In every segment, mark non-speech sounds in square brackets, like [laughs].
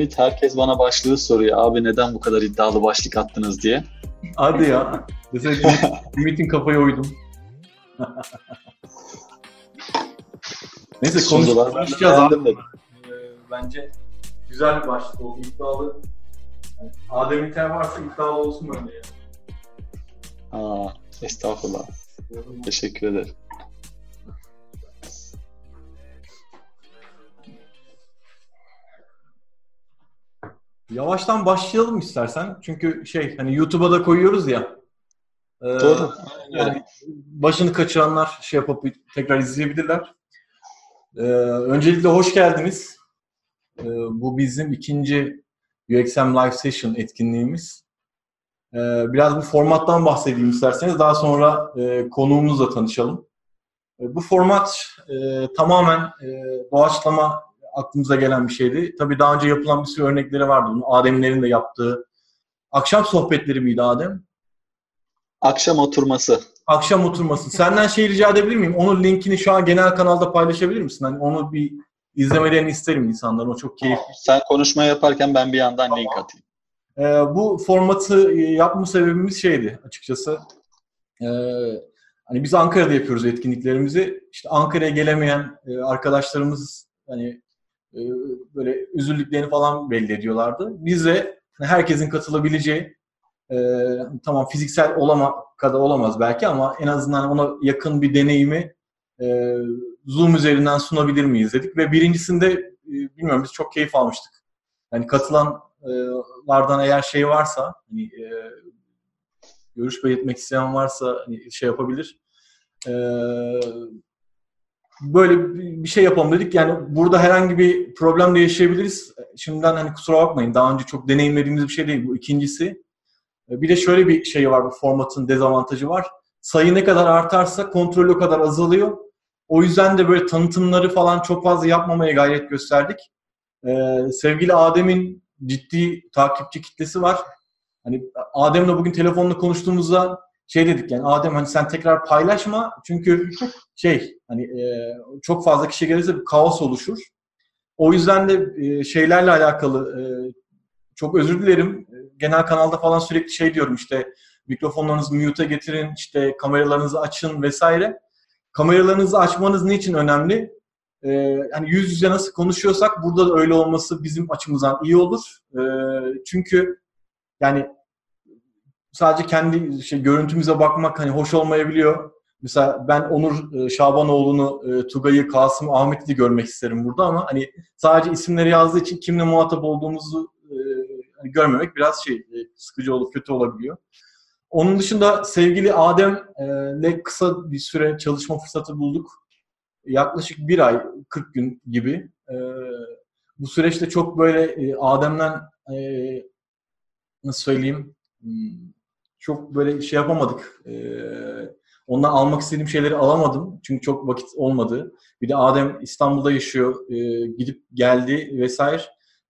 Ümit herkes bana başlığı soruyor. Abi neden bu kadar iddialı başlık attınız diye. Hadi ya. Mesela [laughs] Ümit'in kafaya uydum. Neyse Sunucular konuşacağız abi. dedim. Ee, bence güzel bir başlık oldu. İddialı. Yani Adem İlker varsa iddialı olsun böyle ya. Aa, estağfurullah. Teşekkür ederim. Yavaştan başlayalım istersen. Çünkü şey hani YouTube'a da koyuyoruz ya. Ee, Doğru. Yani başını kaçıranlar şey yapıp tekrar izleyebilirler. Ee, öncelikle hoş geldiniz. Ee, bu bizim ikinci UXM Live Session etkinliğimiz. Ee, biraz bu formattan bahsedeyim isterseniz. Daha sonra e, konuğumuzla tanışalım. E, bu format e, tamamen e, doğaçlama aklımıza gelen bir şeydi. Tabii daha önce yapılan bir sürü örnekleri vardı. Bunu Adem'lerin de yaptığı. Akşam sohbetleri miydi Adem? Akşam oturması. Akşam oturması. Senden şey rica edebilir miyim? Onun linkini şu an genel kanalda paylaşabilir misin? Hani onu bir izlemelerini isterim insanların. O çok keyifli. Sen konuşma yaparken ben bir yandan link atayım. Ee, bu formatı e, yapma sebebimiz şeydi açıkçası. Ee, hani biz Ankara'da yapıyoruz etkinliklerimizi. İşte Ankara'ya gelemeyen e, arkadaşlarımız hani e, böyle üzüldüklerini falan belli ediyorlardı. Biz de herkesin katılabileceği e, tamam fiziksel olama kadar olamaz belki ama en azından ona yakın bir deneyimi e, Zoom üzerinden sunabilir miyiz dedik ve birincisinde e, bilmiyorum biz çok keyif almıştık. Yani katılanlardan eğer şey varsa hani, e, görüş belirtmek isteyen varsa hani, şey yapabilir. E, böyle bir şey yapalım dedik. Yani burada herhangi bir problem de yaşayabiliriz. Şimdiden hani kusura bakmayın. Daha önce çok deneyimlediğimiz bir şey değil. Bu ikincisi. Bir de şöyle bir şey var bu formatın dezavantajı var. Sayı ne kadar artarsa kontrol o kadar azalıyor. O yüzden de böyle tanıtımları falan çok fazla yapmamaya gayret gösterdik. Ee, sevgili Adem'in ciddi takipçi kitlesi var. Hani Adem'le bugün telefonla konuştuğumuzda şey dedik yani Adem hani sen tekrar paylaşma çünkü şey hani e, çok fazla kişi gelirse bir kaos oluşur. O yüzden de e, şeylerle alakalı e, çok özür dilerim. Genel kanalda falan sürekli şey diyorum işte mikrofonlarınızı mute'a getirin, işte kameralarınızı açın vesaire. Kameralarınızı açmanız niçin önemli? Ee, hani yüz yüze nasıl konuşuyorsak burada da öyle olması bizim açımızdan iyi olur. Ee, çünkü yani sadece kendi şey, görüntümüze bakmak hani hoş olmayabiliyor. Mesela ben Onur e, Şabanoğlu'nu, e, Tugay'ı, Kasım, Ahmet'i görmek isterim burada ama hani sadece isimleri yazdığı için kimle muhatap olduğumuzu e, hani görmemek biraz şey sıkıcı olup kötü olabiliyor. Onun dışında sevgili Adem'le kısa bir süre çalışma fırsatı bulduk. Yaklaşık bir ay, 40 gün gibi. Bu süreçte çok böyle Adem'den nasıl söyleyeyim hmm, çok böyle şey yapamadık. E, ondan almak istediğim şeyleri alamadım. Çünkü çok vakit olmadı. Bir de Adem İstanbul'da yaşıyor. E, gidip geldi vesaire.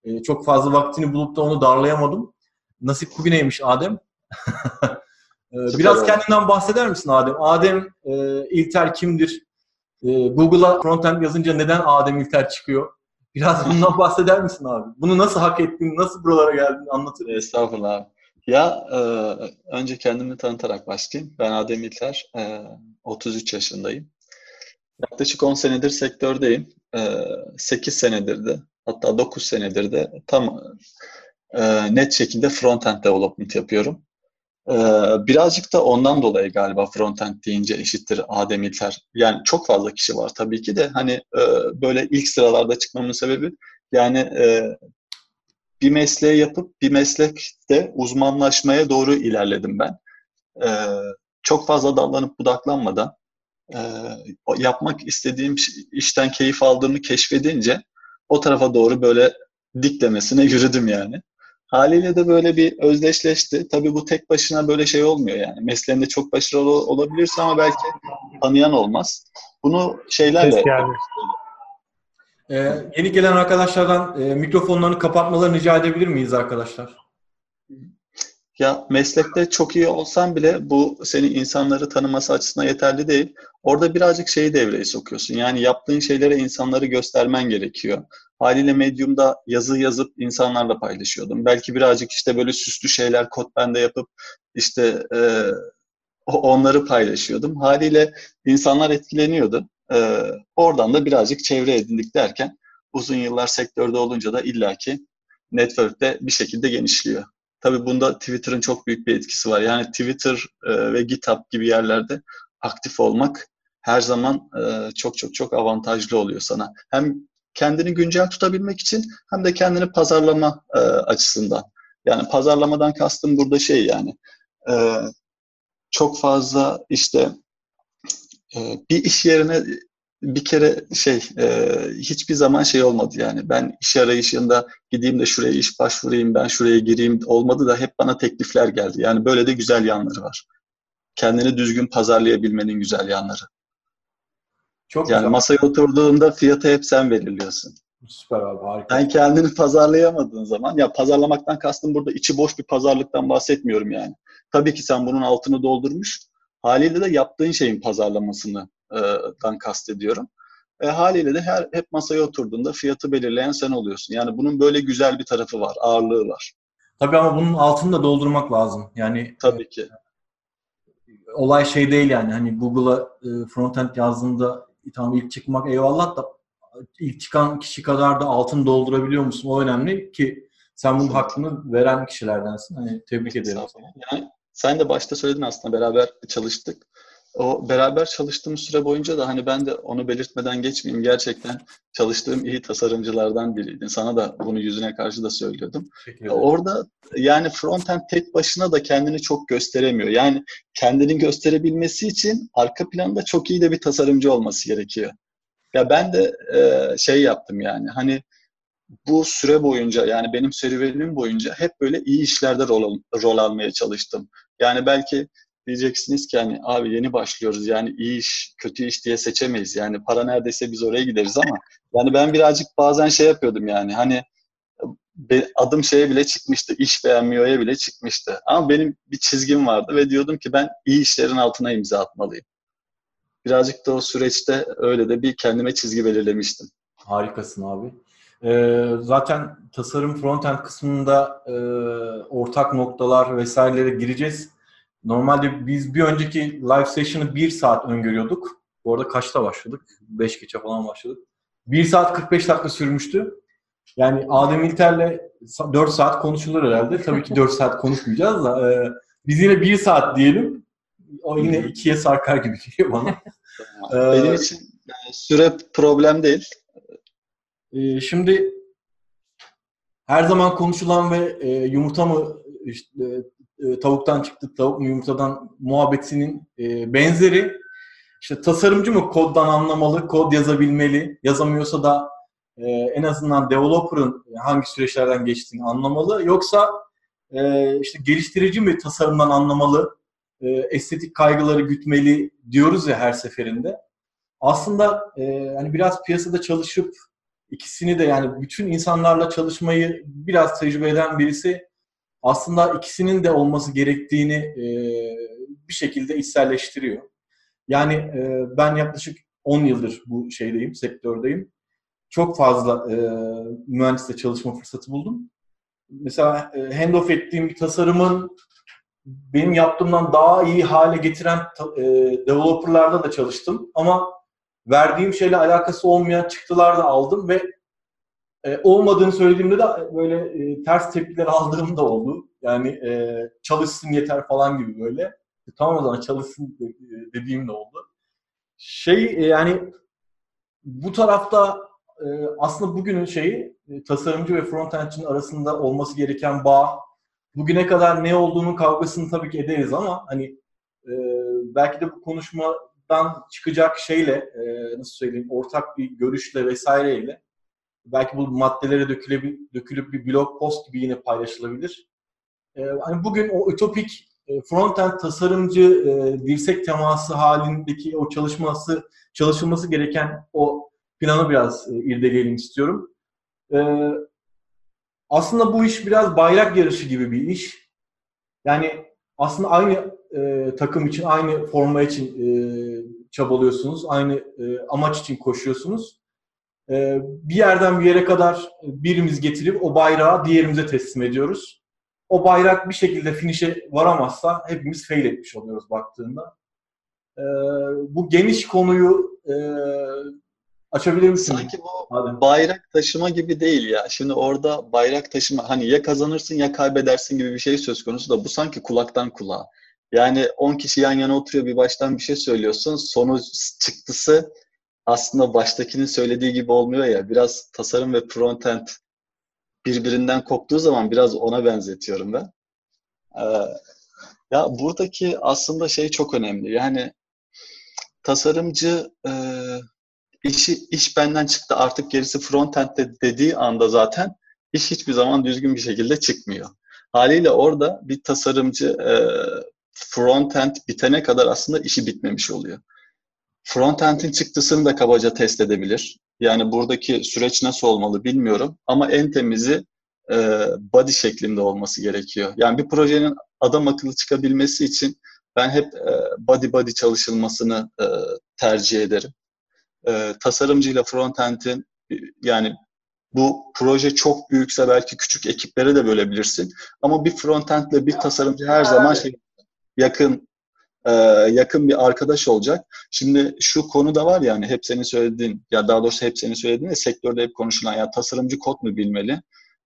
E, çok fazla vaktini bulup da onu darlayamadım. Nasip bugüneymiş Adem. [laughs] e, biraz kendinden bahseder misin Adem? Adem e, İlter kimdir? E, Google'a frontend yazınca neden Adem İlter çıkıyor? Biraz bundan bahseder misin abi? Bunu nasıl hak ettin? Nasıl buralara geldin? Anlatır mısın? Estağfurullah abi. Ya e, önce kendimi tanıtarak başlayayım. Ben Adem İlter, e, 33 yaşındayım. Yaklaşık 10 senedir sektördeyim. E, 8 senedir de hatta 9 senedir de tam e, net şekilde front-end development yapıyorum. E, birazcık da ondan dolayı galiba front-end deyince eşittir Adem İlter. Yani çok fazla kişi var tabii ki de hani e, böyle ilk sıralarda çıkmamın sebebi yani e, bir mesleği yapıp bir meslekte uzmanlaşmaya doğru ilerledim ben. Ee, çok fazla dallanıp budaklanmadan e, yapmak istediğim işten keyif aldığımı keşfedince o tarafa doğru böyle diklemesine [laughs] yürüdüm yani. Haliyle de böyle bir özdeşleşti. Tabii bu tek başına böyle şey olmuyor yani. Mesleğinde çok başarılı olabilirsin ama belki tanıyan olmaz. Bunu şeylerle... Ses geldi. Ee, yeni gelen arkadaşlardan e, mikrofonlarını kapatmalarını rica edebilir miyiz arkadaşlar? Ya meslekte çok iyi olsan bile bu seni insanları tanıması açısından yeterli değil. Orada birazcık şeyi devreye sokuyorsun. Yani yaptığın şeylere insanları göstermen gerekiyor. Haliyle Medium'da yazı yazıp insanlarla paylaşıyordum. Belki birazcık işte böyle süslü şeyler kod bende yapıp işte e, onları paylaşıyordum. Haliyle insanlar etkileniyordu. E, oradan da birazcık çevre edindik derken uzun yıllar sektörde olunca da illaki network'te bir şekilde genişliyor. Tabii bunda Twitter'ın çok büyük bir etkisi var. Yani Twitter e, ve GitHub gibi yerlerde aktif olmak her zaman e, çok çok çok avantajlı oluyor sana. Hem kendini güncel tutabilmek için hem de kendini pazarlama e, açısından. Yani pazarlamadan kastım burada şey yani e, çok fazla işte bir iş yerine bir kere şey e, hiçbir zaman şey olmadı yani ben iş arayışında gideyim de şuraya iş başvurayım ben şuraya gireyim olmadı da hep bana teklifler geldi. Yani böyle de güzel yanları var. Kendini düzgün pazarlayabilmenin güzel yanları. Çok yani güzel. masaya oturduğunda fiyatı hep sen belirliyorsun. Süper abi harika. Sen kendini pazarlayamadığın zaman ya pazarlamaktan kastım burada içi boş bir pazarlıktan bahsetmiyorum yani. Tabii ki sen bunun altını doldurmuş haliyle de yaptığın şeyin pazarlamasını dan kastediyorum. E, haliyle de her hep masaya oturduğunda fiyatı belirleyen sen oluyorsun. Yani bunun böyle güzel bir tarafı var, ağırlığı var. Tabii ama bunun altını da doldurmak lazım. Yani Tabii ki. Olay şey değil yani hani Google'a e, frontend yazdığında tamam ilk çıkmak eyvallah da ilk çıkan kişi kadar da altın doldurabiliyor musun? O önemli ki sen bunun hakkını veren kişilerdensin. Hani tebrik ederim. Yani sen de başta söyledin aslında beraber çalıştık o beraber çalıştığımız süre boyunca da hani ben de onu belirtmeden geçmeyeyim. Gerçekten çalıştığım iyi tasarımcılardan biriydin. Sana da bunu yüzüne karşı da söylüyordum. Orada yani frontend tek başına da kendini çok gösteremiyor. Yani kendini gösterebilmesi için arka planda çok iyi de bir tasarımcı olması gerekiyor. Ya ben de e, şey yaptım yani hani bu süre boyunca yani benim serüvenim boyunca hep böyle iyi işlerde rol, rol almaya çalıştım. Yani belki diyeceksiniz ki hani abi yeni başlıyoruz yani iyi iş, kötü iş diye seçemeyiz. Yani para neredeyse biz oraya gideriz ama yani ben birazcık bazen şey yapıyordum yani hani adım şeye bile çıkmıştı, iş beğenmiyor'ya bile çıkmıştı. Ama benim bir çizgim vardı ve diyordum ki ben iyi işlerin altına imza atmalıyım. Birazcık da o süreçte öyle de bir kendime çizgi belirlemiştim. Harikasın abi. Ee, zaten tasarım frontend kısmında e, ortak noktalar vesairelere gireceğiz. Normalde biz bir önceki live session'ı bir saat öngörüyorduk. Bu arada kaçta başladık? 5 geçe falan başladık. 1 saat 45 dakika sürmüştü. Yani Adem İlter'le 4 saat konuşulur herhalde. Tabii ki 4 saat konuşmayacağız da. E, biz yine 1 saat diyelim. O yine 2'ye sarkar gibi geliyor bana. Benim için yani süre problem değil. E, şimdi her zaman konuşulan ve e, yumurta mı işte, e, tavuktan çıktı, tavuk mu yumurtadan muhabbetinin e, benzeri. İşte tasarımcı mı koddan anlamalı, kod yazabilmeli, yazamıyorsa da e, en azından developer'ın hangi süreçlerden geçtiğini anlamalı. Yoksa e, işte geliştirici mi tasarımdan anlamalı, e, estetik kaygıları gütmeli diyoruz ya her seferinde. Aslında e, hani biraz piyasada çalışıp ikisini de yani bütün insanlarla çalışmayı biraz tecrübe eden birisi aslında ikisinin de olması gerektiğini e, bir şekilde içselleştiriyor. Yani e, ben yaklaşık 10 yıldır bu şeydeyim, sektördeyim. Çok fazla e, mühendisle çalışma fırsatı buldum. Mesela e, handoff ettiğim bir tasarımın benim yaptığımdan daha iyi hale getiren e, developerlarda da çalıştım. Ama verdiğim şeyle alakası olmayan çıktılar da aldım ve e, olmadığını söylediğimde de böyle e, ters tepkiler aldığım da oldu. Yani e, çalışsın yeter falan gibi böyle. E, tamam o zaman çalışsın e, dediğim de oldu. Şey e, yani bu tarafta e, aslında bugünün şeyi e, tasarımcı ve frontendçinin arasında olması gereken bağ bugüne kadar ne olduğunun kavgasını tabii ki ederiz ama hani e, belki de bu konuşmadan çıkacak şeyle e, nasıl söyleyeyim ortak bir görüşle vesaireyle belki bu maddelere dökülüp, dökülüp bir blog post gibi yine paylaşılabilir. Ee, hani bugün o ütopik e, frontend tasarımcı e, dirsek teması halindeki o çalışması çalışılması gereken o planı biraz e, irdeleyelim istiyorum. E, aslında bu iş biraz bayrak yarışı gibi bir iş. Yani aslında aynı e, takım için, aynı forma için e, çabalıyorsunuz, aynı e, amaç için koşuyorsunuz. e, bir yerden bir yere kadar birimiz getirip o bayrağı diğerimize teslim ediyoruz. O bayrak bir şekilde finish'e varamazsa hepimiz fail etmiş oluyoruz baktığında. E, bu geniş konuyu e, açabilir misin? Sanki bu Hadi. bayrak taşıma gibi değil ya. Şimdi orada bayrak taşıma hani ya kazanırsın ya kaybedersin gibi bir şey söz konusu da bu sanki kulaktan kulağa. Yani 10 kişi yan yana oturuyor bir baştan bir şey söylüyorsun. Sonuç çıktısı aslında baştakinin söylediği gibi olmuyor ya. Biraz tasarım ve frontend birbirinden koptuğu zaman biraz ona benzetiyorum ben. Ee, ya buradaki aslında şey çok önemli. Yani tasarımcı e, işi iş benden çıktı artık gerisi frontend'de dediği anda zaten iş hiçbir zaman düzgün bir şekilde çıkmıyor. Haliyle orada bir tasarımcı e, frontend bitene kadar aslında işi bitmemiş oluyor. Frontend'in çıktısını da kabaca test edebilir. Yani buradaki süreç nasıl olmalı bilmiyorum ama en temizi e, body şeklinde olması gerekiyor. Yani bir projenin adam akıllı çıkabilmesi için ben hep e, body body çalışılmasını e, tercih ederim. E, tasarımcıyla frontend'in yani bu proje çok büyükse belki küçük ekiplere de bölebilirsin. Ama bir frontend ile bir tasarımcı her zaman şey yakın e, yakın bir arkadaş olacak. Şimdi şu konu da var ya hani hep senin söylediğin ya daha doğrusu hep senin söylediğin de sektörde hep konuşulan ya tasarımcı kod mu bilmeli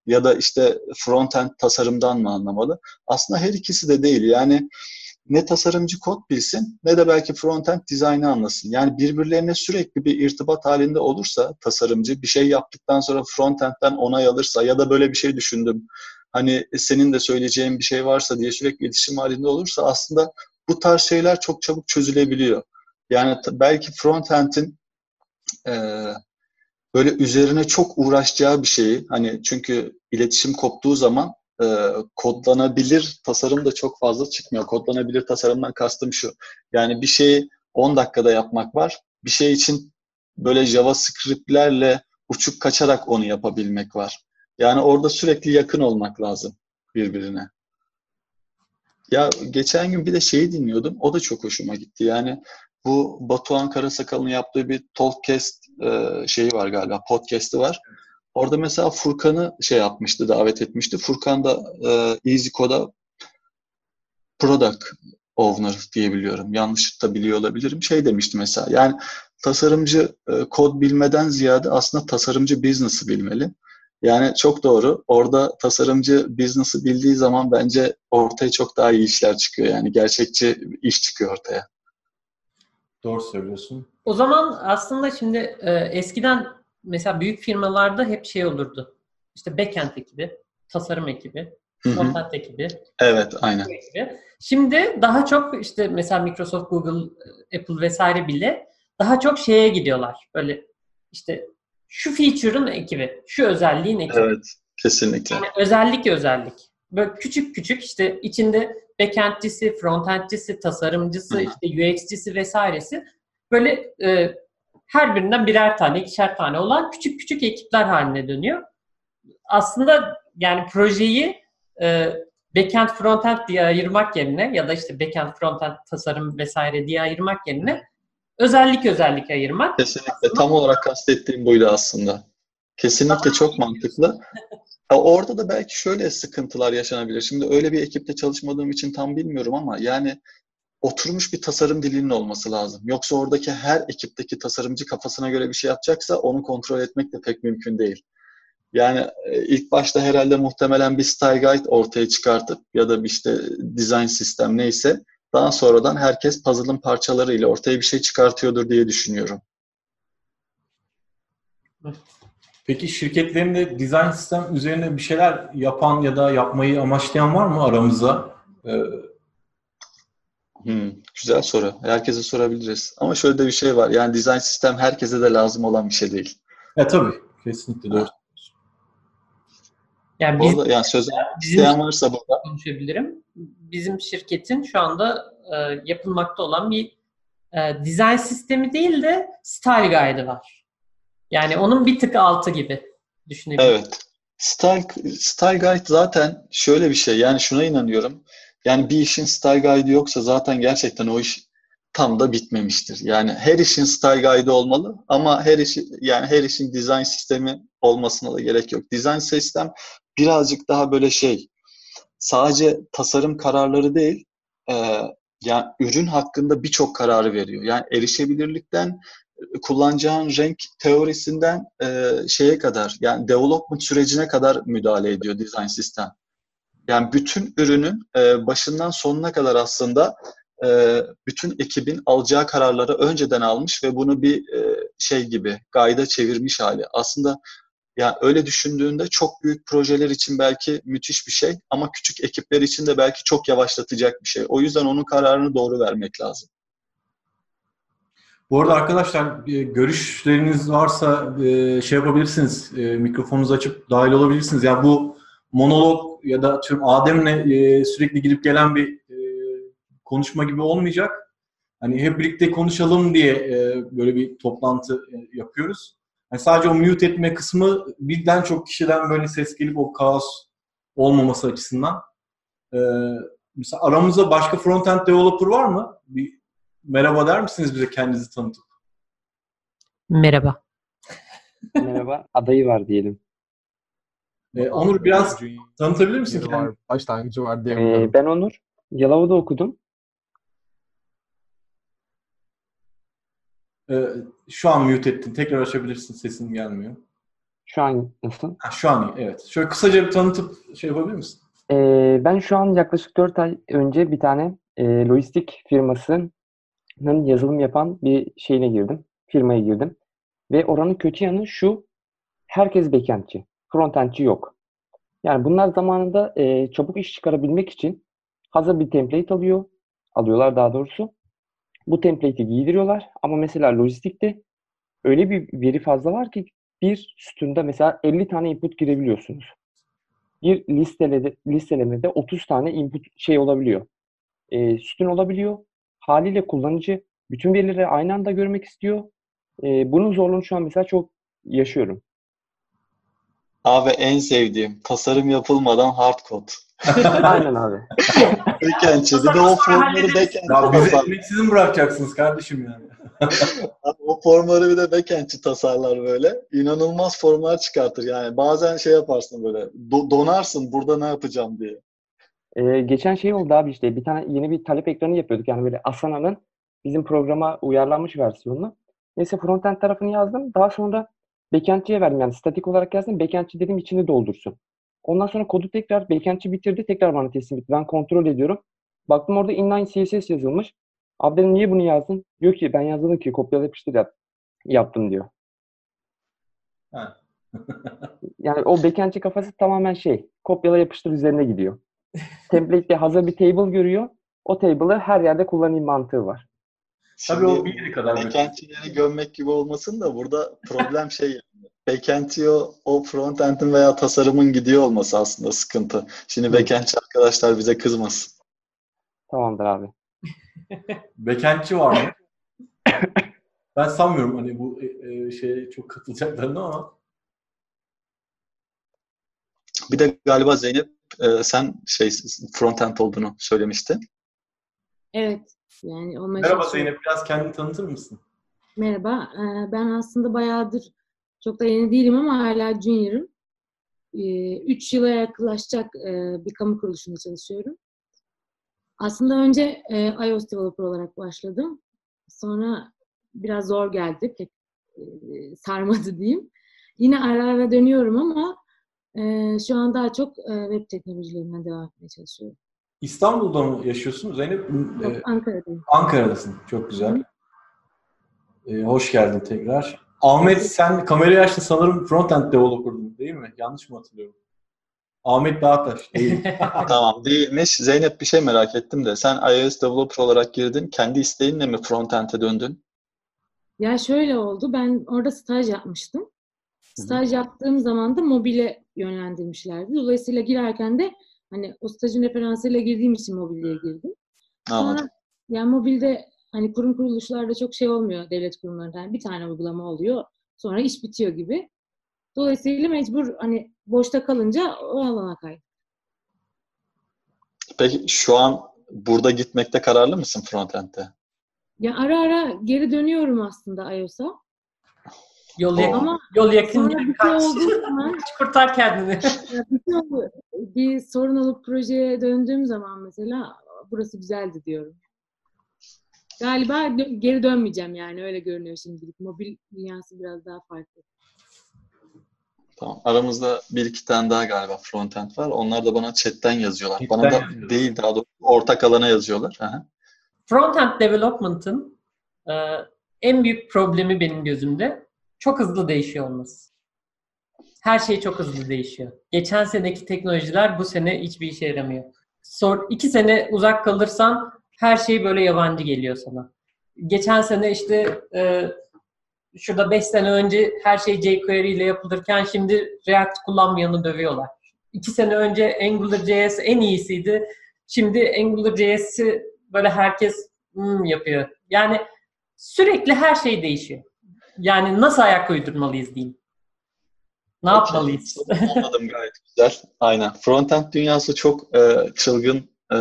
ya da işte frontend tasarımdan mı anlamalı? Aslında her ikisi de değil. Yani ne tasarımcı kod bilsin ne de belki frontend dizaynı anlasın. Yani birbirlerine sürekli bir irtibat halinde olursa tasarımcı bir şey yaptıktan sonra frontend'den onay alırsa ya da böyle bir şey düşündüm. Hani senin de söyleyeceğin bir şey varsa diye sürekli iletişim halinde olursa aslında bu tarz şeyler çok çabuk çözülebiliyor. Yani belki frontend'in e, böyle üzerine çok uğraşacağı bir şeyi hani çünkü iletişim koptuğu zaman e, kodlanabilir tasarım da çok fazla çıkmıyor. Kodlanabilir tasarımdan kastım şu. Yani bir şeyi 10 dakikada yapmak var. Bir şey için böyle JavaScript'lerle uçuk kaçarak onu yapabilmek var. Yani orada sürekli yakın olmak lazım birbirine. Ya geçen gün bir de şeyi dinliyordum. O da çok hoşuma gitti. Yani bu Batuhan Karasakal'ın yaptığı bir Talkcast e, şeyi var galiba. Podcast'i var. Orada mesela Furkan'ı şey yapmıştı, davet etmişti. Furkan da e, EasyCode'a product owner diyebiliyorum. Yanlış da biliyor olabilirim. Şey demişti mesela. Yani tasarımcı e, kod bilmeden ziyade aslında tasarımcı business'ı bilmeli. Yani çok doğru. Orada tasarımcı business'ı bildiği zaman bence ortaya çok daha iyi işler çıkıyor. Yani gerçekçi iş çıkıyor ortaya. Doğru söylüyorsun. O zaman aslında şimdi e, eskiden mesela büyük firmalarda hep şey olurdu. İşte backend ekibi, tasarım ekibi, frontend ekibi. Evet, aynen. Ekibi. Şimdi daha çok işte mesela Microsoft, Google, Apple vesaire bile daha çok şeye gidiyorlar. Böyle işte şu feature'ın ekibi, şu özelliğin ekibi. Evet, kesinlikle. Yani özellik özellik. Böyle küçük küçük işte içinde backend'cisi, frontend'cisi, tasarımcısı, Hı. işte UX'cisi vesairesi böyle e, her birinden birer tane, ikişer tane olan küçük küçük ekipler haline dönüyor. Aslında yani projeyi e, backend frontend diye ayırmak yerine ya da işte backend frontend tasarım vesaire diye ayırmak yerine özellik özellik ayırmak. Kesinlikle aslında... tam olarak kastettiğim buydu aslında. Kesinlikle çok mantıklı. orada da belki şöyle sıkıntılar yaşanabilir. Şimdi öyle bir ekipte çalışmadığım için tam bilmiyorum ama yani oturmuş bir tasarım dilinin olması lazım. Yoksa oradaki her ekipteki tasarımcı kafasına göre bir şey yapacaksa onu kontrol etmek de pek mümkün değil. Yani e, ilk başta herhalde muhtemelen bir style guide ortaya çıkartıp ya da bir işte design sistem neyse daha sonradan herkes puzzle'ın parçalarıyla ortaya bir şey çıkartıyordur diye düşünüyorum. Peki şirketlerinde design sistem üzerine bir şeyler yapan ya da yapmayı amaçlayan var mı aramızda? Ee, Hmm, güzel soru. Herkese sorabiliriz. Ama şöyle de bir şey var. Yani design sistem herkese de lazım olan bir şey değil. Ya tabii. Kesinlikle doğru. Yani biz, Orada, yani söz isteyen varsa burada. Konuşabilirim. Bizim şirketin şu anda e, yapılmakta olan bir e, design sistemi değil de style guide'ı var. Yani onun bir tık altı gibi düşünebilirim. Evet. Style, style guide zaten şöyle bir şey. Yani şuna inanıyorum. Yani bir işin style guide yoksa zaten gerçekten o iş tam da bitmemiştir. Yani her işin style guide olmalı ama her işi yani her işin design sistemi olmasına da gerek yok. Design sistem birazcık daha böyle şey sadece tasarım kararları değil e, yani ürün hakkında birçok kararı veriyor. Yani erişebilirlikten kullanacağın renk teorisinden e, şeye kadar yani development sürecine kadar müdahale ediyor design sistem. Yani bütün ürünün e, başından sonuna kadar aslında e, bütün ekibin alacağı kararları önceden almış ve bunu bir e, şey gibi gayda çevirmiş hali. Aslında yani öyle düşündüğünde çok büyük projeler için belki müthiş bir şey ama küçük ekipler için de belki çok yavaşlatacak bir şey. O yüzden onun kararını doğru vermek lazım. Bu arada arkadaşlar e, görüşleriniz varsa e, şey yapabilirsiniz. E, mikrofonunuzu açıp dahil olabilirsiniz. Yani bu monolog ya da tüm Adem'le sürekli gidip gelen bir konuşma gibi olmayacak. Hani hep birlikte konuşalım diye böyle bir toplantı yapıyoruz. Yani sadece o mute etme kısmı birden çok kişiden böyle ses gelip o kaos olmaması açısından. Mesela aramızda başka front-end developer var mı? Bir merhaba der misiniz bize kendinizi tanıtıp? Merhaba. Merhaba. Adayı var diyelim. Ee, Onur biraz tanıtabilir misin kendini? Başlangıcı var diye. Ee, ben Onur. Yalova'da okudum. Ee, şu an mute ettin. Tekrar açabilirsin. Sesin gelmiyor. Şu an nasıl? Ha, şu an iyi. Evet. Şöyle kısaca bir tanıtıp şey yapabilir misin? Ee, ben şu an yaklaşık 4 ay önce bir tane e, lojistik firmasının yazılım yapan bir şeyine girdim. Firmaya girdim. Ve oranın kötü yanı şu. Herkes backendçi. Frontendçi yok. Yani bunlar zamanında e, çabuk iş çıkarabilmek için hazır bir template alıyor. Alıyorlar daha doğrusu. Bu template'i giydiriyorlar. Ama mesela lojistikte öyle bir veri fazla var ki bir sütunda mesela 50 tane input girebiliyorsunuz. Bir listelede, listelemede 30 tane input şey olabiliyor. E, sütun olabiliyor. Haliyle kullanıcı bütün verileri aynı anda görmek istiyor. E, bunun zorluğunu şu an mesela çok yaşıyorum. Abi en sevdiğim tasarım yapılmadan hard code. [laughs] Aynen abi. backend'çi. Bir de o formları backend'çi Ya bizi emeksiz mi bırakacaksınız kardeşim yani? [laughs] o formları bir de backend'çi tasarlar böyle. İnanılmaz formlar çıkartır yani. Bazen şey yaparsın böyle. Do- donarsın burada ne yapacağım diye. Ee, geçen şey oldu abi işte bir tane yeni bir talep ekranı yapıyorduk. Yani böyle Asana'nın bizim programa uyarlanmış versiyonunu. Neyse frontend tarafını yazdım. Daha sonra backend'ciye verdim. Yani statik olarak yazdım. Backend'ci dedim içini doldursun. Ondan sonra kodu tekrar backend'ci bitirdi. Tekrar bana teslim etti. Ben kontrol ediyorum. Baktım orada inline CSS yazılmış. Abi dedim niye bunu yazdın? Diyor ki ben yazdım ki kopyala yapıştır yap. yaptım diyor. [laughs] yani o backend'ci kafası tamamen şey. Kopyala yapıştır üzerine gidiyor. [laughs] Template'de hazır bir table görüyor. O table'ı her yerde kullanayım mantığı var. Tabii o bir yeri kadar. Backend'çileri gömmek gibi olmasın da burada problem şey yani. Backend'ci o, o frontend'in veya tasarımın gidiyor olması aslında sıkıntı. Şimdi backend'ci arkadaşlar bize kızmasın. Tamamdır abi. backend'ci var mı? [coughs] ben sanmıyorum hani bu e, e, şeye çok katılacaklarını ama. Bir de galiba Zeynep e, sen şey frontend olduğunu söylemiştin. Evet. Yani o Merhaba Zeynep, biraz kendini tanıtır mısın? Merhaba. Ee, ben aslında bayağıdır çok da yeni değilim ama hala junior'ım. Ee, üç yıla yaklaşacak e, bir kamu kuruluşunda çalışıyorum. Aslında önce e, iOS developer olarak başladım. Sonra biraz zor geldi, pek e, sarmadı diyeyim. Yine ara ara dönüyorum ama şu an daha çok web teknolojilerinden devam etmeye çalışıyorum. İstanbul'da mı yaşıyorsun Zeynep? Yok, Ankara'dayım. Ankara'dasın. Çok güzel. Ee, hoş geldin tekrar. Ahmet sen kamerayı açtın sanırım frontend developer'dın değil mi? Yanlış mı hatırlıyorum? Ahmet Dağtaş değil. [laughs] tamam değilmiş. Zeynep bir şey merak ettim de sen iOS developer olarak girdin. Kendi isteğinle mi frontend'e döndün? Ya şöyle oldu. Ben orada staj yapmıştım. Staj yaptığım zaman da mobile yönlendirmişlerdi. Dolayısıyla girerken de hani o stajın referansıyla girdiğim için mobileye girdim. Sonra yani mobilde hani kurum kuruluşlarda çok şey olmuyor devlet kurumlarında. Yani bir tane uygulama oluyor. Sonra iş bitiyor gibi. Dolayısıyla mecbur hani boşta kalınca o alana kaydı. Peki şu an burada gitmekte kararlı mısın frontend'de? Ya ara ara geri dönüyorum aslında iOS'a. Yol yakın, Ama yol yakın bir şey kaç. [laughs] zaman kurtar kendini. bir, şey oldu, bir sorun olup projeye döndüğüm zaman mesela burası güzeldi diyorum. Galiba dö- geri dönmeyeceğim yani öyle görünüyor şimdilik. Mobil dünyası biraz daha farklı. Tamam. Aramızda bir iki tane daha galiba frontend var. Onlar da bana chatten yazıyorlar. Chatten bana da yazıyorlar. değil daha doğrusu ortak alana yazıyorlar. Aha. Frontend development'ın e, en büyük problemi benim gözümde çok hızlı değişiyor olması. Her şey çok hızlı değişiyor. Geçen seneki teknolojiler bu sene hiçbir işe yaramıyor. Sor, iki sene uzak kalırsan her şey böyle yabancı geliyor sana. Geçen sene işte e, şurada 5 sene önce her şey jQuery ile yapılırken şimdi React kullanmayanı dövüyorlar. İki sene önce AngularJS en iyisiydi. Şimdi AngularJS'i böyle herkes "Hmm" yapıyor. Yani sürekli her şey değişiyor. Yani nasıl ayak uydurmalıyız diyeyim. Ne yapmalıyız? Anladım gayet güzel. Aynen. Frontend dünyası çok e, çılgın e,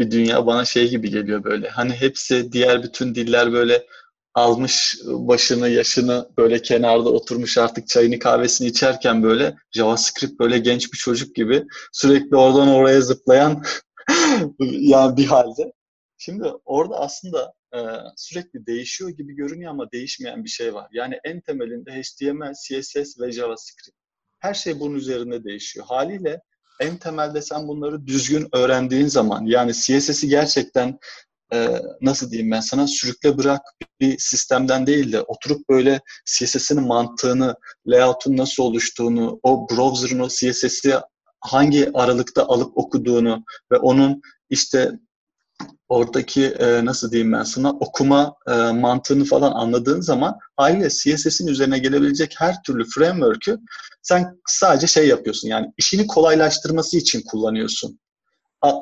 bir dünya. Bana şey gibi geliyor böyle. Hani hepsi diğer bütün diller böyle almış başını yaşını böyle kenarda oturmuş artık çayını kahvesini içerken böyle JavaScript böyle genç bir çocuk gibi sürekli oradan oraya zıplayan [laughs] yani bir halde. Şimdi orada aslında e, sürekli değişiyor gibi görünüyor ama değişmeyen bir şey var. Yani en temelinde HTML, CSS ve JavaScript. Her şey bunun üzerinde değişiyor. Haliyle en temelde sen bunları düzgün öğrendiğin zaman yani CSS'i gerçekten e, nasıl diyeyim ben sana sürükle bırak bir sistemden değil de oturup böyle CSS'in mantığını, layout'un nasıl oluştuğunu, o browser'ın o CSS'i hangi aralıkta alıp okuduğunu ve onun işte oradaki e, nasıl diyeyim ben sana okuma e, mantığını falan anladığın zaman haliyle CSS'in üzerine gelebilecek her türlü framework'ü sen sadece şey yapıyorsun yani işini kolaylaştırması için kullanıyorsun. A-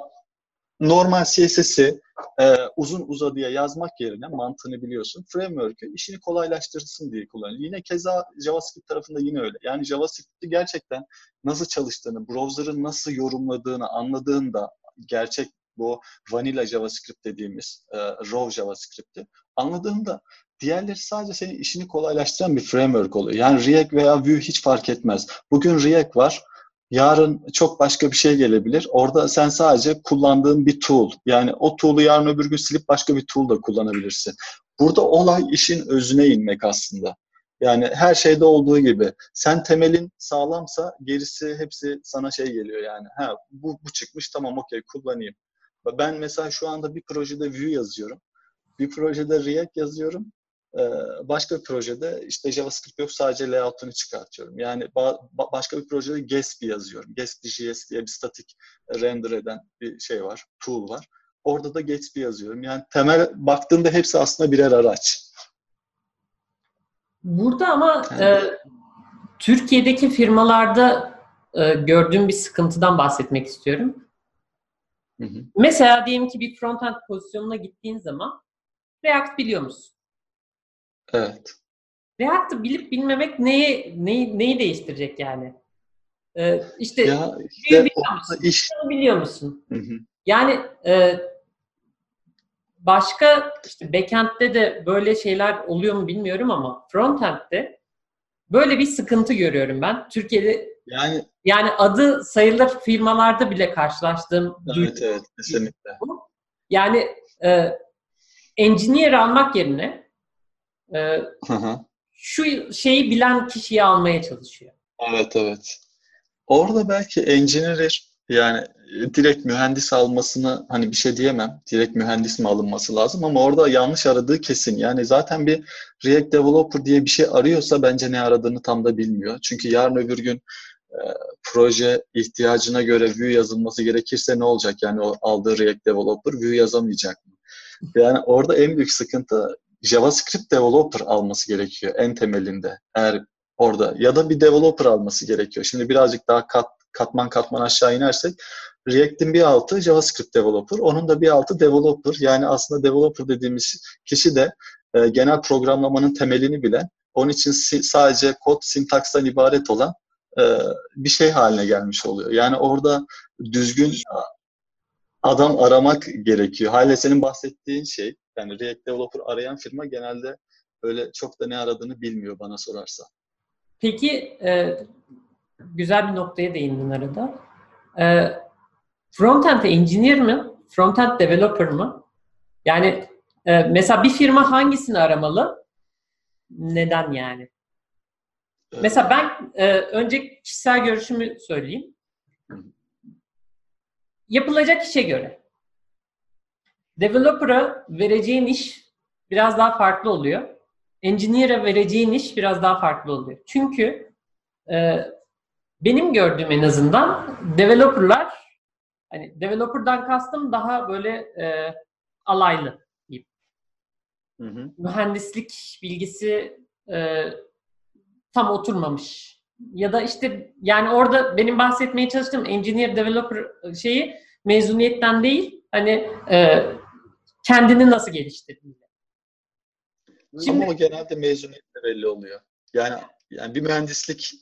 Normal CSS'i e, uzun uzadıya yazmak yerine mantığını biliyorsun. Framework'ü işini kolaylaştırsın diye kullanıyor. Yine keza JavaScript tarafında yine öyle. Yani JavaScript'i gerçekten nasıl çalıştığını, browser'ın nasıl yorumladığını anladığında gerçek bu vanilla JavaScript dediğimiz e, raw JavaScript'i anladığında diğerleri sadece senin işini kolaylaştıran bir framework oluyor. Yani React veya Vue hiç fark etmez. Bugün React var, yarın çok başka bir şey gelebilir. Orada sen sadece kullandığın bir tool. Yani o tool'u yarın öbür gün silip başka bir tool da kullanabilirsin. Burada olay işin özüne inmek aslında. Yani her şeyde olduğu gibi. Sen temelin sağlamsa gerisi hepsi sana şey geliyor yani. Ha bu, bu çıkmış tamam okey kullanayım. Ben mesela şu anda bir projede Vue yazıyorum. Bir projede React yazıyorum. Ee, başka bir projede işte JavaScript yok sadece layout'unu çıkartıyorum. Yani ba- başka bir projede Gatsby yazıyorum. Gatsby.js diye bir statik render eden bir şey var, tool var. Orada da Gatsby yazıyorum. Yani temel baktığında hepsi aslında birer araç. Burada ama e, Türkiye'deki firmalarda e, gördüğüm bir sıkıntıdan bahsetmek istiyorum. Hı hı. Mesela diyelim ki bir frontend pozisyonuna gittiğin zaman React biliyor musun? Evet. React'ı bilip bilmemek neyi, neyi, neyi değiştirecek yani? Ee, işte Ya işte biliyor musun? iş. Biliyor musun? Hı hı. Yani e, başka işte backend'de de böyle şeyler oluyor mu bilmiyorum ama frontend'de böyle bir sıkıntı görüyorum ben. Türkiye'de Yani yani adı sayılır firmalarda bile karşılaştığım evet evet kesinlikle. yani e, engineer almak yerine e, Hı hı. şu şeyi bilen kişiyi almaya çalışıyor. Evet evet. Orada belki engineer yani direkt mühendis almasını hani bir şey diyemem. Direkt mühendis mi alınması lazım ama orada yanlış aradığı kesin. Yani zaten bir React developer diye bir şey arıyorsa bence ne aradığını tam da bilmiyor. Çünkü yarın öbür gün e, proje ihtiyacına göre Vue yazılması gerekirse ne olacak? Yani o aldığı React developer Vue yazamayacak mı? Yani orada en büyük sıkıntı JavaScript developer alması gerekiyor en temelinde. Eğer orada ya da bir developer alması gerekiyor. Şimdi birazcık daha kat, katman katman aşağı inersek React'in bir altı JavaScript developer, onun da bir altı developer. Yani aslında developer dediğimiz kişi de e, genel programlamanın temelini bilen, onun için si- sadece kod sintakstan ibaret olan e, bir şey haline gelmiş oluyor. Yani orada düzgün adam aramak gerekiyor. Hala senin bahsettiğin şey Yani React developer arayan firma genelde öyle çok da ne aradığını bilmiyor bana sorarsa. Peki e, güzel bir noktaya değindin arada. E, frontend engineer mi? Frontend developer mı? Yani e, mesela bir firma hangisini aramalı? Neden yani? Mesela ben e, önce kişisel görüşümü söyleyeyim. Yapılacak işe göre. Developer'a vereceğin iş biraz daha farklı oluyor. Engineer'a vereceğin iş biraz daha farklı oluyor. Çünkü e, benim gördüğüm en azından developer'lar hani developer'dan kastım daha böyle e, alaylı diyeyim. Hı hı. Mühendislik bilgisi e, tam oturmamış. Ya da işte yani orada benim bahsetmeye çalıştığım engineer developer şeyi mezuniyetten değil hani e, kendini nasıl geliştirdiği. Şimdi- Ama o genelde mezuniyetle belli oluyor. Yani yani bir mühendislik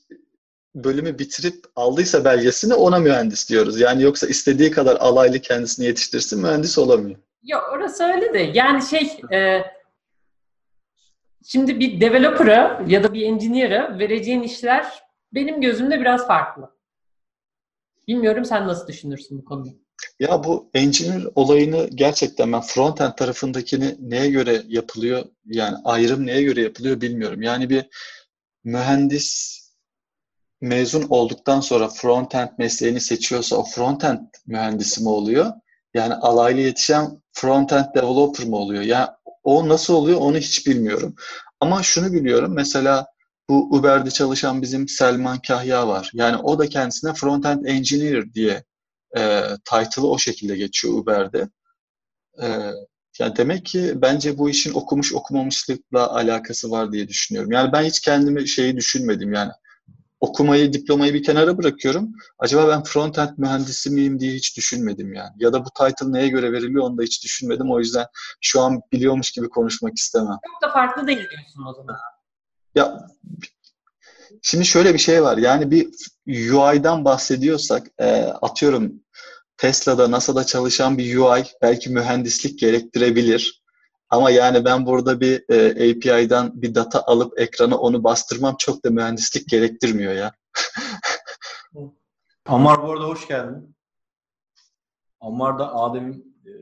bölümü bitirip aldıysa belgesini ona mühendis diyoruz. Yani yoksa istediği kadar alaylı kendisini yetiştirsin mühendis olamıyor. Ya orası öyle de yani şey e, şimdi bir developer'a ya da bir engineer'a vereceğin işler benim gözümde biraz farklı. Bilmiyorum sen nasıl düşünürsün bu konuda? Ya bu engineer olayını gerçekten ben frontend tarafındakini neye göre yapılıyor yani ayrım neye göre yapılıyor bilmiyorum. Yani bir mühendis mezun olduktan sonra frontend mesleğini seçiyorsa o frontend mühendisi mi oluyor? Yani alaylı yetişen frontend developer mı oluyor? Yani o nasıl oluyor onu hiç bilmiyorum. Ama şunu biliyorum mesela bu Uber'de çalışan bizim Selman Kahya var. Yani o da kendisine frontend engineer diye e, title'ı o şekilde geçiyor Uber'de. E, yani demek ki bence bu işin okumuş okumamışlıkla alakası var diye düşünüyorum. Yani ben hiç kendimi şeyi düşünmedim yani. Okumayı, diplomayı bir kenara bırakıyorum. Acaba ben frontend mühendisi miyim diye hiç düşünmedim yani. Ya da bu title neye göre veriliyor onu da hiç düşünmedim. O yüzden şu an biliyormuş gibi konuşmak istemem. Çok da farklı değil diyorsun o zaman. Ya şimdi şöyle bir şey var. Yani bir UI'dan bahsediyorsak e, atıyorum Tesla'da, NASA'da çalışan bir UI belki mühendislik gerektirebilir. Ama yani ben burada bir e, API'dan bir data alıp ekrana onu bastırmam çok da mühendislik gerektirmiyor ya. [laughs] Ammar bu arada hoş geldin. Ammar da Adem'in e,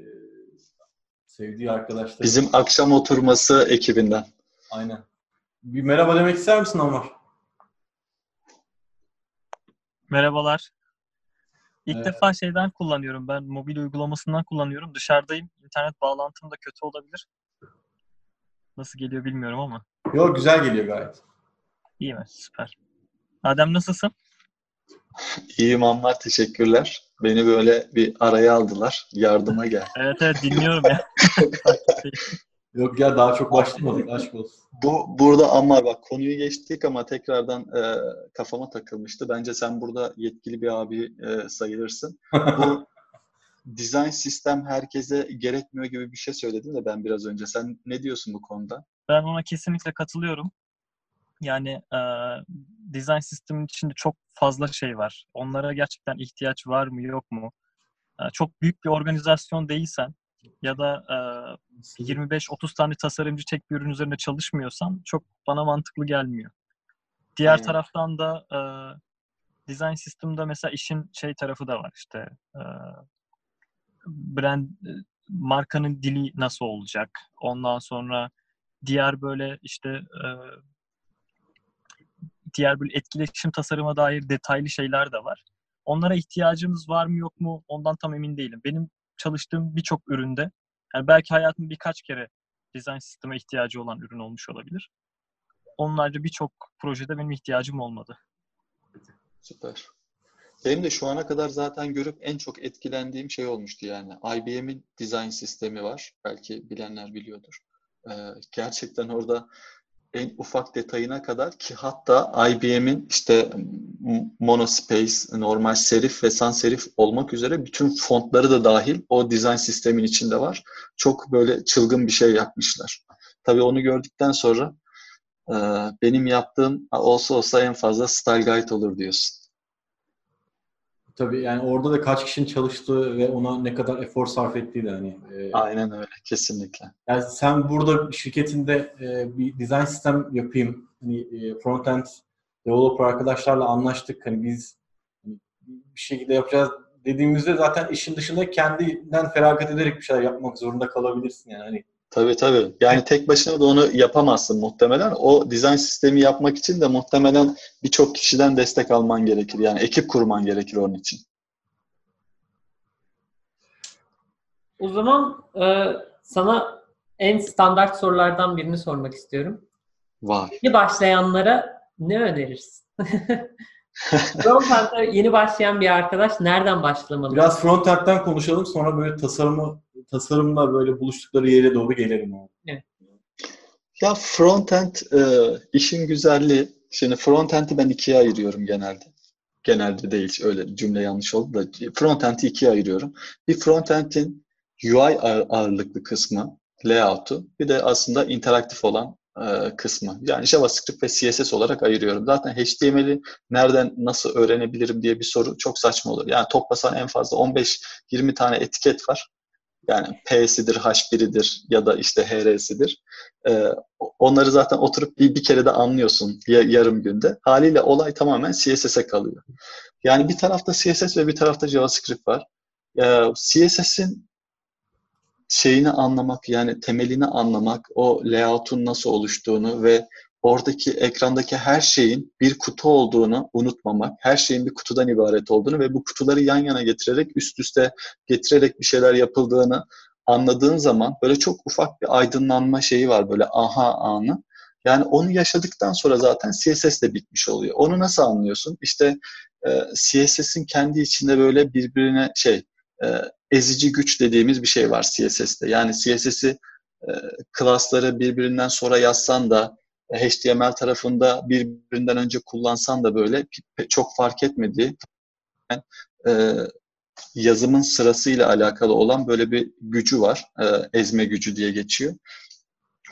sevdiği arkadaşlar. Bizim akşam oturması ekibinden. Aynen. Bir merhaba demek ister misin Ammar? Merhabalar. İlk Evet. defa şeyden kullanıyorum. Ben mobil uygulamasından kullanıyorum. Dışarıdayım. İnternet bağlantım da kötü olabilir. Nasıl geliyor bilmiyorum ama. Yok güzel geliyor gayet. İyi mi? Süper. Adem nasılsın? İyiyim Ammar, teşekkürler. Beni böyle bir araya aldılar. Yardıma gel. Evet evet dinliyorum ya. [laughs] Yok ya daha çok başlamadık aşk olsun. Bu burada Ammar bak konuyu geçtik ama tekrardan e, kafama takılmıştı. Bence sen burada yetkili bir abi e, sayılırsın. Bu [laughs] design sistem herkese gerekmiyor gibi bir şey söyledin de ben biraz önce. Sen ne diyorsun bu konuda? Ben ona kesinlikle katılıyorum. Yani e, design sistemin içinde çok fazla şey var. Onlara gerçekten ihtiyaç var mı yok mu? E, çok büyük bir organizasyon değilsen ya da e, 25-30 tane tasarımcı tek bir ürün üzerinde çalışmıyorsan çok bana mantıklı gelmiyor. Diğer Aynen. taraftan da e, design system'da mesela işin şey tarafı da var işte e, brand e, markanın dili nasıl olacak? Ondan sonra diğer böyle işte e, diğer böyle etkileşim tasarıma dair detaylı şeyler de var. Onlara ihtiyacımız var mı yok mu ondan tam emin değilim. Benim çalıştığım birçok üründe yani belki hayatım birkaç kere design sisteme ihtiyacı olan ürün olmuş olabilir. Onlarca birçok projede benim ihtiyacım olmadı. Süper. Benim de şu ana kadar zaten görüp en çok etkilendiğim şey olmuştu yani. IBM'in design sistemi var. Belki bilenler biliyordur. Ee, gerçekten orada en ufak detayına kadar ki hatta IBM'in işte monospace, normal serif ve sans serif olmak üzere bütün fontları da dahil o design sistemin içinde var. Çok böyle çılgın bir şey yapmışlar. Tabii onu gördükten sonra benim yaptığım olsa olsa en fazla style guide olur diyorsun. Tabii yani orada da kaç kişinin çalıştığı ve ona ne kadar efor sarf ettiği de hani. E, Aynen öyle kesinlikle. Yani sen burada şirketinde e, bir design sistem yapayım. Hani e, frontend developer arkadaşlarla anlaştık. Hani biz hani, bir şekilde yapacağız dediğimizde zaten işin dışında kendinden feragat ederek bir şeyler yapmak zorunda kalabilirsin yani. Hani Tabii tabii. Yani tek başına da onu yapamazsın muhtemelen. O dizayn sistemi yapmak için de muhtemelen birçok kişiden destek alman gerekir. Yani ekip kurman gerekir onun için. O zaman e, sana en standart sorulardan birini sormak istiyorum. Var. Yeni başlayanlara ne önerirsin? [laughs] Frontend'e yeni başlayan bir arkadaş nereden başlamalı? Biraz frontend'den konuşalım sonra böyle tasarımı tasarımla böyle buluştukları yere doğru gelelim. Evet. Ya frontend e, işin güzelliği. Şimdi frontend'i ben ikiye ayırıyorum genelde. Genelde değil öyle cümle yanlış oldu da frontend'i ikiye ayırıyorum. Bir frontend'in UI ağırlıklı kısmı, layout'u bir de aslında interaktif olan e, kısmı. Yani JavaScript ve CSS olarak ayırıyorum. Zaten HTML'i nereden nasıl öğrenebilirim diye bir soru çok saçma olur. Yani toplasan en fazla 15-20 tane etiket var. Yani P'sidir, H1'idir ya da işte HR'sidir. Ee, onları zaten oturup bir, bir kere de anlıyorsun ya, yarım günde. Haliyle olay tamamen CSS'e kalıyor. Yani bir tarafta CSS ve bir tarafta JavaScript var. Ee, CSS'in şeyini anlamak yani temelini anlamak, o layout'un nasıl oluştuğunu ve oradaki ekrandaki her şeyin bir kutu olduğunu unutmamak, her şeyin bir kutudan ibaret olduğunu ve bu kutuları yan yana getirerek, üst üste getirerek bir şeyler yapıldığını anladığın zaman böyle çok ufak bir aydınlanma şeyi var böyle aha anı. Yani onu yaşadıktan sonra zaten CSS de bitmiş oluyor. Onu nasıl anlıyorsun? İşte e, CSS'in kendi içinde böyle birbirine şey e, ezici güç dediğimiz bir şey var CSS'te. Yani CSS'i e, klasları birbirinden sonra yazsan da HTML tarafında birbirinden önce kullansan da böyle çok fark etmediği e, yazımın sırasıyla alakalı olan böyle bir gücü var. E, ezme gücü diye geçiyor.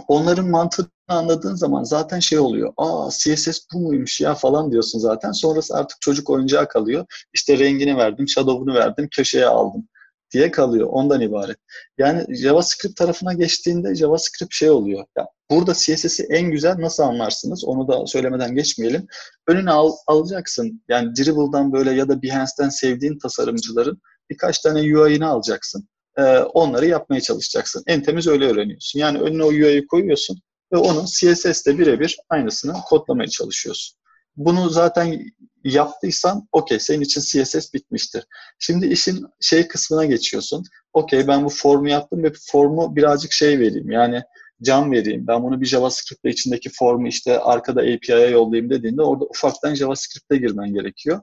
Onların mantığını anladığın zaman zaten şey oluyor. Aa CSS bu muymuş ya falan diyorsun zaten. Sonrası artık çocuk oyuncağı kalıyor. İşte rengini verdim, shadow'unu verdim, köşeye aldım diye kalıyor. Ondan ibaret. Yani JavaScript tarafına geçtiğinde JavaScript şey oluyor. Ya burada CSS'i en güzel nasıl anlarsınız? Onu da söylemeden geçmeyelim. Önüne al, alacaksın. Yani Dribble'dan böyle ya da Behance'den sevdiğin tasarımcıların birkaç tane UI'ni alacaksın. Ee, onları yapmaya çalışacaksın. En temiz öyle öğreniyorsun. Yani önüne o UI'yi koyuyorsun ve onun CSS'de birebir aynısını kodlamaya çalışıyorsun. Bunu zaten yaptıysan okey senin için CSS bitmiştir. Şimdi işin şey kısmına geçiyorsun. Okey ben bu formu yaptım ve formu birazcık şey vereyim. Yani cam vereyim. Ben bunu bir JavaScript'le içindeki formu işte arkada API'ye yollayayım dediğinde orada ufaktan JavaScript'e girmen gerekiyor.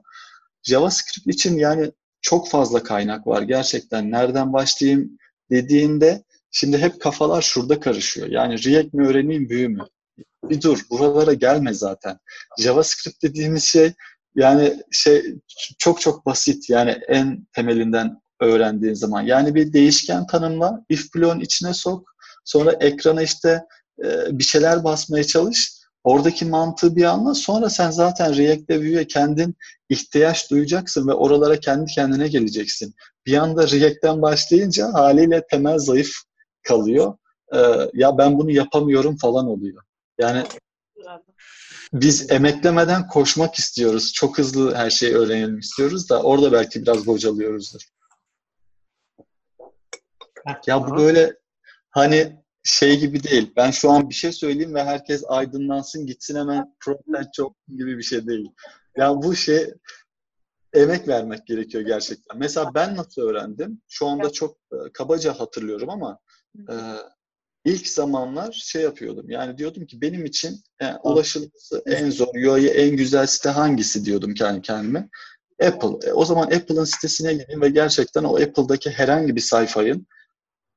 JavaScript için yani çok fazla kaynak var gerçekten. Nereden başlayayım dediğinde şimdi hep kafalar şurada karışıyor. Yani React mi öğreneyim, büyü mü? Bir dur, buralara gelme zaten. JavaScript dediğimiz şey yani şey çok çok basit yani en temelinden öğrendiğin zaman. Yani bir değişken tanımla, if bloğun içine sok, sonra ekrana işte e, bir şeyler basmaya çalış. Oradaki mantığı bir anla. Sonra sen zaten React'te Vue'ye kendin ihtiyaç duyacaksın ve oralara kendi kendine geleceksin. Bir anda React'ten başlayınca haliyle temel zayıf kalıyor. Ee, ya ben bunu yapamıyorum falan oluyor. Yani biz emeklemeden koşmak istiyoruz. Çok hızlı her şeyi öğrenelim istiyoruz da orada belki biraz bocalıyoruzdur. Ya bu böyle hani şey gibi değil. Ben şu an bir şey söyleyeyim ve herkes aydınlansın gitsin hemen problem çok gibi bir şey değil. Yani bu şey emek vermek gerekiyor gerçekten. Mesela ben nasıl öğrendim? Şu anda çok e, kabaca hatırlıyorum ama e, ilk zamanlar şey yapıyordum. Yani diyordum ki benim için yani e, ulaşılması en zor, UI en güzel site hangisi diyordum kendi kendime. Apple. E, o zaman Apple'ın sitesine gideyim ve gerçekten o Apple'daki herhangi bir sayfayın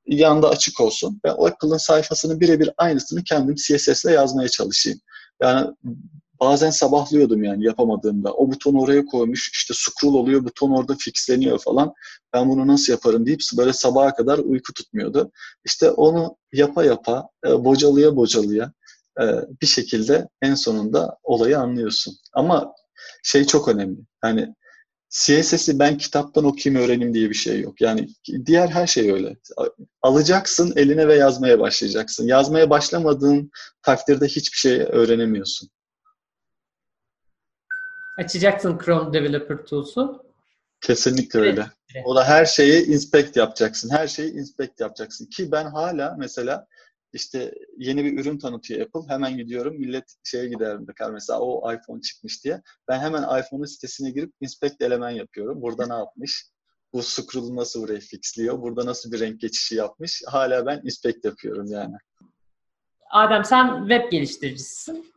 yanda açık olsun. Ben o Apple'ın sayfasının birebir aynısını kendim CSS ile yazmaya çalışayım. Yani bazen sabahlıyordum yani yapamadığımda. O butonu oraya koymuş, işte scroll oluyor, buton orada fixleniyor falan. Ben bunu nasıl yaparım deyip böyle sabaha kadar uyku tutmuyordu. İşte onu yapa yapa, e, bocalıya bocalıya e, bir şekilde en sonunda olayı anlıyorsun. Ama şey çok önemli. Hani CSS'i ben kitaptan okuyayım öğreneyim diye bir şey yok. Yani diğer her şey öyle. Alacaksın eline ve yazmaya başlayacaksın. Yazmaya başlamadığın takdirde hiçbir şey öğrenemiyorsun. Açacaksın Chrome Developer Tools'u. Kesinlikle öyle. Evet. O da her şeyi inspect yapacaksın. Her şeyi inspect yapacaksın. Ki ben hala mesela işte yeni bir ürün tanıtıyor Apple. Hemen gidiyorum millet şeye gider bakar mesela o iPhone çıkmış diye. Ben hemen iPhone'un sitesine girip inspect eleman yapıyorum. Burada ne yapmış? Bu scroll'u nasıl buraya fixliyor? Burada nasıl bir renk geçişi yapmış? Hala ben inspect yapıyorum yani. Adem sen web geliştiricisisin.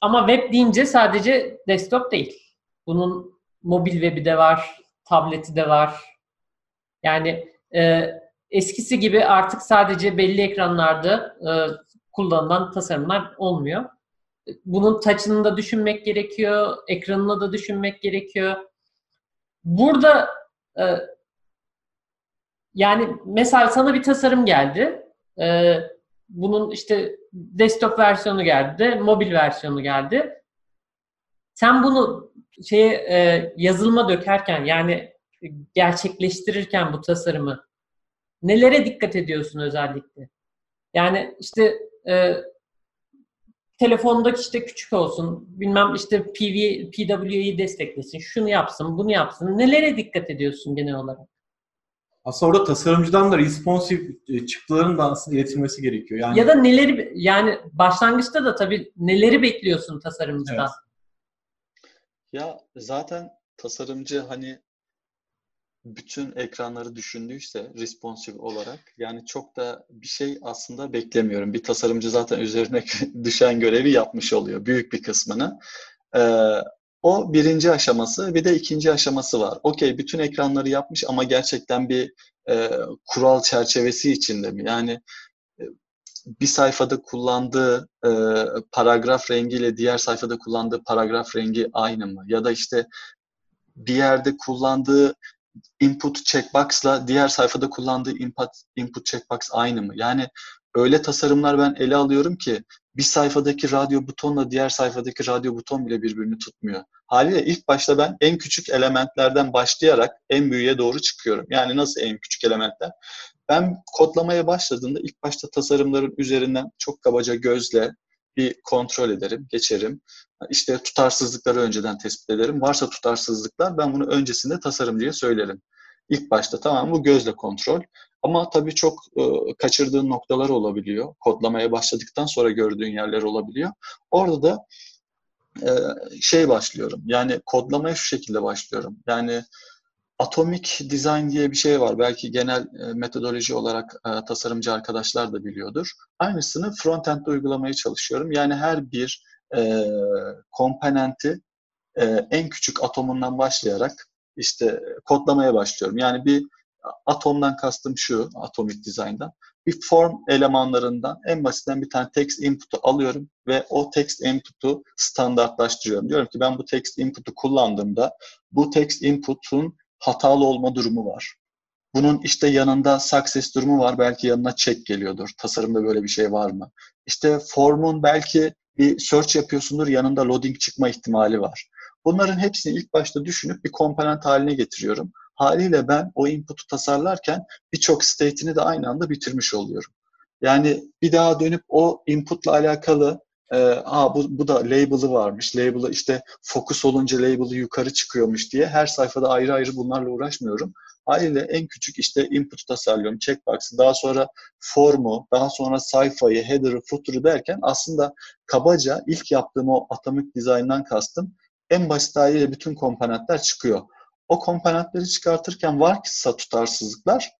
Ama web deyince sadece desktop değil. Bunun mobil web'i de var, tableti de var. Yani e, eskisi gibi artık sadece belli ekranlarda e, kullanılan tasarımlar olmuyor. Bunun touch'ını da düşünmek gerekiyor, ekranını da düşünmek gerekiyor. Burada e, yani mesela sana bir tasarım geldi. E, bunun işte desktop versiyonu geldi, mobil versiyonu geldi. Sen bunu şeye e, yazılıma dökerken yani gerçekleştirirken bu tasarımı nelere dikkat ediyorsun özellikle? Yani işte e, telefondaki işte küçük olsun, bilmem işte PV, PWA'yı desteklesin, şunu yapsın, bunu yapsın. Nelere dikkat ediyorsun genel olarak? Aslında orada tasarımcıdan da responsive e, çıktıların da aslında iletilmesi gerekiyor. Yani Ya da neleri yani başlangıçta da tabii neleri bekliyorsun tasarımcıdan? Evet. Ya zaten tasarımcı hani bütün ekranları düşündüyse responsive olarak yani çok da bir şey aslında beklemiyorum. Bir tasarımcı zaten üzerine [laughs] düşen görevi yapmış oluyor büyük bir kısmını. Ee, o birinci aşaması bir de ikinci aşaması var. Okey bütün ekranları yapmış ama gerçekten bir e, kural çerçevesi içinde mi? Yani e, bir sayfada kullandığı e, paragraf rengiyle diğer sayfada kullandığı paragraf rengi aynı mı? Ya da işte bir yerde kullandığı input checkbox'la diğer sayfada kullandığı input, input checkbox aynı mı? Yani öyle tasarımlar ben ele alıyorum ki bir sayfadaki radyo butonla diğer sayfadaki radyo buton bile birbirini tutmuyor. Haliyle ilk başta ben en küçük elementlerden başlayarak en büyüğe doğru çıkıyorum. Yani nasıl en küçük elementler? Ben kodlamaya başladığımda ilk başta tasarımların üzerinden çok kabaca gözle bir kontrol ederim, geçerim. İşte tutarsızlıkları önceden tespit ederim. Varsa tutarsızlıklar ben bunu öncesinde tasarımcıya söylerim. İlk başta tamam bu gözle kontrol. Ama tabii çok e, kaçırdığın noktalar olabiliyor. Kodlamaya başladıktan sonra gördüğün yerler olabiliyor. Orada da e, şey başlıyorum. Yani kodlamaya şu şekilde başlıyorum. Yani Atomic Design diye bir şey var. Belki genel e, metodoloji olarak e, tasarımcı arkadaşlar da biliyordur. Aynısını frontend'de uygulamaya çalışıyorum. Yani her bir e, komponenti e, en küçük atomundan başlayarak işte kodlamaya başlıyorum. Yani bir atomdan kastım şu, Atomic Design'dan. Bir form elemanlarından en basitten bir tane text input'u alıyorum ve o text input'u standartlaştırıyorum. Diyorum ki ben bu text input'u kullandığımda bu text input'un hatalı olma durumu var. Bunun işte yanında success durumu var. Belki yanına check geliyordur. Tasarımda böyle bir şey var mı? İşte formun belki bir search yapıyorsundur. Yanında loading çıkma ihtimali var. Bunların hepsini ilk başta düşünüp bir komponent haline getiriyorum. Haliyle ben o input'u tasarlarken birçok state'ini de aynı anda bitirmiş oluyorum. Yani bir daha dönüp o input'la alakalı e, Aa, bu, bu da label'ı varmış. Label'ı işte fokus olunca label'ı yukarı çıkıyormuş diye her sayfada ayrı ayrı bunlarla uğraşmıyorum. Haliyle en küçük işte input tasarlıyorum, checkbox'ı, daha sonra formu, daha sonra sayfayı, header'ı, footer'ı derken aslında kabaca ilk yaptığım o atomic design'dan kastım en basit haliyle bütün komponentler çıkıyor. O komponentleri çıkartırken varsa tutarsızlıklar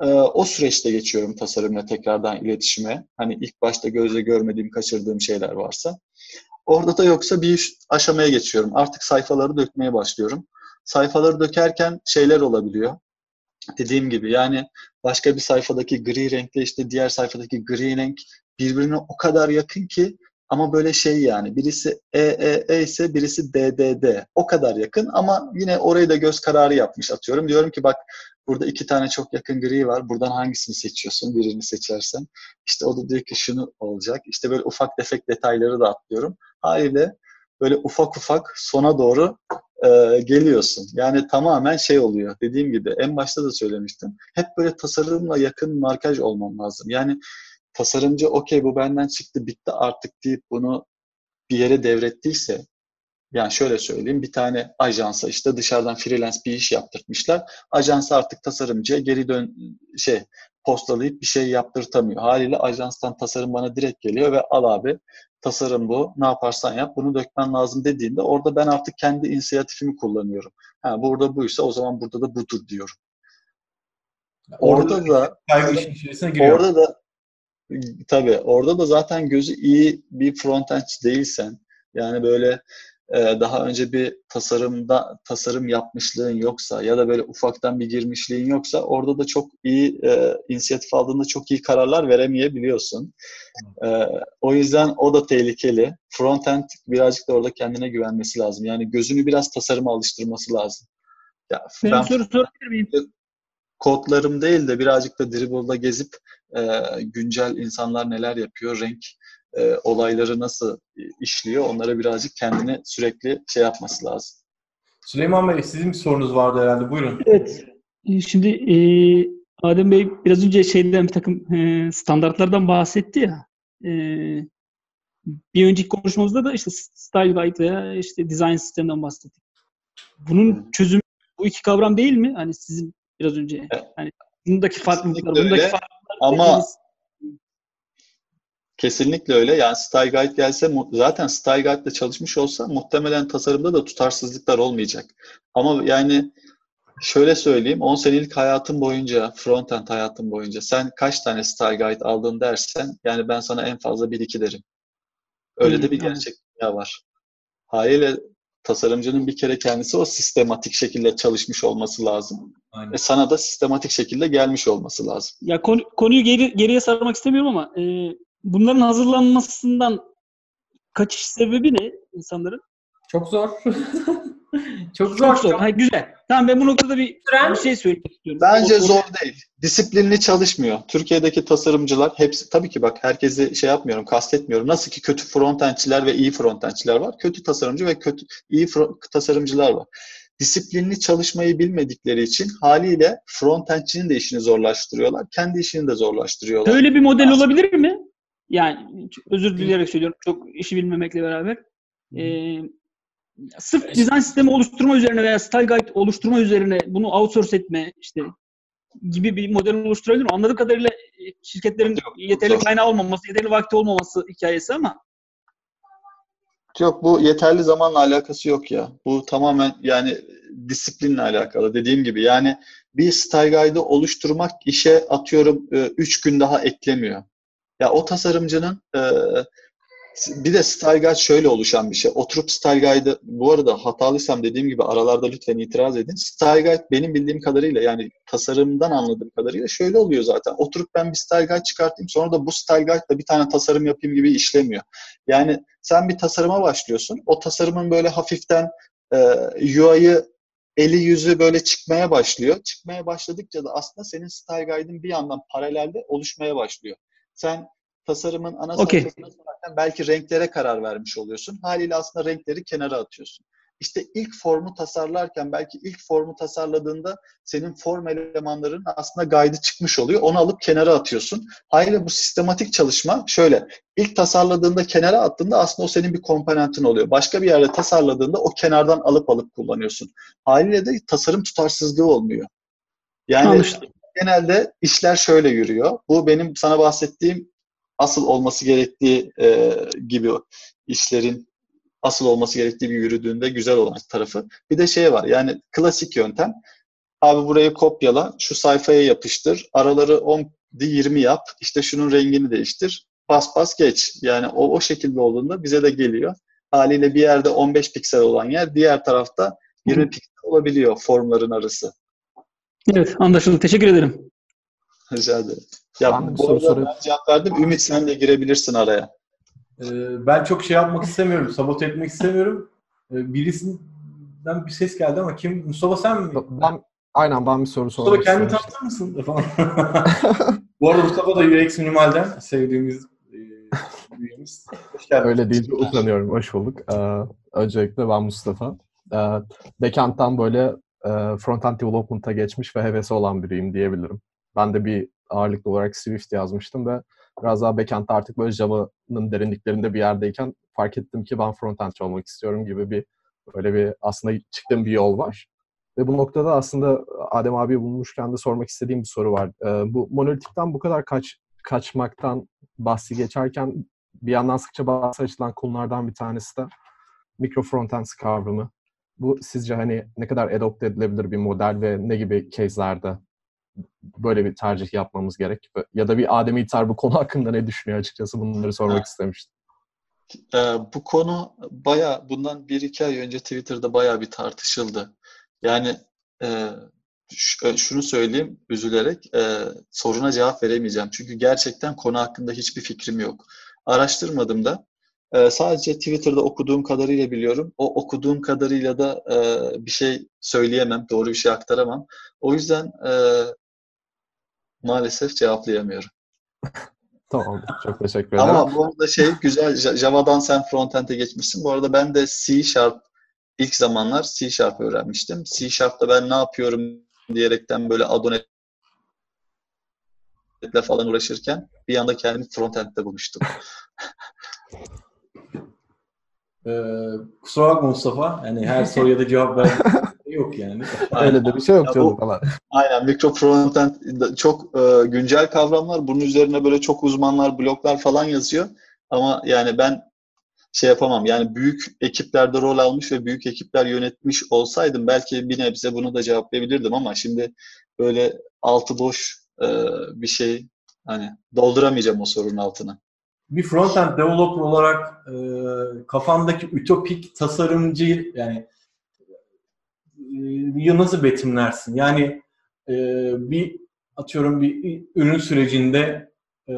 e, o süreçte geçiyorum tasarımla tekrardan iletişime. Hani ilk başta gözle görmediğim, kaçırdığım şeyler varsa. Orada da yoksa bir aşamaya geçiyorum. Artık sayfaları dökmeye başlıyorum. Sayfaları dökerken şeyler olabiliyor. Dediğim gibi yani başka bir sayfadaki gri renkle işte diğer sayfadaki gri renk birbirine o kadar yakın ki ama böyle şey yani birisi EEE ise birisi DDD. O kadar yakın ama yine orayı da göz kararı yapmış atıyorum. Diyorum ki bak burada iki tane çok yakın gri var. Buradan hangisini seçiyorsun? Birini seçersen. İşte o da diyor ki şunu olacak. İşte böyle ufak tefek detayları da atlıyorum. Haliyle böyle ufak ufak sona doğru e, geliyorsun. Yani tamamen şey oluyor. Dediğim gibi en başta da söylemiştim. Hep böyle tasarımla yakın markaj olmam lazım. Yani tasarımcı okey bu benden çıktı bitti artık deyip bunu bir yere devrettiyse yani şöyle söyleyeyim bir tane ajansa işte dışarıdan freelance bir iş yaptırtmışlar. Ajansa artık tasarımcıya geri dön şey postalayıp bir şey yaptırtamıyor. Haliyle ajanstan tasarım bana direkt geliyor ve al abi tasarım bu ne yaparsan yap bunu dökmen lazım dediğinde orada ben artık kendi inisiyatifimi kullanıyorum. Ha, burada buysa o zaman burada da budur diyorum. Orada, orada da kaygı işin içerisine giriyor. Orada da tabii orada da zaten gözü iyi bir frontend değilsen yani böyle e, daha önce bir tasarımda tasarım yapmışlığın yoksa ya da böyle ufaktan bir girmişliğin yoksa orada da çok iyi e, inisiyatif aldığında çok iyi kararlar veremeyebiliyorsun. E, o yüzden o da tehlikeli. Frontend birazcık da orada kendine güvenmesi lazım. Yani gözünü biraz tasarıma alıştırması lazım. Ya, ben, soru sorabilir miyim? Kodlarım değil de birazcık da Dribble'da gezip e, güncel insanlar neler yapıyor, renk e, olayları nasıl işliyor onlara birazcık kendini sürekli şey yapması lazım. Süleyman Bey sizin bir sorunuz vardı herhalde. Buyurun. Evet. Şimdi e, Adem Bey biraz önce şeyden bir takım e, standartlardan bahsetti ya. E, bir önceki konuşmamızda da işte Style Guide veya işte Design Sistem'den bahsettik. Bunun çözümü bu iki kavram değil mi? Hani sizin biraz önce evet. hani bundaki farklılıklar, bundaki farklılıklar ama Kesinlikle öyle. Yani Style Guide gelse zaten Style Guide'de çalışmış olsa muhtemelen tasarımda da tutarsızlıklar olmayacak. Ama yani şöyle söyleyeyim 10 senelik hayatım boyunca, frontend hayatım boyunca sen kaç tane Style Guide aldın dersen yani ben sana en fazla 1-2 derim. Öyle de bir gerçek dünya var. Haliyle tasarımcının bir kere kendisi o sistematik şekilde çalışmış olması lazım. Aynen. Ve sana da sistematik şekilde gelmiş olması lazım. Ya konu, konuyu geri, geriye sarmak istemiyorum ama e, bunların hazırlanmasından kaçış sebebi ne insanların? Çok zor. [laughs] çok zor. Çok zor. Ha, güzel. Tamam ben bu noktada bir, bir şey söylemek istiyorum. Bence o, zor değil. Disiplinli çalışmıyor. Türkiye'deki tasarımcılar hepsi tabii ki bak herkesi şey yapmıyorum, kastetmiyorum. Nasıl ki kötü frontendçiler ve iyi frontendçiler var. Kötü tasarımcı ve kötü iyi tasarımcılar var. Disiplinli çalışmayı bilmedikleri için haliyle frontendçinin de işini zorlaştırıyorlar. Kendi işini de zorlaştırıyorlar. Böyle bir model olabilir mi? Yani özür dileyerek söylüyorum. Çok işi bilmemekle beraber. Ee, sırf dizayn sistemi oluşturma üzerine veya style guide oluşturma üzerine bunu outsource etme işte gibi bir model oluşturabilir mi? Anladığım kadarıyla şirketlerin yok, yeterli kaynağı olmaması, yeterli vakti olmaması hikayesi ama Yok bu yeterli zamanla alakası yok ya. Bu tamamen yani disiplinle alakalı. Dediğim gibi yani bir style guide'ı oluşturmak işe atıyorum 3 gün daha eklemiyor. Ya o tasarımcının e, bir de Style Guide şöyle oluşan bir şey. Oturup Style Guide'ı bu arada hatalıysam dediğim gibi aralarda lütfen itiraz edin. Style Guide benim bildiğim kadarıyla yani tasarımdan anladığım kadarıyla şöyle oluyor zaten. Oturup ben bir Style Guide çıkartayım sonra da bu Style Guide'da bir tane tasarım yapayım gibi işlemiyor. Yani sen bir tasarıma başlıyorsun. O tasarımın böyle hafiften e, UI'yı eli yüzü böyle çıkmaya başlıyor. Çıkmaya başladıkça da aslında senin Style Guide'ın bir yandan paralelde oluşmaya başlıyor sen tasarımın ana okay. sayfasına belki renklere karar vermiş oluyorsun. Haliyle aslında renkleri kenara atıyorsun. İşte ilk formu tasarlarken belki ilk formu tasarladığında senin form elemanların aslında guide'ı çıkmış oluyor. Onu alıp kenara atıyorsun. Haliyle bu sistematik çalışma şöyle. ilk tasarladığında kenara attığında aslında o senin bir komponentin oluyor. Başka bir yerde tasarladığında o kenardan alıp alıp kullanıyorsun. Haliyle de tasarım tutarsızlığı olmuyor. Yani Anlaşıldı genelde işler şöyle yürüyor. Bu benim sana bahsettiğim asıl olması gerektiği e, gibi işlerin asıl olması gerektiği bir yürüdüğünde güzel olan tarafı. Bir de şey var yani klasik yöntem. Abi burayı kopyala, şu sayfaya yapıştır, araları 10 20 yap, işte şunun rengini değiştir, pas pas geç. Yani o, o şekilde olduğunda bize de geliyor. Haliyle bir yerde 15 piksel olan yer diğer tarafta 20 piksel olabiliyor formların arası. Evet anlaşıldı. Teşekkür ederim. Rica ederim. Ya ben bu arada ben cevap verdim. Ümit sen de girebilirsin araya. Ee, ben çok şey yapmak istemiyorum. Sabote etmek istemiyorum. Ee, birisinden bir ses geldi ama kim? Mustafa sen mi? Ben aynen ben bir soru sormak Mustafa kendini tanıtır mısın? [laughs] bu arada Mustafa da UX Minimal'den sevdiğimiz e. Hoş geldin. Öyle değil. Utanıyorum. Hoş bulduk. Ee, öncelikle ben Mustafa. e, backend'dan böyle e, front-end development'a geçmiş ve hevesi olan biriyim diyebilirim. Ben de bir ağırlıklı olarak Swift yazmıştım ve biraz daha backend'de artık böyle Java'nın derinliklerinde bir yerdeyken fark ettim ki ben frontendçi olmak istiyorum gibi bir böyle bir aslında çıktığım bir yol var. Ve bu noktada aslında Adem abi bulmuşken de sormak istediğim bir soru var. Ee, bu monolitikten bu kadar kaç kaçmaktan bahsi geçerken bir yandan sıkça bahsi açılan konulardan bir tanesi de mikro frontend kavramı. Bu sizce hani ne kadar adopte edilebilir bir model ve ne gibi case'lerde böyle bir tercih yapmamız gerek? Ya da bir Adem İlter bu konu hakkında ne düşünüyor açıkçası bunları sormak evet. istemiştim. Ee, bu konu baya bundan bir iki ay önce Twitter'da baya bir tartışıldı. Yani e, şunu söyleyeyim üzülerek e, soruna cevap veremeyeceğim. Çünkü gerçekten konu hakkında hiçbir fikrim yok. Araştırmadım da e, sadece Twitter'da okuduğum kadarıyla biliyorum. O okuduğum kadarıyla da e, bir şey söyleyemem, doğru bir şey aktaramam. O yüzden e, maalesef cevaplayamıyorum. [laughs] tamam, çok teşekkür ederim. Ama bu arada şey güzel, Java'dan sen frontend'e geçmişsin. Bu arada ben de C Sharp ilk zamanlar C Sharp öğrenmiştim. C Sharp'ta ben ne yapıyorum diyerekten böyle Adonet falan uğraşırken bir anda kendimi frontend'de bulmuştum. [laughs] ee, kusura bakma Mustafa. Yani her [laughs] soruya da cevap ver yok yani. Öyle de bir şey yok canım falan. Aynen mikro frontend çok e, güncel kavramlar. Bunun üzerine böyle çok uzmanlar, bloglar falan yazıyor. Ama yani ben şey yapamam. Yani büyük ekiplerde rol almış ve büyük ekipler yönetmiş olsaydım belki bir nebze bunu da cevaplayabilirdim ama şimdi böyle altı boş e, bir şey hani dolduramayacağım o sorunun altına. Bir frontend developer olarak e, kafandaki ütopik tasarımcı yani e, nasıl betimlersin? Yani e, bir atıyorum bir ürün sürecinde e,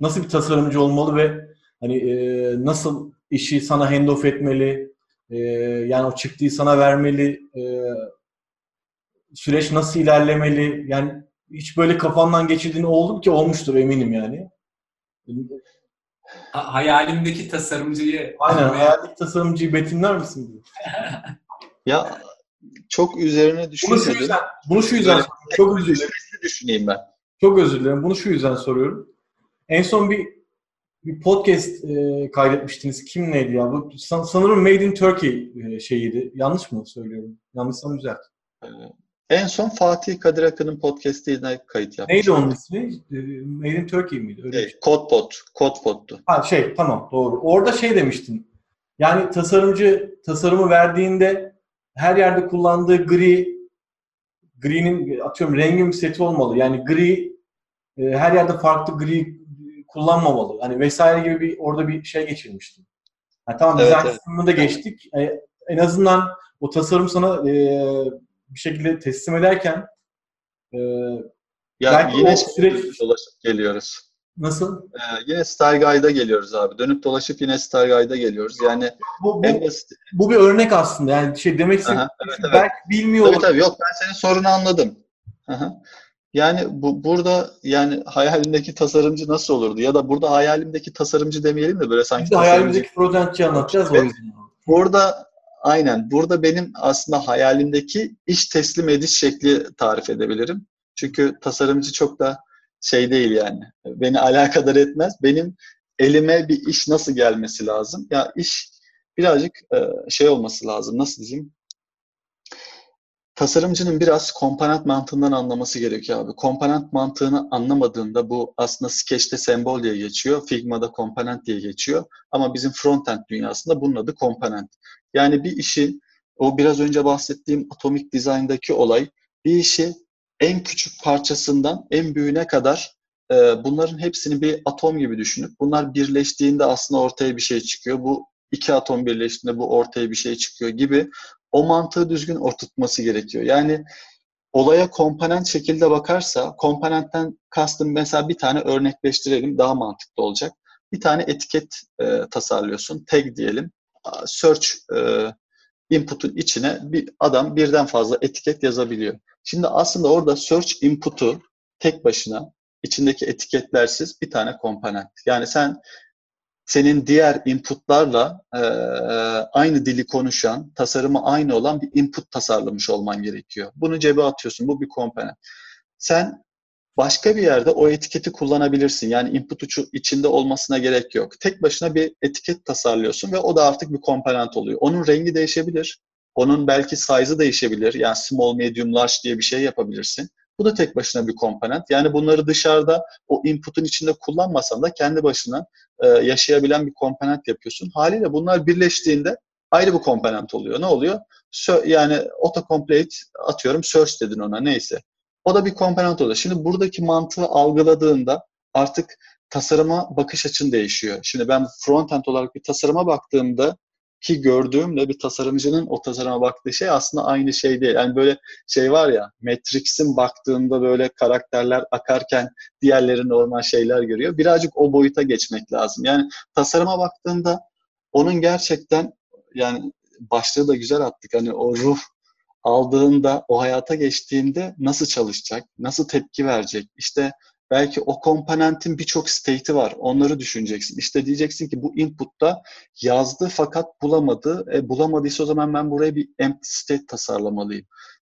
nasıl bir tasarımcı olmalı ve Hani e, nasıl işi sana handoff etmeli, e, yani o çıktığı sana vermeli, e, süreç nasıl ilerlemeli, yani hiç böyle kafandan geçirdiğin oldu ki olmuştur eminim yani. Hayalimdeki tasarımcıyı... Aynen, hayalimdeki tasarımcıyı betimler misin? [laughs] ya çok üzerine düşünmedim. Bunu şu yüzden, bunu şu yüzden çok özür dilerim. düşüneyim ben. Çok özür dilerim. Bunu şu yüzden soruyorum. En son bir bir podcast e, kaydetmiştiniz. Kim neydi ya? Bu san, sanırım Made in Turkey e, şeyiydi. Yanlış mı söylüyorum? Yanlışsam düzelt. Ee, en son Fatih Kadir Akın'ın podcast'ine kayıt yapmıştım. Neydi onun ismi? E, Made in Turkey miydi? Öyle şey, Codepod. Codepod'tu. Ha şey tamam doğru. Orada şey demiştin. Yani tasarımcı tasarımı verdiğinde her yerde kullandığı gri gri'nin atıyorum rengin bir seti olmalı. Yani gri e, her yerde farklı gri kullanmamalı. Hani vesaire gibi bir orada bir şey geçirmiştim. Yani tamam evet, dizayn evet. kısmını da geçtik. E, en azından o tasarım sana e, bir şekilde teslim ederken e, yani yine süreç dolaşıp geliyoruz. Nasıl? Ee, yine Star Guide'a geliyoruz abi. Dönüp dolaşıp yine Star Guide'a geliyoruz. Yani bu, bu, basit. bu bir örnek aslında. Yani şey demek istediğim evet, evet. belki bilmiyor. Tabii tabii yok ben senin sorunu anladım. Aha. Yani bu burada yani hayalimdeki tasarımcı nasıl olurdu? Ya da burada hayalimdeki tasarımcı demeyelim de böyle sanki Biz de hayalimdeki frontendçi anlatacağız o yüzden. Burada aynen burada benim aslında hayalimdeki iş teslim ediş şekli tarif edebilirim. Çünkü tasarımcı çok da şey değil yani. Beni [laughs] alakadar etmez. Benim elime bir iş nasıl gelmesi lazım? Ya iş birazcık şey olması lazım. Nasıl diyeyim? tasarımcının biraz komponent mantığından anlaması gerekiyor abi. Komponent mantığını anlamadığında bu aslında Sketch'te sembol diye geçiyor, Figma'da komponent diye geçiyor. Ama bizim frontend dünyasında bunun adı komponent. Yani bir işi, o biraz önce bahsettiğim Atomic Design'daki olay, bir işi en küçük parçasından en büyüğüne kadar e, bunların hepsini bir atom gibi düşünüp bunlar birleştiğinde aslında ortaya bir şey çıkıyor. Bu iki atom birleştiğinde bu ortaya bir şey çıkıyor gibi o mantığı düzgün oturtması gerekiyor. Yani olaya komponent şekilde bakarsa komponentten kastım mesela bir tane örnekleştirelim daha mantıklı olacak. Bir tane etiket e, tasarlıyorsun. Tag diyelim. Search e, input'un içine bir adam birden fazla etiket yazabiliyor. Şimdi aslında orada search input'u tek başına içindeki etiketlersiz bir tane komponent. Yani sen senin diğer inputlarla e, aynı dili konuşan, tasarımı aynı olan bir input tasarlamış olman gerekiyor. Bunu cebe atıyorsun. Bu bir komponent. Sen başka bir yerde o etiketi kullanabilirsin. Yani input uçu içinde olmasına gerek yok. Tek başına bir etiket tasarlıyorsun ve o da artık bir komponent oluyor. Onun rengi değişebilir. Onun belki size'ı değişebilir. Yani small, medium, large diye bir şey yapabilirsin. Bu da tek başına bir komponent. Yani bunları dışarıda o input'un içinde kullanmasan da kendi başına e, yaşayabilen bir komponent yapıyorsun. Haliyle bunlar birleştiğinde ayrı bir komponent oluyor. Ne oluyor? Sö- yani autocomplete atıyorum search dedin ona neyse. O da bir komponent oluyor. Şimdi buradaki mantığı algıladığında artık tasarıma bakış açın değişiyor. Şimdi ben frontend olarak bir tasarıma baktığımda ki gördüğümle bir tasarımcının o tasarıma baktığı şey aslında aynı şey değil. Yani böyle şey var ya Matrix'in baktığında böyle karakterler akarken diğerleri normal şeyler görüyor. Birazcık o boyuta geçmek lazım. Yani tasarıma baktığında onun gerçekten yani başlığı da güzel attık. Hani o ruh aldığında, o hayata geçtiğinde nasıl çalışacak, nasıl tepki verecek? İşte belki o komponentin birçok state'i var. Onları düşüneceksin. İşte diyeceksin ki bu input'ta yazdı fakat bulamadı. E, bulamadıysa o zaman ben buraya bir empty state tasarlamalıyım.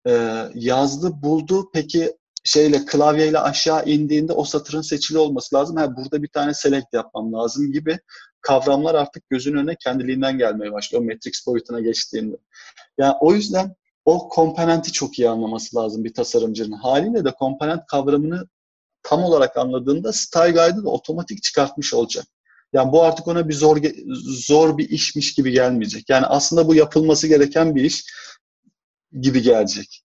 E, yazdı, buldu. Peki şeyle klavyeyle aşağı indiğinde o satırın seçili olması lazım. Ha, burada bir tane select yapmam lazım gibi kavramlar artık gözün önüne kendiliğinden gelmeye başlıyor. Matrix boyutuna geçtiğinde. Yani o yüzden o komponenti çok iyi anlaması lazım bir tasarımcının. Haliyle de komponent kavramını tam olarak anladığında Style Guide'ı da otomatik çıkartmış olacak. Yani bu artık ona bir zor zor bir işmiş gibi gelmeyecek. Yani aslında bu yapılması gereken bir iş gibi gelecek.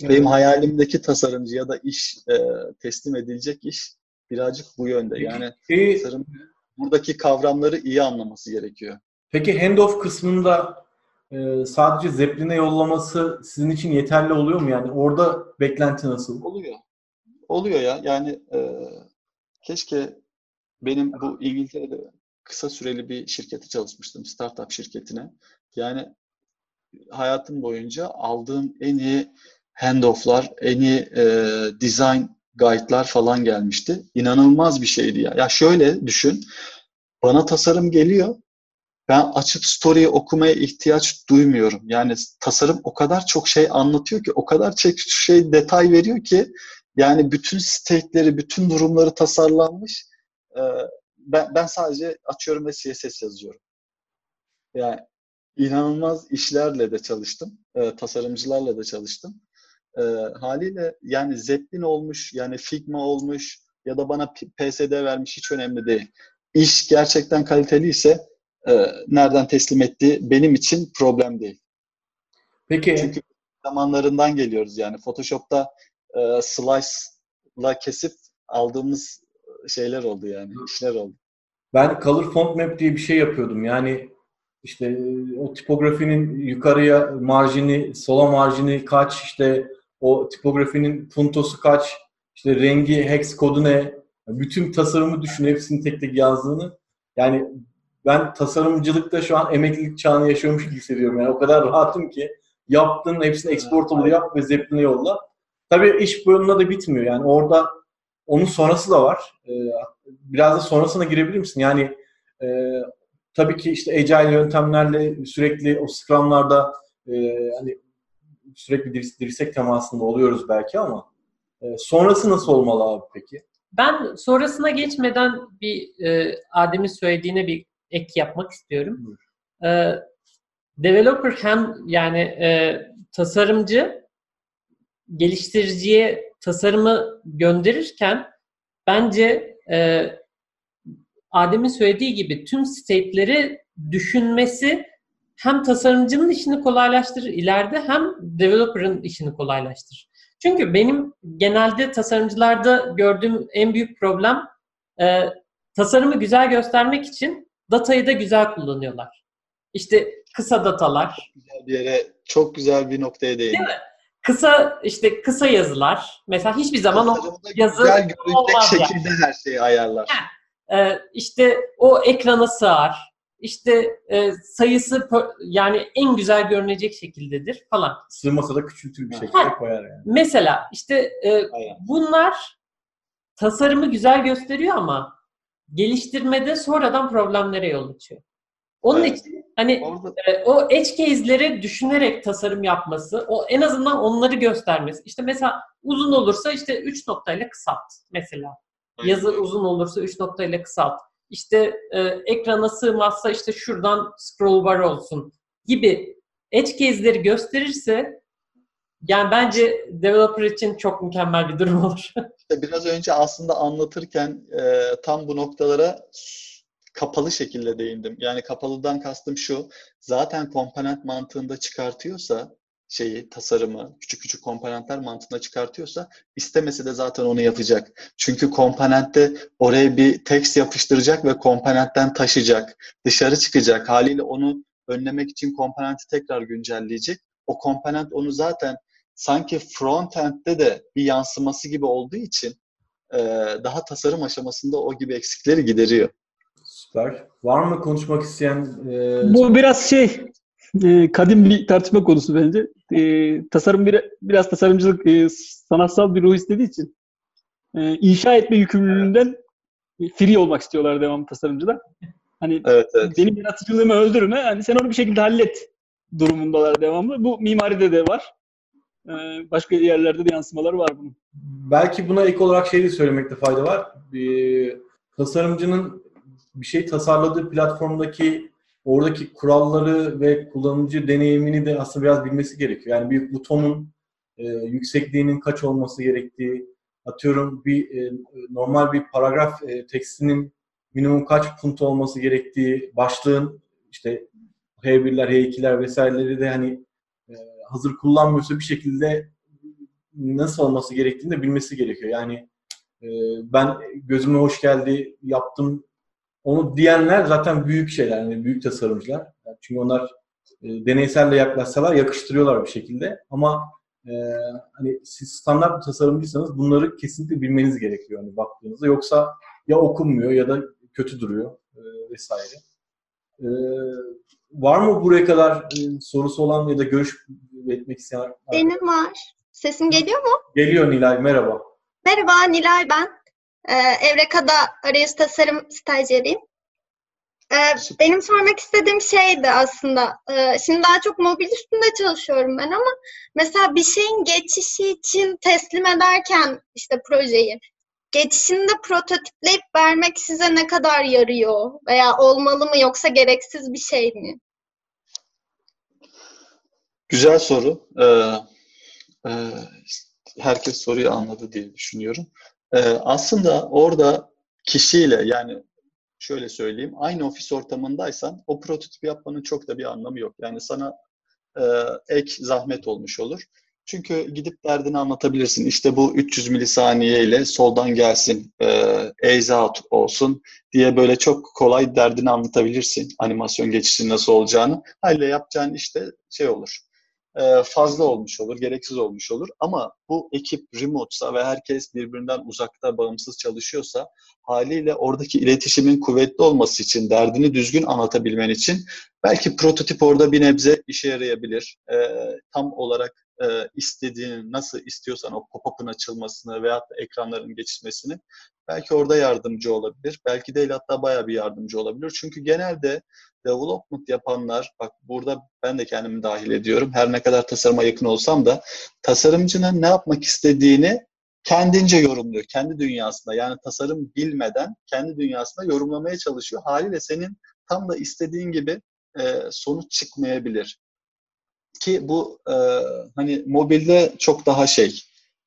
Evet. Benim hayalimdeki tasarımcı ya da iş e, teslim edilecek iş birazcık bu yönde. Yani Peki, tasarım buradaki kavramları iyi anlaması gerekiyor. Peki handoff kısmında e, sadece Zeppelin'e yollaması sizin için yeterli oluyor mu? Yani orada beklenti nasıl? Oluyor. Oluyor ya. Yani e, keşke benim bu İngiltere'de kısa süreli bir şirkete çalışmıştım. Startup şirketine. Yani hayatım boyunca aldığım en iyi handoff'lar, en iyi e, design guide'lar falan gelmişti. İnanılmaz bir şeydi ya. Ya şöyle düşün. Bana tasarım geliyor. Ben açıp story'i okumaya ihtiyaç duymuyorum. Yani tasarım o kadar çok şey anlatıyor ki, o kadar şey detay veriyor ki yani bütün state'leri, bütün durumları tasarlanmış. Ee, ben, ben sadece açıyorum ve CSS yazıyorum. Yani inanılmaz işlerle de çalıştım. E, tasarımcılarla da çalıştım. E, haliyle yani Zeppelin olmuş, yani Figma olmuş ya da bana PSD vermiş hiç önemli değil. İş gerçekten kaliteli ise e, nereden teslim etti benim için problem değil. Peki. Çünkü zamanlarından geliyoruz yani. Photoshop'ta e, slice'la kesip aldığımız şeyler oldu yani, işler oldu. Ben Color Font Map diye bir şey yapıyordum. Yani işte o tipografinin yukarıya marjini, sola marjini kaç, işte o tipografinin puntosu kaç, işte rengi, hex kodu ne, bütün tasarımı düşün, hepsini tek tek yazdığını. Yani ben tasarımcılıkta şu an emeklilik çağını yaşıyormuş gibi hissediyorum. Yani o kadar rahatım ki yaptın, hepsini exportable yap ve Zeppelin'e yolla. Tabii iş bununla da bitmiyor. Yani orada onun sonrası da var. Ee, biraz da sonrasına girebilir misin? Yani e, tabii ki işte agile yöntemlerle sürekli o scrum'larda e, hani sürekli dirs dirsek temasında oluyoruz belki ama e, sonrası nasıl olmalı abi peki? Ben sonrasına geçmeden bir e, Adem'in söylediğine bir ek yapmak istiyorum. E, developer hem yani e, tasarımcı geliştiriciye tasarımı gönderirken bence e, Adem'in söylediği gibi tüm state'leri düşünmesi hem tasarımcının işini kolaylaştırır ileride hem developer'ın işini kolaylaştırır. Çünkü benim genelde tasarımcılarda gördüğüm en büyük problem e, tasarımı güzel göstermek için datayı da güzel kullanıyorlar. İşte kısa datalar. Güzel bir yere, çok güzel bir noktaya değindin. Değil mi? kısa işte kısa yazılar. Mesela hiçbir zaman o yazı güzel görünecek şekilde yani. her şeyi ayarlar. Yani, e, işte o ekrana sığar. İşte e, sayısı yani en güzel görünecek şekildedir falan. Sığmasa da küçültür bir şekilde koyar yani. Mesela işte e, bunlar tasarımı güzel gösteriyor ama geliştirmede sonradan problemlere yol açıyor. Onun Evet. için hani Orada e, o edge case'leri düşünerek tasarım yapması, o en azından onları göstermesi. İşte mesela uzun olursa işte 3 noktayla kısalt mesela. Yazı uzun olursa 3 noktayla kısalt. İşte e, ekrana sığmazsa işte şuradan scroll bar olsun gibi edge case'leri gösterirse yani bence developer için çok mükemmel bir durum olur. [laughs] İşte biraz önce aslında anlatırken e, tam bu noktalara kapalı şekilde değindim. Yani kapalıdan kastım şu, zaten komponent mantığında çıkartıyorsa şeyi, tasarımı, küçük küçük komponentler mantığında çıkartıyorsa istemese de zaten onu yapacak. Çünkü komponentte oraya bir text yapıştıracak ve komponentten taşıyacak. Dışarı çıkacak. Haliyle onu önlemek için komponenti tekrar güncelleyecek. O komponent onu zaten sanki frontend'de de bir yansıması gibi olduğu için e, daha tasarım aşamasında o gibi eksikleri gideriyor. Süper. Var mı konuşmak isteyen? e, Bu biraz şey e, kadim bir tartışma konusu bence. E, tasarım bir, biraz tasarımcılık e, sanatsal bir ruh istediği için e, inşa etme yükümlülüğünden free olmak istiyorlar devam tasarımcılar. Hani Evet, evet. benim yaratıcılığımı öldürme, hani sen onu bir şekilde hallet durumundalar devamlı. Bu mimaride de var. E, başka yerlerde de yansımaları var bunun. Belki buna ek olarak şey de söylemekte fayda var. Bir tasarımcının bir şey tasarladığı platformdaki oradaki kuralları ve kullanıcı deneyimini de aslında biraz bilmesi gerekiyor. Yani bir butonun e, yüksekliğinin kaç olması gerektiği, atıyorum bir e, normal bir paragraf e, tekstinin minimum kaç punto olması gerektiği, başlığın işte H1'ler, H2'ler vesaireleri de hani hazır kullanmıyorsa bir şekilde nasıl olması gerektiğini de bilmesi gerekiyor. Yani e, ben gözüme hoş geldi, yaptım onu diyenler zaten büyük şeyler, yani büyük tasarımcılar. Yani çünkü onlar e, deneyselle yaklaşsalar yakıştırıyorlar bir şekilde. Ama e, hani siz standart bir tasarımcıysanız bunları kesinlikle bilmeniz gerekiyor hani baktığınızda. Yoksa ya okunmuyor ya da kötü duruyor e, vesaire. E, var mı buraya kadar e, sorusu olan ya da görüş etmek isteyen? Benim var. Sesim geliyor mu? Geliyor Nilay, merhaba. Merhaba Nilay ben. Ee, Evreka'da arayüz tasarım stajyeriyim. Ee, benim sormak istediğim şeydi aslında. Ee, şimdi daha çok mobil üstünde çalışıyorum ben ama mesela bir şeyin geçişi için teslim ederken işte projeyi geçişinde prototipleyip vermek size ne kadar yarıyor? Veya olmalı mı yoksa gereksiz bir şey mi? Güzel soru. Ee, e, herkes soruyu anladı diye düşünüyorum. Ee, aslında orada kişiyle yani şöyle söyleyeyim aynı ofis ortamındaysan o prototip yapmanın çok da bir anlamı yok. Yani sana e, ek zahmet olmuş olur. Çünkü gidip derdini anlatabilirsin. İşte bu 300 milisaniye ile soldan gelsin, e, out olsun diye böyle çok kolay derdini anlatabilirsin. Animasyon geçişinin nasıl olacağını. Haliyle yapacağın işte şey olur e, fazla olmuş olur, gereksiz olmuş olur. Ama bu ekip remote'sa ve herkes birbirinden uzakta, bağımsız çalışıyorsa haliyle oradaki iletişimin kuvvetli olması için, derdini düzgün anlatabilmen için belki prototip orada bir nebze işe yarayabilir. E, tam olarak e, istediğini, nasıl istiyorsan o pop-up'ın açılmasını veya da ekranların geçişmesini belki orada yardımcı olabilir. Belki değil hatta bayağı bir yardımcı olabilir. Çünkü genelde development yapanlar, bak burada ben de kendimi dahil ediyorum. Her ne kadar tasarıma yakın olsam da tasarımcının ne yapmak istediğini kendince yorumluyor. Kendi dünyasında yani tasarım bilmeden kendi dünyasında yorumlamaya çalışıyor. Haliyle senin tam da istediğin gibi e, sonuç çıkmayabilir. Ki bu e, hani mobilde çok daha şey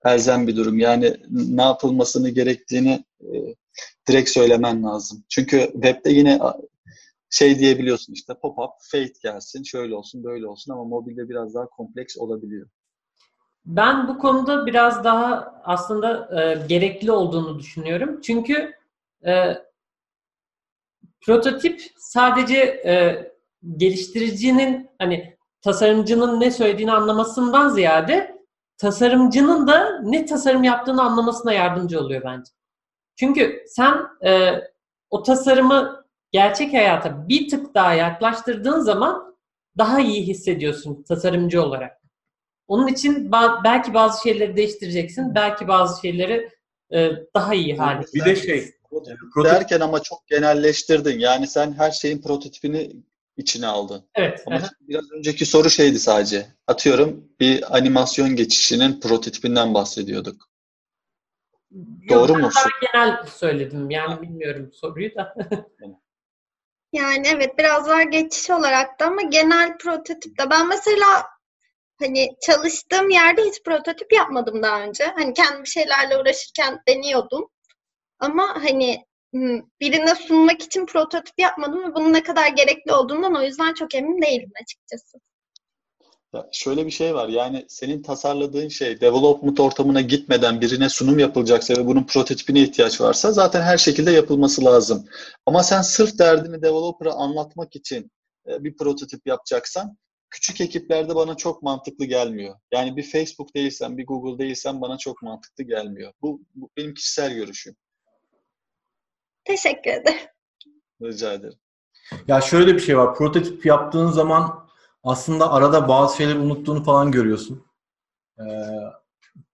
elzem bir durum. Yani ne yapılmasını gerektiğini e, direkt söylemen lazım. Çünkü webde yine şey diyebiliyorsun işte pop-up, fade gelsin, şöyle olsun, böyle olsun ama mobilde biraz daha kompleks olabiliyor. Ben bu konuda biraz daha aslında e, gerekli olduğunu düşünüyorum. Çünkü e, prototip sadece e, geliştiricinin hani tasarımcının ne söylediğini anlamasından ziyade tasarımcının da ne tasarım yaptığını anlamasına yardımcı oluyor bence. Çünkü sen e, o tasarımı gerçek hayata bir tık daha yaklaştırdığın zaman daha iyi hissediyorsun tasarımcı olarak. Onun için ba- belki bazı şeyleri değiştireceksin, belki bazı şeyleri e, daha iyi hale. Bir de şey, Prototip- derken ama çok genelleştirdin. Yani sen her şeyin prototipini içine aldın. Evet. Ama aha. biraz önceki soru şeydi sadece. Atıyorum bir animasyon geçişinin prototipinden bahsediyorduk. Doğru Yok, mu? ben daha genel söyledim. Yani bilmiyorum soruyu da. [laughs] Yani evet biraz daha geçiş olarak da ama genel prototipte ben mesela hani çalıştığım yerde hiç prototip yapmadım daha önce. Hani kendi bir şeylerle uğraşırken deniyordum. Ama hani birine sunmak için prototip yapmadım ve bunun ne kadar gerekli olduğundan o yüzden çok emin değilim açıkçası. Ya şöyle bir şey var. Yani senin tasarladığın şey development ortamına gitmeden birine sunum yapılacaksa ve bunun prototipine ihtiyaç varsa zaten her şekilde yapılması lazım. Ama sen sırf derdini developer'a anlatmak için e, bir prototip yapacaksan küçük ekiplerde bana çok mantıklı gelmiyor. Yani bir Facebook değilsen, bir Google değilsen bana çok mantıklı gelmiyor. Bu, bu benim kişisel görüşüm. Teşekkür ederim. Rica ederim. Ya şöyle bir şey var. Prototip yaptığın zaman aslında arada bazı şeyleri unuttuğunu falan görüyorsun. Ee,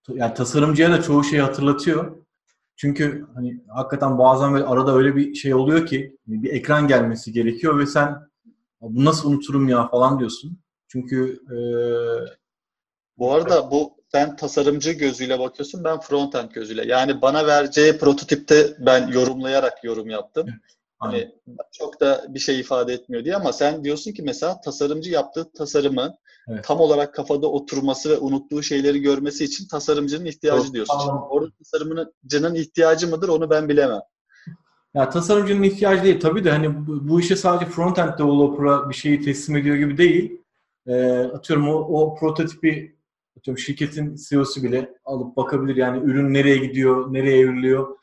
yani tasarımcıya da çoğu şeyi hatırlatıyor. Çünkü hani hakikaten bazen böyle arada öyle bir şey oluyor ki bir ekran gelmesi gerekiyor ve sen bu nasıl unuturum ya falan diyorsun. Çünkü e, Bu arada bu sen tasarımcı gözüyle bakıyorsun, ben frontend gözüyle. Yani bana vereceği prototipte ben yorumlayarak yorum yaptım. Hani çok da bir şey ifade etmiyor diye ama sen diyorsun ki mesela tasarımcı yaptığı tasarımı Evet. tam olarak kafada oturması ve unuttuğu şeyleri görmesi için tasarımcının ihtiyacı Doğru. diyorsun. Tamam. orada tasarımcının ihtiyacı mıdır onu ben bilemem. Ya tasarımcının ihtiyacı değil. Tabii de hani bu, bu işe sadece front-end developer'a bir şeyi teslim ediyor gibi değil. Ee, atıyorum o, o prototipi atıyorum şirketin CEO'su bile alıp bakabilir. Yani ürün nereye gidiyor, nereye evriliyor.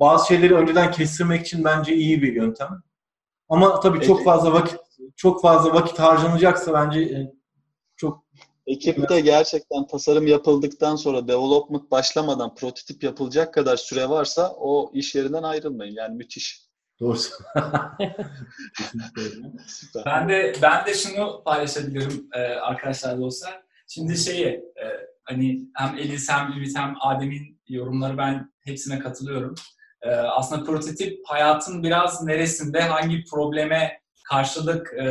Bazı şeyleri önceden kestirmek için bence iyi bir yöntem. Ama tabii çok fazla vakit çok fazla vakit harcanacaksa bence e, çok Ekipte gerçekten tasarım yapıldıktan sonra development başlamadan prototip yapılacak kadar süre varsa o iş yerinden ayrılmayın. Yani müthiş. [laughs] Süper. Ben de ben de şunu paylaşabilirim e, arkadaşlar dostlar. Şimdi şeyi e, hani hem Elis hem Ümit hem Adem'in yorumları ben hepsine katılıyorum. E, aslında prototip hayatın biraz neresinde hangi probleme karşılık e,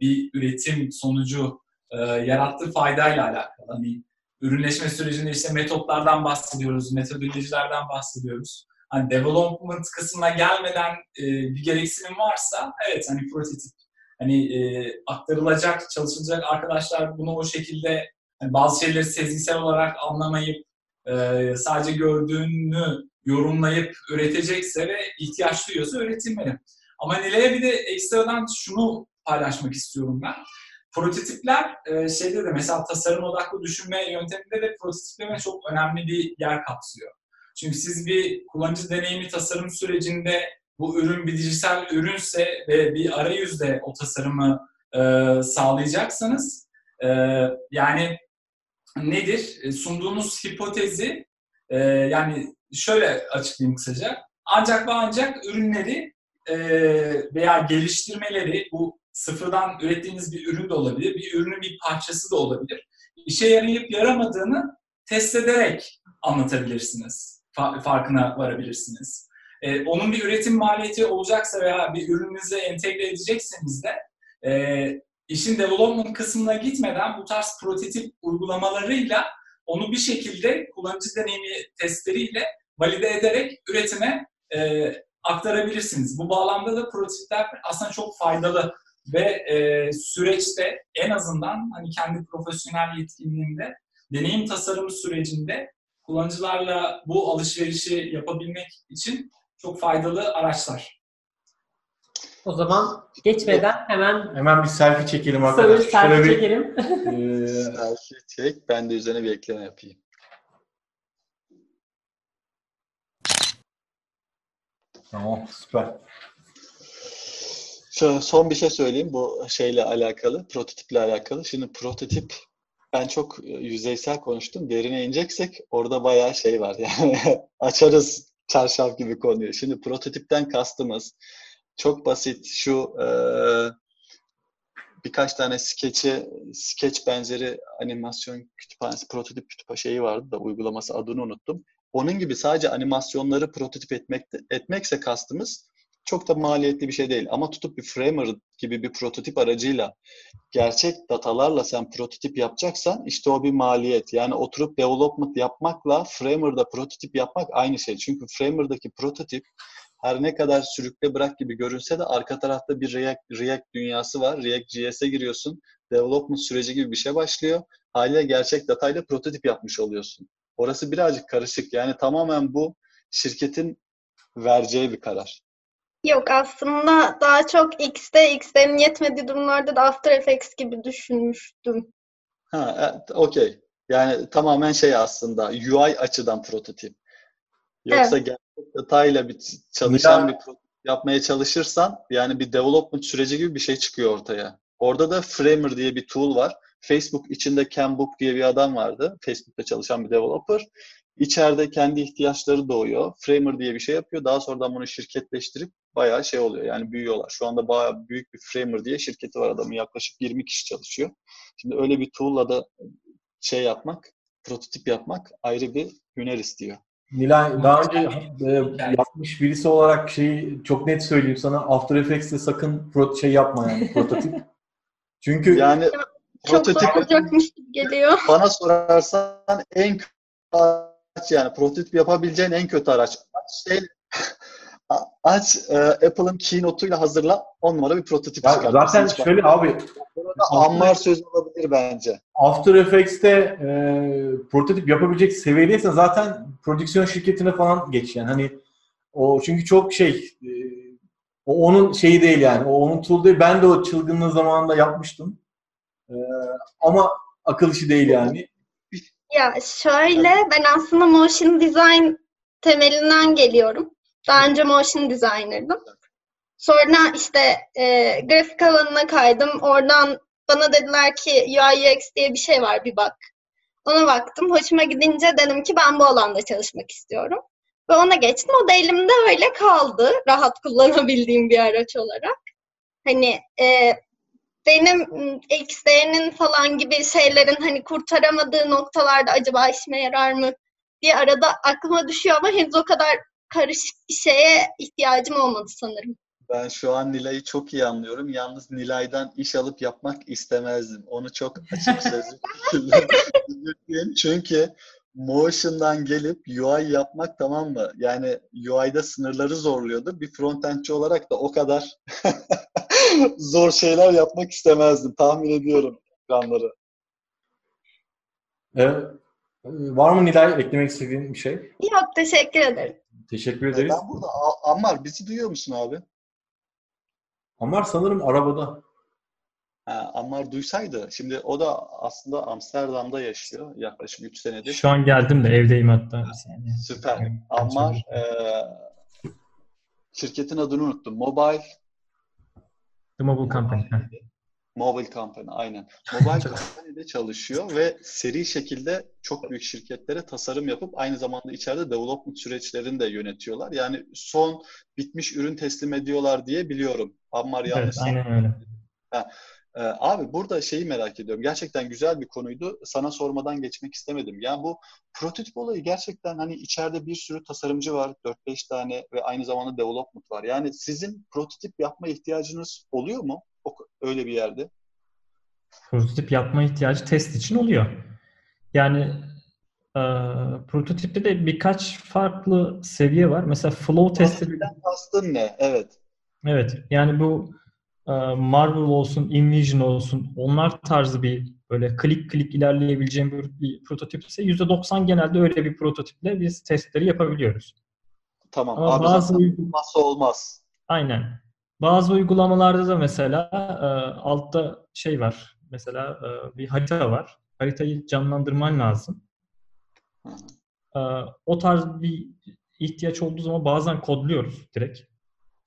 bir üretim sonucu e, yarattığı faydayla alakalı. Hani ürünleşme sürecinde işte metotlardan bahsediyoruz, metodolojilerden bahsediyoruz. Hani development kısmına gelmeden e, bir gereksinim varsa evet hani prototip hani e, aktarılacak, çalışılacak arkadaşlar bunu o şekilde hani bazı şeyleri sezgisel olarak anlamayıp e, sadece gördüğünü yorumlayıp üretecekse ve ihtiyaç duyuyorsa üretilmeli. Ama Nilay'a bir de ekstradan şunu paylaşmak istiyorum ben. Prototipler e, şeyde de mesela tasarım odaklı düşünme yönteminde de prototipleme çok önemli bir yer kapsıyor. Çünkü siz bir kullanıcı deneyimi tasarım sürecinde bu ürün dijital ürünse ve bir arayüzde o tasarımı e, sağlayacaksanız e, yani nedir? E, sunduğunuz hipotezi e, yani şöyle açıklayayım kısaca. Ancak ve ancak ürünleri e, veya geliştirmeleri bu sıfırdan ürettiğiniz bir ürün de olabilir, bir ürünün bir parçası da olabilir. İşe yarayıp yaramadığını test ederek anlatabilirsiniz. Fa- farkına varabilirsiniz. E, onun bir üretim maliyeti olacaksa veya bir ürününüze entegre edecekseniz de e, işin development kısmına gitmeden bu tarz prototip uygulamalarıyla onu bir şekilde kullanıcı deneyimi testleriyle valide ederek üretime e, aktarabilirsiniz. Bu bağlamda da prototipler aslında çok faydalı ve e, süreçte en azından hani kendi profesyonel yetkinliğinde deneyim tasarımı sürecinde kullanıcılarla bu alışverişi yapabilmek için çok faydalı araçlar. O zaman geçmeden hemen Hemen bir selfie çekelim bir arkadaşlar. selfie Şöyle bir çekelim. e, Selfie çek. Ben de üzerine bir ekleme yapayım. tamam süper. Şöyle son bir şey söyleyeyim bu şeyle alakalı, prototiple alakalı. Şimdi prototip ben çok e, yüzeysel konuştum. Derine ineceksek orada bayağı şey var yani. [laughs] Açarız çarşaf gibi konuyu. Şimdi prototipten kastımız çok basit şu e, birkaç tane skeçe, skeç benzeri animasyon kütüphanesi, prototip kütüphanesi şeyi vardı da uygulaması adını unuttum. onun gibi sadece animasyonları prototip etmek, etmekse kastımız çok da maliyetli bir şey değil. Ama tutup bir Framer gibi bir prototip aracıyla gerçek datalarla sen prototip yapacaksan işte o bir maliyet. Yani oturup development yapmakla Framer'da prototip yapmak aynı şey. Çünkü Framer'daki prototip her ne kadar sürükle bırak gibi görünse de arka tarafta bir React, React dünyası var. React.js'e giriyorsun. Development süreci gibi bir şey başlıyor. Haliyle gerçek datayla prototip yapmış oluyorsun. Orası birazcık karışık. Yani tamamen bu şirketin vereceği bir karar. Yok aslında daha çok X'te X'lerin yetmediği durumlarda da After Effects gibi düşünmüştüm. Ha, evet, okey. Yani tamamen şey aslında UI açıdan prototip. Yoksa Evet. gerçek datayla bir çalışan Ya- bir prototip yapmaya çalışırsan yani bir development süreci gibi bir şey çıkıyor ortaya. Orada da Framer diye bir tool var. Facebook içinde Canbook diye bir adam vardı. Facebook'ta çalışan bir developer. İçeride kendi ihtiyaçları doğuyor. Framer diye bir şey yapıyor. Daha sonradan bunu şirketleştirip bayağı şey oluyor. Yani büyüyorlar. Şu anda bayağı büyük bir Framer diye şirketi var adamın. Yaklaşık 20 kişi çalışıyor. Şimdi öyle bir tool'la da şey yapmak, prototip yapmak ayrı bir hüner istiyor. Nilay daha önce e, yapmış birisi olarak şeyi çok net söyleyeyim sana After Effects'te sakın pro, şey yapma yani prototip. [laughs] Çünkü Yani Çok prototip olacakmış gibi geliyor. bana sorarsan en kötü araç yani prototip yapabileceğin en kötü araç. Aç şey aç e, Apple'ın keynote'uyla hazırla 10 numara bir prototip ya çıkar. zaten Hiç bak- şöyle abi Burada Ammar söz olabilir bence. After Effects'te e, prototip yapabilecek seviyedeysen zaten prodüksiyon şirketine falan geç yani hani o çünkü çok şey e, o onun şeyi değil yani o onun tool değil ben de o çılgınlığı zamanında yapmıştım E, ama akıl işi değil yani Ya şöyle ben aslında motion design temelinden geliyorum. Daha önce motion designer'dım. Sonra işte e, grafik alanına kaydım. Oradan bana dediler ki UI UX diye bir şey var bir bak. Ona baktım. Hoşuma gidince dedim ki ben bu alanda çalışmak istiyorum. Ve ona geçtim. O da elimde öyle kaldı. Rahat kullanabildiğim bir araç olarak. Hani e, benim X'lerinin falan gibi şeylerin hani kurtaramadığı noktalarda acaba işime yarar mı diye arada aklıma düşüyor ama henüz o kadar karışık bir şeye ihtiyacım olmadı sanırım. Ben şu an Nilay'ı çok iyi anlıyorum. Yalnız Nilay'dan iş alıp yapmak istemezdim. Onu çok açık [laughs] sözlü. Çünkü Motion'dan gelip UI yapmak tamam mı? Yani UI'da sınırları zorluyordu. Bir frontendçi olarak da o kadar [laughs] zor şeyler yapmak istemezdim. Tahmin ediyorum ekranları. E, var mı Nilay eklemek istediğin bir şey? Yok teşekkür ederim. Teşekkür ederiz. Ben burada Ammar bizi duyuyor musun abi? Ammar sanırım arabada. Ha, Ammar duysaydı. Şimdi o da aslında Amsterdam'da yaşıyor yaklaşık 3 senedir. Şu an geldim de evdeyim hatta. Süper. Evet, Ammar eee, şirketin adını unuttum. Mobile The Mobile Company. Mobile Company aynen. Mobile [laughs] Company'de çalışıyor ve seri şekilde çok büyük şirketlere tasarım yapıp aynı zamanda içeride development süreçlerini de yönetiyorlar. Yani son bitmiş ürün teslim ediyorlar diye biliyorum. Ammar Evet, yanlış aynen öyle. Ee, abi burada şeyi merak ediyorum. Gerçekten güzel bir konuydu. Sana sormadan geçmek istemedim. Yani bu prototip olayı gerçekten hani içeride bir sürü tasarımcı var. 4-5 tane ve aynı zamanda development var. Yani sizin prototip yapma ihtiyacınız oluyor mu? Öyle bir yerde. Prototip yapma ihtiyacı test için oluyor. Yani e, prototipte de birkaç farklı seviye var. Mesela flow testi kastın ne? Evet. Evet, yani bu e, Marvel olsun, InVision olsun, onlar tarzı bir böyle klik klik ilerleyebileceğim bir, bir prototip ise %90 genelde öyle bir prototiple biz testleri yapabiliyoruz. Tamam. Ama abi bazı olmazsa olmaz. Aynen. Bazı uygulamalarda da mesela e, altta şey var. Mesela e, bir harita var. Haritayı canlandırman lazım. E, o tarz bir ihtiyaç olduğu zaman bazen kodluyoruz direkt.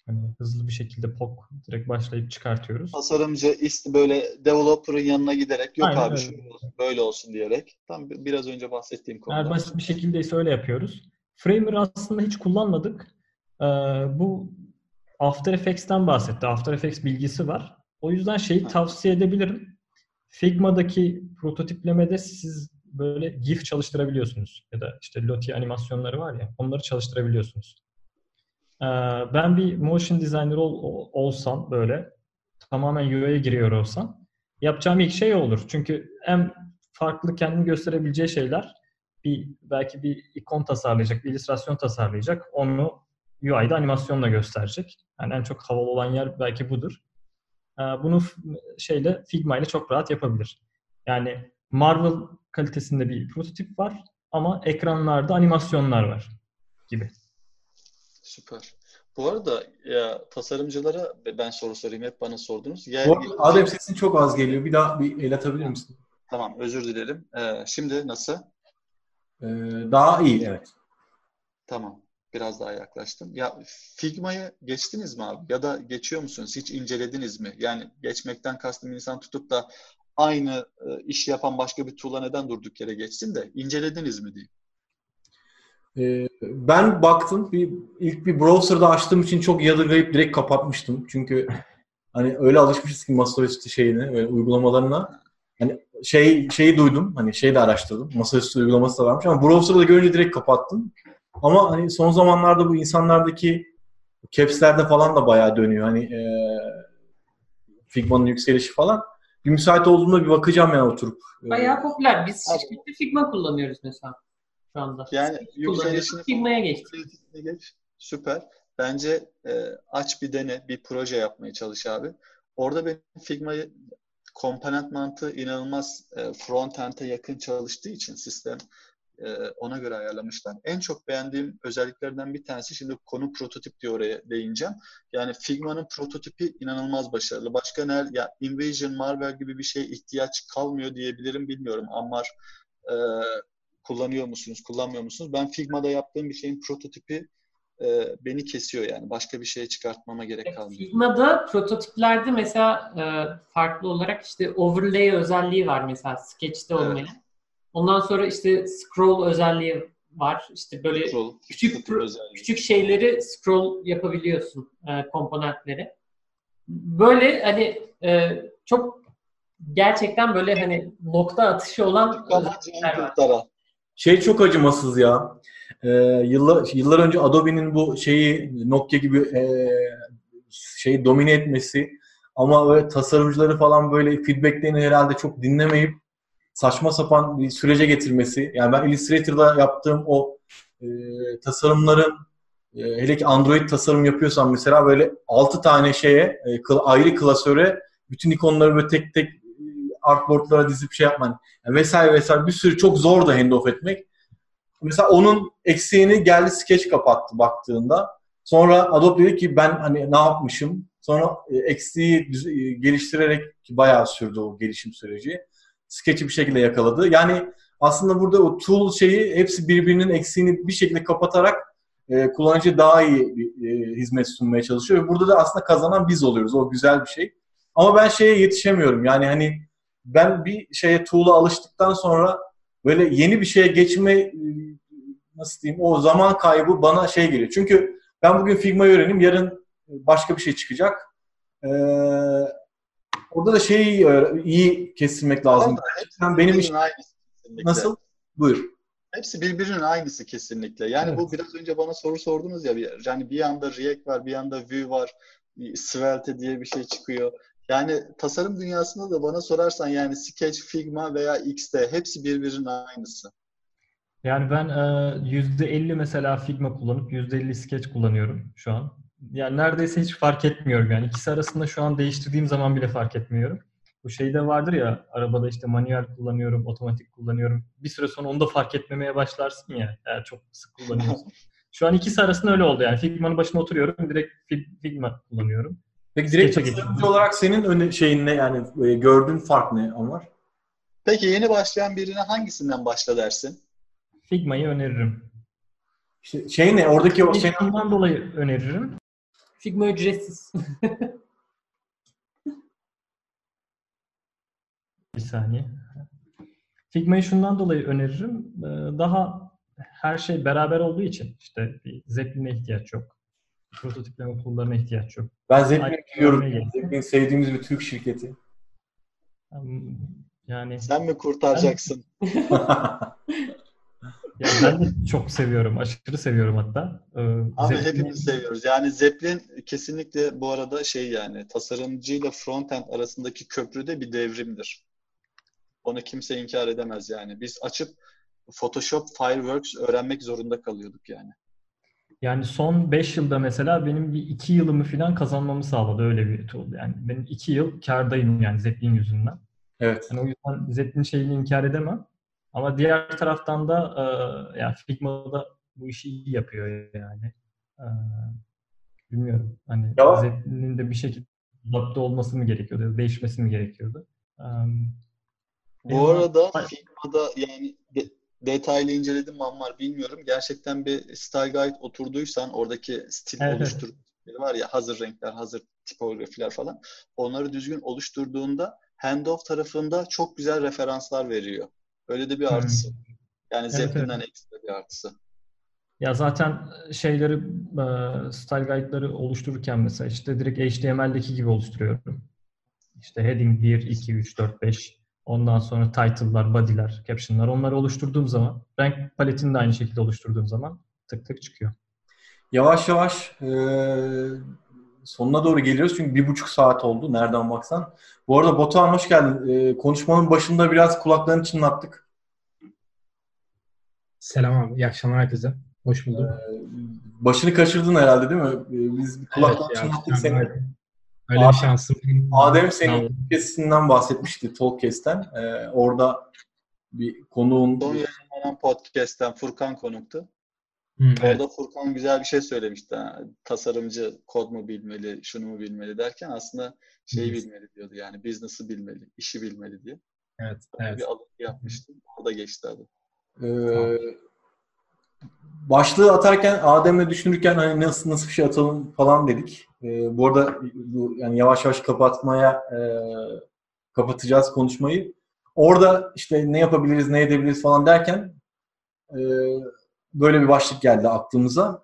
Hani hızlı bir şekilde POC direkt başlayıp çıkartıyoruz. Tasarımcı ist böyle developer'ın yanına giderek yok Aynen abi öyle. şöyle olsun, böyle olsun diyerek. Tam bi- biraz önce bahsettiğim Eğer konuda. basit bir şekildeyse öyle yapıyoruz. Framer aslında hiç kullanmadık. Ee, bu After Effects'ten bahsetti. After Effects bilgisi var. O yüzden şeyi tavsiye edebilirim. Figma'daki prototiplemede siz böyle GIF çalıştırabiliyorsunuz. Ya da işte Lottie animasyonları var ya onları çalıştırabiliyorsunuz. Ee, ben bir motion designer ol, olsam böyle tamamen UI'ye giriyor olsam yapacağım ilk şey olur. Çünkü en farklı kendini gösterebileceği şeyler bir belki bir ikon tasarlayacak, bir illüstrasyon tasarlayacak. Onu UI'de animasyonla gösterecek. Yani en çok havalı olan yer belki budur. Ee, bunu şeyle Figma ile çok rahat yapabilir. Yani Marvel kalitesinde bir prototip var ama ekranlarda animasyonlar var gibi. Süper. Bu arada ya tasarımcılara ben soru sorayım. Hep bana sordunuz. Yer, Bu arada Adem sesin çok az geliyor. Bir daha bir el atabilir misin? Tamam özür dilerim. Ee, şimdi nasıl? Ee, daha iyi evet. Tamam. Biraz daha yaklaştım. Ya Figma'ya geçtiniz mi abi? Ya da geçiyor musunuz? Hiç incelediniz mi? Yani geçmekten kastım insan tutup da aynı e, iş yapan başka bir tool'a neden durduk yere geçsin de incelediniz mi diyeyim. Ee, ben baktım. Bir, ilk bir browser'da açtığım için çok yadırgayıp direkt kapatmıştım. Çünkü hani öyle alışmışız ki masaüstü şeyine, böyle uygulamalarına. Hani şey şeyi duydum. Hani şeyi de araştırdım. Masaüstü uygulaması da varmış ama browser'da görünce direkt kapattım. Ama hani son zamanlarda bu insanlardaki caps'lerde falan da bayağı dönüyor. Hani e, Figma'nın yükselişi falan. Bir müsait olduğunda bir bakacağım yani oturup. Bayağı popüler. Biz şirkette Figma kullanıyoruz mesela şu anda. Yani yükselişini Figma'ya geçtik. Geç. Süper. Bence e, aç bir dene, bir proje yapmaya çalış abi. Orada benim Figma'yı komponent mantığı inanılmaz e, front-end'e yakın çalıştığı için sistem e, ona göre ayarlamışlar. En çok beğendiğim özelliklerden bir tanesi şimdi konu prototip diye oraya değineceğim. Yani Figma'nın prototipi inanılmaz başarılı. Başka ne? Ya Invasion, Marvel gibi bir şeye ihtiyaç kalmıyor diyebilirim bilmiyorum. Ammar e, kullanıyor musunuz, kullanmıyor musunuz? Ben Figma'da yaptığım bir şeyin prototipi e, beni kesiyor yani. Başka bir şeye çıkartmama gerek kalmıyor. Figma'da prototiplerde mesela e, farklı olarak işte overlay özelliği var mesela Sketch'te olmayan. Evet. Ondan sonra işte scroll özelliği var. İşte böyle scroll, küçük küçük şeyleri scroll yapabiliyorsun e, komponentleri. Böyle hani e, çok gerçekten böyle hani nokta atışı olan özellikler var. Şey çok acımasız ya. Ee, yıllar yıllar önce Adobe'nin bu şeyi Nokia gibi e, şeyi domine etmesi ama böyle tasarımcıları falan böyle feedbacklerini herhalde çok dinlemeyip saçma sapan bir sürece getirmesi. Yani ben Illustrator'da yaptığım o e, tasarımların e, hele ki Android tasarım yapıyorsam mesela böyle 6 tane şeye e, ayrı klasöre bütün ikonları böyle tek tek artboardlara dizip şey yapman yani vesaire vesaire bir sürü çok zor da handoff etmek. Mesela onun eksiğini geldi Sketch kapattı baktığında. Sonra Adobe dedi ki ben hani ne yapmışım? Sonra e, eksiği geliştirerek ki bayağı sürdü o gelişim süreci. Sketch'i bir şekilde yakaladı. Yani aslında burada o tool şeyi hepsi birbirinin eksiğini bir şekilde kapatarak e, kullanıcı daha iyi bir e, hizmet sunmaya çalışıyor. Ve burada da aslında kazanan biz oluyoruz. O güzel bir şey. Ama ben şeye yetişemiyorum. Yani hani ben bir şeye tool'a alıştıktan sonra böyle yeni bir şeye geçme e, nasıl diyeyim o zaman kaybı bana şey geliyor. Çünkü ben bugün Figma'yı öğreneyim yarın başka bir şey çıkacak. Ee, orada da şeyi e, iyi kesilmek lazım. Hepsi benim için nasıl? Buyur. Hepsi birbirinin aynısı kesinlikle. Yani evet. bu biraz önce bana soru sordunuz ya. Yani bir yanda React var, bir yanda Vue var. Svelte diye bir şey çıkıyor. Yani tasarım dünyasında da bana sorarsan yani Sketch, Figma veya XD hepsi birbirinin aynısı. Yani ben %50 mesela Figma kullanıp %50 Sketch kullanıyorum şu an. Yani neredeyse hiç fark etmiyorum yani. ikisi arasında şu an değiştirdiğim zaman bile fark etmiyorum. Bu şeyde vardır ya arabada işte manuel kullanıyorum, otomatik kullanıyorum. Bir süre sonra onu da fark etmemeye başlarsın ya eğer çok sık kullanıyorsun. [laughs] Şu an ikisi arasında öyle oldu yani. Figma'nın başına oturuyorum, direkt Figma kullanıyorum. Peki direkt tasarımcı olarak senin öne, şeyin ne yani e, gördüğün fark ne Ömer? Peki yeni başlayan birine hangisinden başla dersin? Figma'yı öneririm. İşte şey ne? Oradaki o şey... Bundan dolayı öneririm. Figma ücretsiz. [laughs] bir saniye. Figma'yı şundan dolayı öneririm. Ee, daha her şey beraber olduğu için işte bir Zeppelin'e ihtiyaç yok. Prototipleme tool'larına ihtiyaç yok. Ben Zeppelin biliyorum. Zeppelin sevdiğimiz bir Türk şirketi. Yani Sen mi kurtaracaksın? [laughs] ya ben de çok seviyorum. Aşırı seviyorum hatta. Ee, Abi Zeppelin- hepimiz seviyoruz. Yani Zeppelin kesinlikle bu arada şey yani tasarımcıyla frontend arasındaki köprüde bir devrimdir. Onu kimse inkar edemez yani. Biz açıp Photoshop, Fireworks öğrenmek zorunda kalıyorduk yani. Yani son 5 yılda mesela benim bir 2 yılımı falan kazanmamı sağladı öyle bir tool. Yani benim 2 yıl kârdayım yani Zeppelin yüzünden. Evet. Yani o yüzden Zeppelin şeyini inkar edemem. Ama diğer taraftan da e, yani Figma'da bu işi iyi yapıyor yani. E, bilmiyorum. Hani Ya- Zeppelin'in de bir şekilde adapte olması mı gerekiyordu? Değişmesi mi gerekiyordu? E, Bu arada Figma'da yani de- detaylı inceledim mi var bilmiyorum. Gerçekten bir style guide oturduysan oradaki stil Evet, evet. oluşturmaları var ya hazır renkler, hazır tipografiler falan. Onları düzgün oluşturduğunda handoff tarafında çok güzel referanslar veriyor. Öyle de bir Hmm. artısı. Yani Evet, Zeppelin'den ekstra bir artısı. Ya zaten şeyleri, e, style guide'ları oluştururken mesela işte direkt HTML'deki gibi oluşturuyorum. İşte heading 1, 2, 3, 4, 5. Ondan sonra title'lar, body'ler, caption'lar. Onları oluşturduğum zaman, renk paletini de aynı şekilde oluşturduğum zaman tık tık çıkıyor. Yavaş yavaş e, sonuna doğru geliyoruz çünkü bir buçuk saat oldu nereden baksan. Bu arada Batuhan hoş geldin. E, konuşmanın başında biraz kulaklarını çınlattık. Selam abi. İyi akşamlar herkese. Hoş bulduk. Başını kaçırdın herhalde değil mi? E, biz kulaklarını Evet çınlattık seni. Öyle bir Adem- şansım. Adem senin podcast'inden bahsetmişti, Talkcast'ten. E, orada bir konuğun Son yayınlanan podcast'ten Furkan konuktu. Hı, evet. Orada Furkan güzel bir şey söylemişti. ha. Tasarımcı kod mu bilmeli, şunu mu bilmeli derken aslında şeyi Hı. bilmeli diyordu yani business'ı bilmeli, işi bilmeli diye. Evet, Öyle evet. Bir alıntı yapmıştım. Orada geçti adı. Ee, başlığı atarken Adem'le düşünürken hani nasıl nasıl bir şey atalım falan dedik. Ee, bu arada bu, yani yavaş yavaş kapatmaya e, kapatacağız konuşmayı. Orada işte ne yapabiliriz, ne edebiliriz falan derken e, böyle bir başlık geldi aklımıza.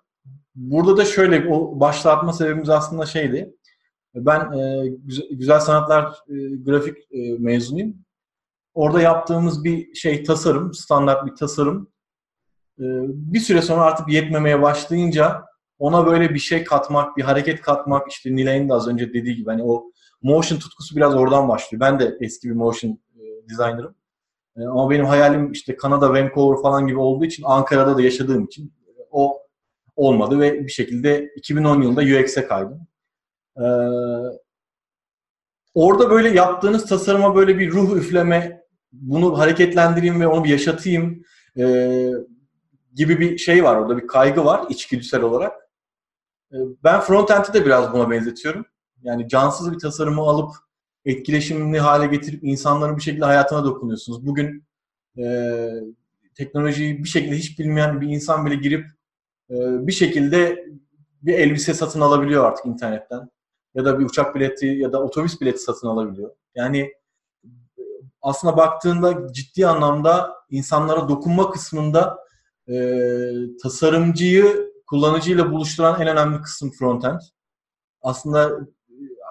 Burada da şöyle o başlığı atma sebebimiz aslında şeydi. Ben e, güzel, güzel sanatlar e, grafik e, mezunuyum. Orada yaptığımız bir şey tasarım, standart bir tasarım. Ee, Bir süre sonra artık yetmemeye başlayınca ona böyle bir şey katmak, bir hareket katmak, işte Nilay'ın da az önce dediği gibi hani o motion tutkusu biraz oradan başlıyor. Ben de eski bir motion e, designer'ım. E, Ama benim hayalim işte Kanada, Vancouver falan gibi olduğu için Ankara'da da yaşadığım için o olmadı ve bir şekilde 2010 yılında UX'e kaydım. Ee, orada böyle yaptığınız tasarıma böyle bir ruh üfleme, bunu hareketlendireyim ve onu bir yaşatayım e, gibi bir şey var orada bir kaygı var içgüdüsel olarak. E, ben frontend'i de biraz buna benzetiyorum. Yani cansız bir tasarımı alıp etkileşimli hale getirip insanların bir şekilde hayatına dokunuyorsunuz. Bugün e, teknolojiyi bir şekilde hiç bilmeyen bir insan bile girip e, bir şekilde bir elbise satın alabiliyor artık internetten. Ya da bir uçak bileti ya da otobüs bileti satın alabiliyor. Yani aslında baktığında ciddi anlamda insanlara dokunma kısmında e, tasarımcıyı kullanıcıyla buluşturan en önemli kısım frontend. Aslında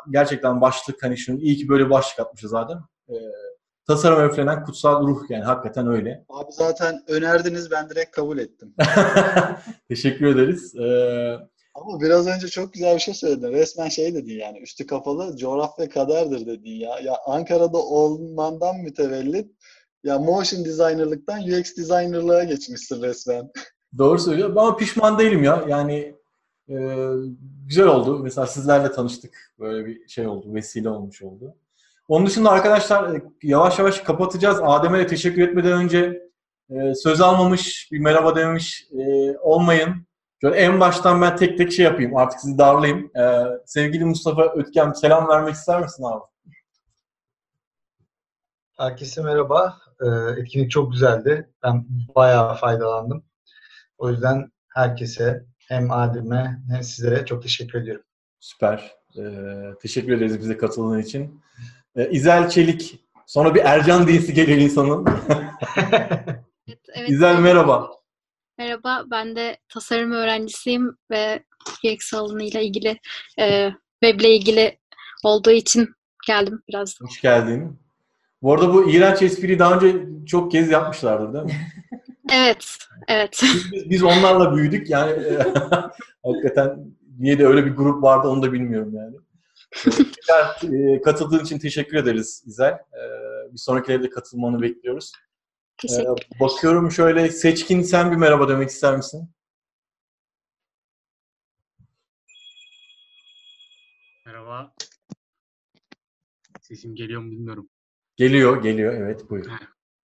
gerçekten başlık hani şunu iyi ki böyle başlık atmışız zaten. E, tasarım öflenen kutsal ruh yani hakikaten öyle. Abi zaten önerdiniz ben direkt kabul ettim. [laughs] Teşekkür ederiz. Ee, Ama biraz önce çok güzel bir şey söyledin. Resmen şey dedin yani üstü kapalı coğrafya kaderdir dedin ya. Ya Ankara'da olmandan mütevellit ya motion designerlıktan UX designerlığa geçmişsin resmen. Doğru söylüyor ama pişman değilim ya. Yani e, güzel oldu. Mesela sizlerle tanıştık. Böyle bir şey oldu. Vesile olmuş oldu. Onun dışında arkadaşlar e, yavaş yavaş kapatacağız. Adem'e de teşekkür etmeden önce e, söz almamış, bir merhaba dememiş e, olmayın. Şöyle en baştan ben tek tek şey yapayım. Artık sizi darlayayım. E, sevgili Mustafa Ötkem selam vermek ister misin abi? Herkese merhaba. Ee, etkinlik çok güzeldi. Ben bayağı faydalandım. O yüzden herkese hem Adem'e hem sizlere çok teşekkür ediyorum. Süper. Ee, teşekkür ederiz bize katıldığın için. Ee, İzel Çelik. Sonra bir Ercan diyesi geliyor insanın. Evet, İzel merhaba. Merhaba, ben de tasarım öğrencisiyim ve UX alanıyla ilgili, e, web ile ilgili olduğu için geldim biraz. Hoş geldin. Bu arada bu iğrenç espriyi daha önce çok kez yapmışlardı değil mi? [laughs] Evet, evet. Biz, biz onlarla büyüdük yani [laughs] hakikaten niye de öyle bir grup vardı onu da bilmiyorum yani. E, [laughs] tekrar, e, katıldığın için teşekkür ederiz İzel. E, bir sonrakilere de katılmanı bekliyoruz. Teşekkür. E, bakıyorum şöyle Seçkin sen bir merhaba demek ister misin? Merhaba. Sesim geliyor mu bilmiyorum. Geliyor, geliyor. Evet, buyur.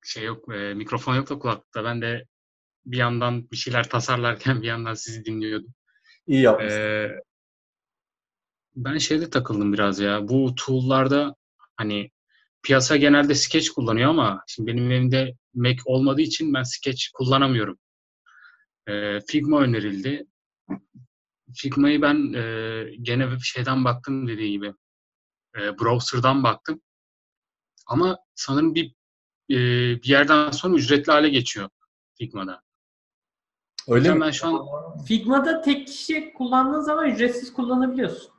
Şey yok, e, mikrofon yok da kulaklıkta. Ben de bir yandan bir şeyler tasarlarken [laughs] bir yandan sizi dinliyordum. İyi yapmışsın. E, ben şeyde takıldım biraz ya. Bu tool'larda hani piyasa genelde Sketch kullanıyor ama şimdi benim evimde Mac olmadığı için ben Sketch kullanamıyorum. E, Figma önerildi. Figma'yı ben e, gene bir şeyden baktım dediği gibi. E, browser'dan baktım. Ama sanırım bir e, bir yerden sonra ücretli hale geçiyor Figma'da. Öyle mi? Ben şu an Figma'da tek kişi kullandığın zaman ücretsiz kullanabiliyorsun.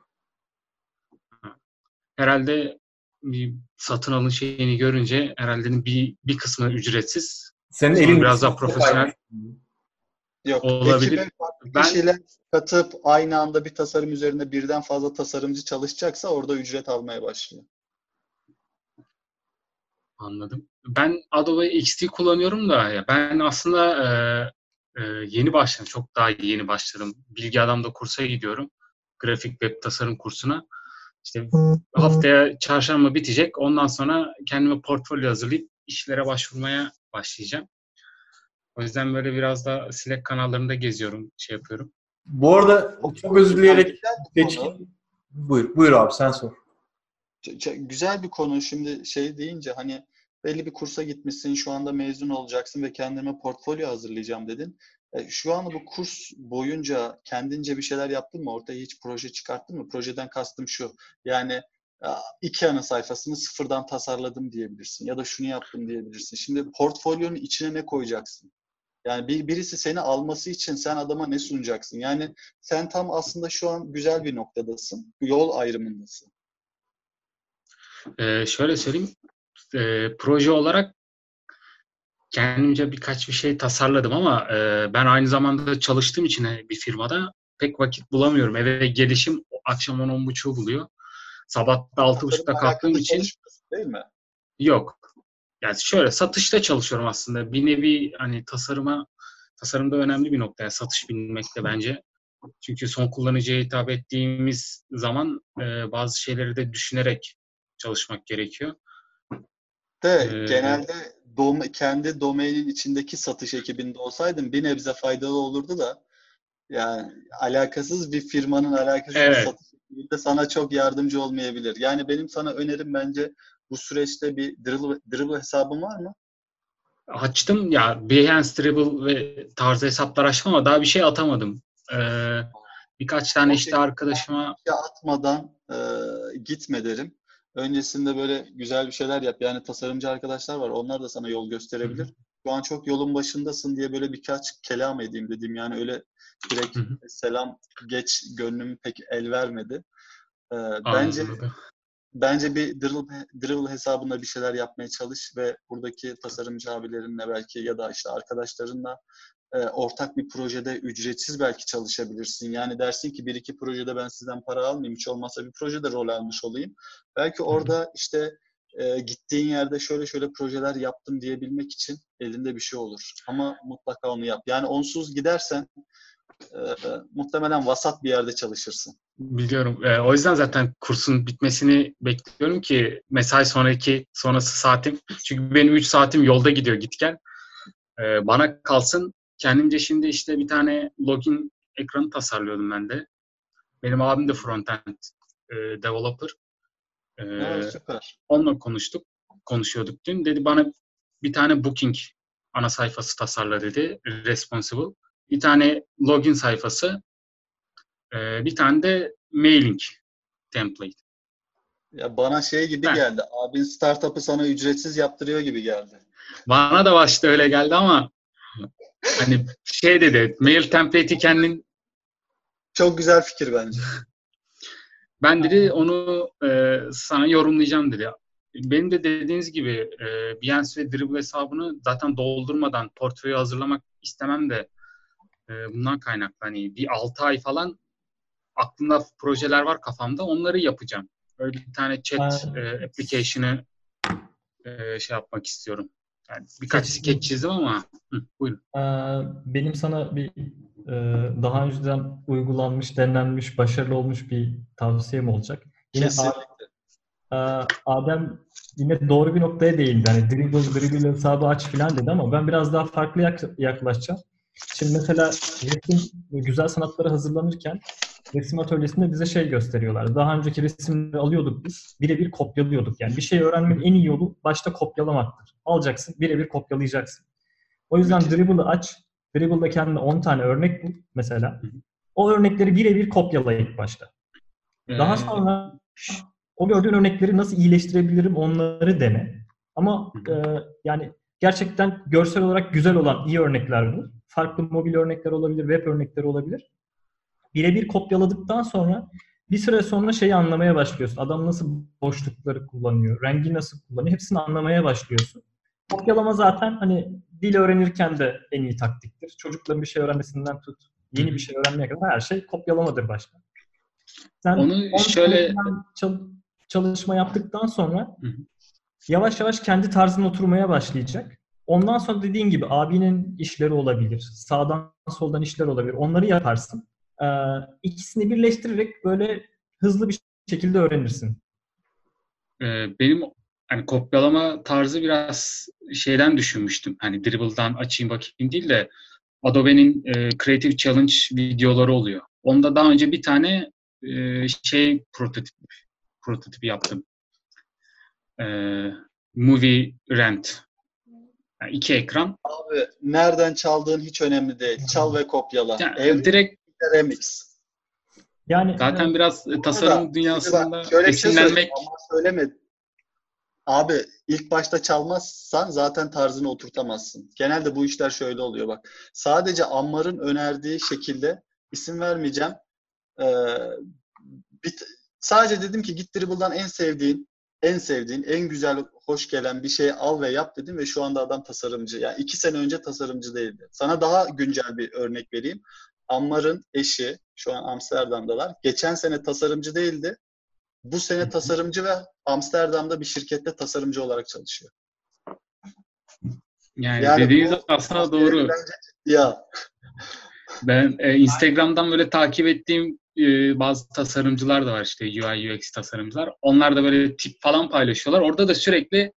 herhalde bir satın alın şeyini görünce herhalde bir bir kısmı ücretsiz. Senin Sonra elin biraz daha profesyonel Yok. olabilir. Ekibe Ben kişiler katıp aynı anda bir tasarım üzerinde birden fazla tasarımcı çalışacaksa orada ücret almaya başlıyor. Anladım. Ben Adobe XD kullanıyorum da ya ben aslında e, e, yeni başladım. Çok daha yeni başladım. Bilgi Adam'da kursa gidiyorum. Grafik web tasarım kursuna. İşte haftaya çarşamba bitecek. Ondan sonra kendime portfolyo hazırlayıp işlere başvurmaya başlayacağım. O yüzden böyle biraz da Slack kanallarında geziyorum, şey yapıyorum. Bu arada çok özür dileyerek. Seçkin. Buyur, buyur abi sen sor. Güzel bir konu. Şimdi şey deyince hani belli bir kursa gitmişsin, şu anda mezun olacaksın ve kendime portfolyo hazırlayacağım dedin. E, şu anda bu kurs boyunca kendince bir şeyler yaptın mı? Ortaya hiç proje çıkarttın mı? Projeden kastım şu. Yani a, Ikea'nın sayfasını sıfırdan tasarladım diyebilirsin. Ya da şunu yaptım diyebilirsin. Şimdi portfolyonun içine ne koyacaksın? Yani bir, birisi seni alması için sen adama ne sunacaksın? Yani sen tam aslında şu an güzel bir noktadasın. Yol ayrımındasın. Ee, şöyle söyleyeyim, e, proje olarak kendimce birkaç bir şey tasarladım ama e, ben aynı zamanda çalıştığım için bir firmada pek vakit bulamıyorum. Eve gelişim akşam 10-10.30'u buluyor. Sabah da 6.30'da kalktığım için değil mi? yok. Yani şöyle satışta çalışıyorum aslında. Bir nevi hani tasarıma tasarımda önemli bir nokta. Yani satış bilmekte bence. Çünkü son kullanıcıya hitap ettiğimiz zaman e, bazı şeyleri de düşünerek çalışmak gerekiyor. De Ee, genelde dom kendi domainin içindeki satış ekibinde olsaydın bir nebze faydalı olurdu da yani alakasız bir firmanın alakasız bir Evet. satış ekibinde sana çok yardımcı olmayabilir. Yani benim sana önerim bence bu süreçte bir Dribble, Dribble hesabın var mı? Açtım ya Behance, Dribble ve tarzı hesaplar açtım ama daha bir şey atamadım. Ee, birkaç tane işte arkadaşıma Ya atmadan e, gitme derim. Öncesinde böyle güzel bir şeyler yap. Yani tasarımcı arkadaşlar var. Onlar da sana yol gösterebilir. Şu an çok yolun başındasın diye böyle birkaç kelam edeyim dedim. Yani öyle direkt selam geç gönlüm pek el vermedi. Ee, bence Anladım. bence bir Dribble, Dribble hesabında bir şeyler yapmaya çalış ve buradaki tasarımcı abilerinle belki ya da işte arkadaşlarınla e, ortak bir projede ücretsiz belki çalışabilirsin. Yani dersin ki bir iki projede ben sizden para almayayım. Hiç olmazsa bir projede rol almış olayım. Belki orada işte e, gittiğin yerde şöyle şöyle projeler yaptım diyebilmek için elinde bir şey olur. Ama mutlaka onu yap. Yani onsuz gidersen e, muhtemelen vasat bir yerde çalışırsın. Biliyorum. Ee, o yüzden zaten kursun bitmesini bekliyorum ki mesai sonraki sonrası saatim. Çünkü benim 3 saatim yolda gidiyor git gel. Ee, bana kalsın. Kendimce şimdi işte bir tane login ekranı tasarlıyordum ben de. Benim abim de frontend e, developer. Ee, Evet, süper. onunla konuştuk. Konuşuyorduk dün. Dedi bana bir tane booking ana sayfası tasarla dedi. Responsible. Bir tane login sayfası. Ee, bir tane de mailing template. Ya bana şey gibi geldi. Abin startup'ı sana ücretsiz yaptırıyor gibi geldi. Bana da başta öyle geldi ama hani şey dedi mail template'i kendin Çok güzel fikir bence. ben dedi onu e, sana yorumlayacağım dedi. benim de dediğiniz gibi e, Behance ve Dribble hesabını zaten doldurmadan portföyü hazırlamak istemem de e, bundan kaynaklı. Hani bir 6 ay falan aklımda projeler var kafamda. Onları yapacağım. Böyle bir tane chat e, application'ı e, şey yapmak istiyorum. Yani birkaç skeç çizdim ama hı, buyurun. Ee, benim sana bir e, daha önceden uygulanmış, denenmiş, başarılı olmuş bir tavsiyem olacak. Yine Kesinlikle. Ee, Adem yine doğru bir noktaya değindi. Hani dribble, dribble hesabı aç falan dedi ama ben biraz daha farklı yak- yaklaşacağım. Şimdi mesela resim güzel sanatlara hazırlanırken resim atölyesinde bize şey gösteriyorlar. Daha önceki resimleri alıyorduk biz. Birebir kopyalıyorduk. Yani bir şey öğrenmenin en iyi yolu başta kopyalamaktır. Alacaksın, birebir kopyalayacaksın. O yüzden Dribble'ı aç. Dribble'da kendine 10 tane örnek bul mesela. O örnekleri birebir kopyala ilk başta. Daha Ee, sonra o gördüğün örnekleri nasıl iyileştirebilirim onları dene. Ama e, yani gerçekten görsel olarak güzel olan iyi örnekler bu. Farklı mobil örnekler olabilir, web örnekleri olabilir. Birebir kopyaladıktan sonra bir süre sonra şeyi anlamaya başlıyorsun. Adam nasıl boşlukları kullanıyor, rengi nasıl kullanıyor hepsini anlamaya başlıyorsun. Kopyalama zaten hani dil öğrenirken de en iyi taktiktir. Çocukların bir şey öğrenmesinden tut, yeni bir şey öğrenmeye kadar her şey kopyalamadır başta. Sen Onu 10 şöyle- çalışma yaptıktan sonra yavaş yavaş kendi tarzına oturmaya başlayacak. Ondan sonra dediğin gibi abinin işleri olabilir, sağdan soldan işler olabilir. Onları yaparsın. Ee, ikisini birleştirerek böyle hızlı bir şekilde öğrenirsin. Ee, benim hani kopyalama tarzı biraz şeyden düşünmüştüm. Hani Dribble'dan açayım bakayım değil de Adobe'nin e, Creative Challenge videoları oluyor. Onda daha önce bir tane e, şey prototip prototipi yaptım. E, movie Rent. Yani iki ekran. Abi nereden çaldığın hiç önemli değil. Çal ve kopyala. Yani Ev direkt remix. Yani zaten biraz e, tasarım Burada, dünyasında şöyle şey esinlenmek söyleyeyim ama söyleme. Abi ilk başta çalmazsan zaten tarzını oturtamazsın. Genelde bu işler şöyle oluyor bak. Sadece Ammar'ın önerdiği şekilde isim vermeyeceğim. Ee, bir sadece dedim ki git Dribble'dan en sevdiğin, en sevdiğin, en güzel, hoş gelen bir şey al ve yap dedim ve şu anda adam tasarımcı. Yani iki sene önce tasarımcı değildi. Sana daha güncel bir örnek vereyim. Ammar'ın eşi, şu an Amsterdam'dalar. Geçen sene tasarımcı değildi. Bu sene tasarımcı ve Amsterdam'da bir şirkette tasarımcı olarak çalışıyor. yani, Yani dediğiniz bu aslında doğru. ya. [laughs] Ben e, Instagram'dan böyle takip ettiğim e, bazı tasarımcılar da var işte UI UX tasarımcılar. Onlar da böyle tip falan paylaşıyorlar. Orada da sürekli